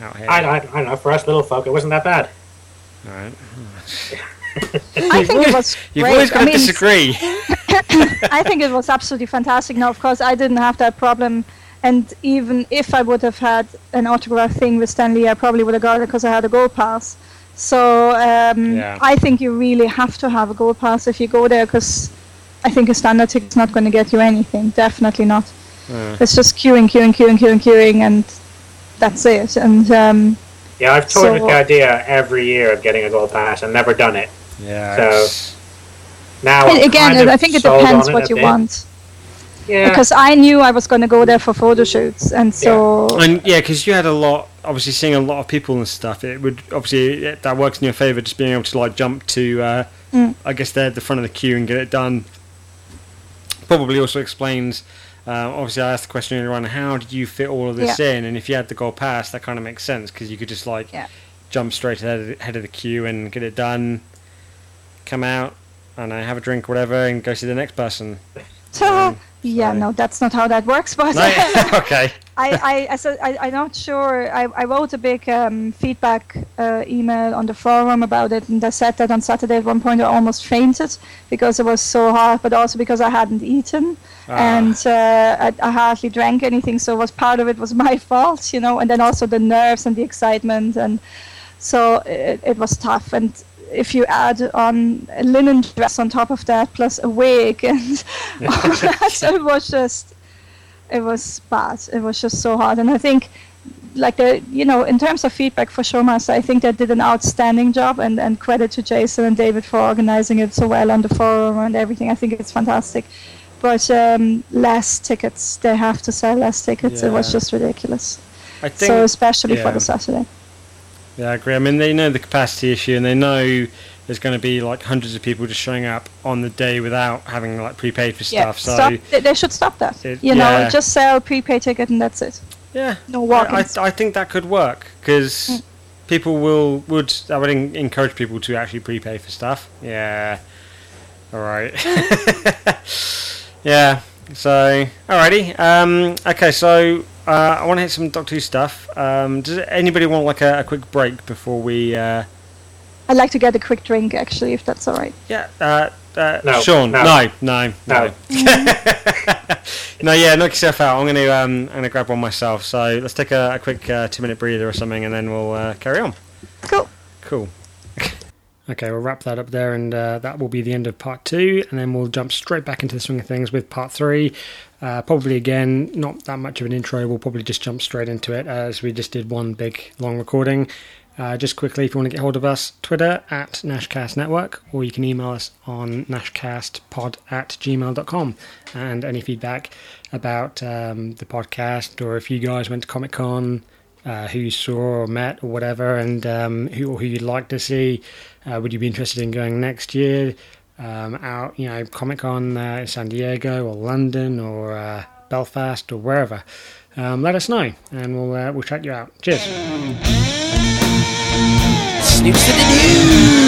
[SPEAKER 2] out here.
[SPEAKER 3] I, I, I don't know. For us little folk, it wasn't that bad.
[SPEAKER 2] All right.
[SPEAKER 4] I think it was
[SPEAKER 2] You've always got
[SPEAKER 4] I
[SPEAKER 2] to disagree.
[SPEAKER 4] I think it was absolutely fantastic. Now, of course, I didn't have that problem. And even if I would have had an autograph thing with Stan Lee, I probably would have got it because I had a gold pass. So um,
[SPEAKER 2] Yeah.
[SPEAKER 4] I think you really have to have a gold pass if you go there because I think a standard ticket's not going to get you anything. Definitely not. It's just queuing, queuing, queuing, queuing, queuing, and that's it. And um,
[SPEAKER 3] Yeah, I've toyed with the idea every year of getting a gold pass and never done it.
[SPEAKER 2] Yeah.
[SPEAKER 3] So- Now,
[SPEAKER 4] and again, I think it depends
[SPEAKER 3] on it
[SPEAKER 4] what you
[SPEAKER 3] bit.
[SPEAKER 4] want.
[SPEAKER 3] Yeah,
[SPEAKER 4] Because I knew I was going to go there for photo shoots, and so
[SPEAKER 2] And yeah, because you had a lot, obviously seeing a lot of people and stuff. It would obviously it, that works in your favour, just being able to like jump to, uh,
[SPEAKER 4] Mm.
[SPEAKER 2] I guess they're at the front of the queue and get it done. Probably also explains. Uh, obviously, I asked the question earlier on: How did you fit all of this in? And if you had the gold pass, that kind of makes sense because you could just like
[SPEAKER 4] Yeah.
[SPEAKER 2] jump straight ahead of, the, ahead of the queue and get it done. Come out and I have a drink, whatever, and go see the next person.
[SPEAKER 4] So, yeah,
[SPEAKER 2] sorry.
[SPEAKER 4] no, that's not how that works. But
[SPEAKER 2] No? okay.
[SPEAKER 4] I, I, I said I, I'm not sure. I, I wrote a big um, feedback uh, email on the forum about it, and I said that on Saturday at one point I almost fainted because it was so hard, but also because I hadn't eaten
[SPEAKER 2] Ah.
[SPEAKER 4] and uh, I, I hardly drank anything. So was part of it was my fault, you know, and then also the nerves and the excitement, and so it, it was tough. And if you add on a linen dress on top of that, plus a wig, and all that, it was just it was bad. It was just so hard, and I think, like the you know, in terms of feedback for Showmaster, I think they did an outstanding job, and and credit to Jason and David for organizing it so well on the forum and everything. I think it's fantastic. But um, less tickets, they have to sell less tickets. It was just ridiculous.
[SPEAKER 2] I think.
[SPEAKER 4] So especially for the Saturday.
[SPEAKER 2] Yeah, I agree. I mean, they know the capacity issue, and they know there's going to be like hundreds of people just showing up on the day without having like prepaid for
[SPEAKER 4] Yeah,
[SPEAKER 2] stuff. So
[SPEAKER 4] stop. They, they should stop that.
[SPEAKER 2] It-
[SPEAKER 4] you
[SPEAKER 2] yeah.
[SPEAKER 4] know, just sell prepaid ticket and that's it.
[SPEAKER 2] yeah,
[SPEAKER 4] No
[SPEAKER 2] I,
[SPEAKER 4] walk-ins.
[SPEAKER 2] I, I think that could work because
[SPEAKER 4] Mm.
[SPEAKER 2] people will would I would en- encourage people to actually prepay for stuff. Yeah. All right. yeah. So, alrighty. Um, okay, so uh, I want to hit some Doctor Who stuff. Um, does anybody want like a, a quick break before we? Uh,
[SPEAKER 4] I'd like to get a quick drink actually, if that's all right.
[SPEAKER 2] Yeah, uh, uh,
[SPEAKER 3] No,
[SPEAKER 2] Sean, no,
[SPEAKER 3] no.
[SPEAKER 2] no, no,
[SPEAKER 3] No.
[SPEAKER 2] no. yeah, knock yourself out. I'm gonna, um, I'm gonna grab one myself. So let's take a, a quick uh, two-minute breather or something, and then we'll uh, carry on.
[SPEAKER 4] Cool.
[SPEAKER 2] Cool. okay, we'll wrap that up there, and uh, that will be the end of part two, and then we'll jump straight back into the swing of things with part three. Uh, probably again, not that much of an intro. We'll probably just jump straight into it as we just did one big long recording. Uh, just quickly, if you want to get hold of us, Twitter at Nashcast Network, or you can email us on nashcastpod at gmail.com. And any feedback about um, the podcast, or if you guys went to Comic Con, uh, who you saw or met or whatever, and um, who, who you'd like to see, uh, would you be interested in going next year? Um, out, you know, Comic Con uh, San Diego or London or uh, Belfast or wherever. Um, let us know, and we'll uh, we'll check you out. Cheers.
[SPEAKER 1] Snoops the Nooch.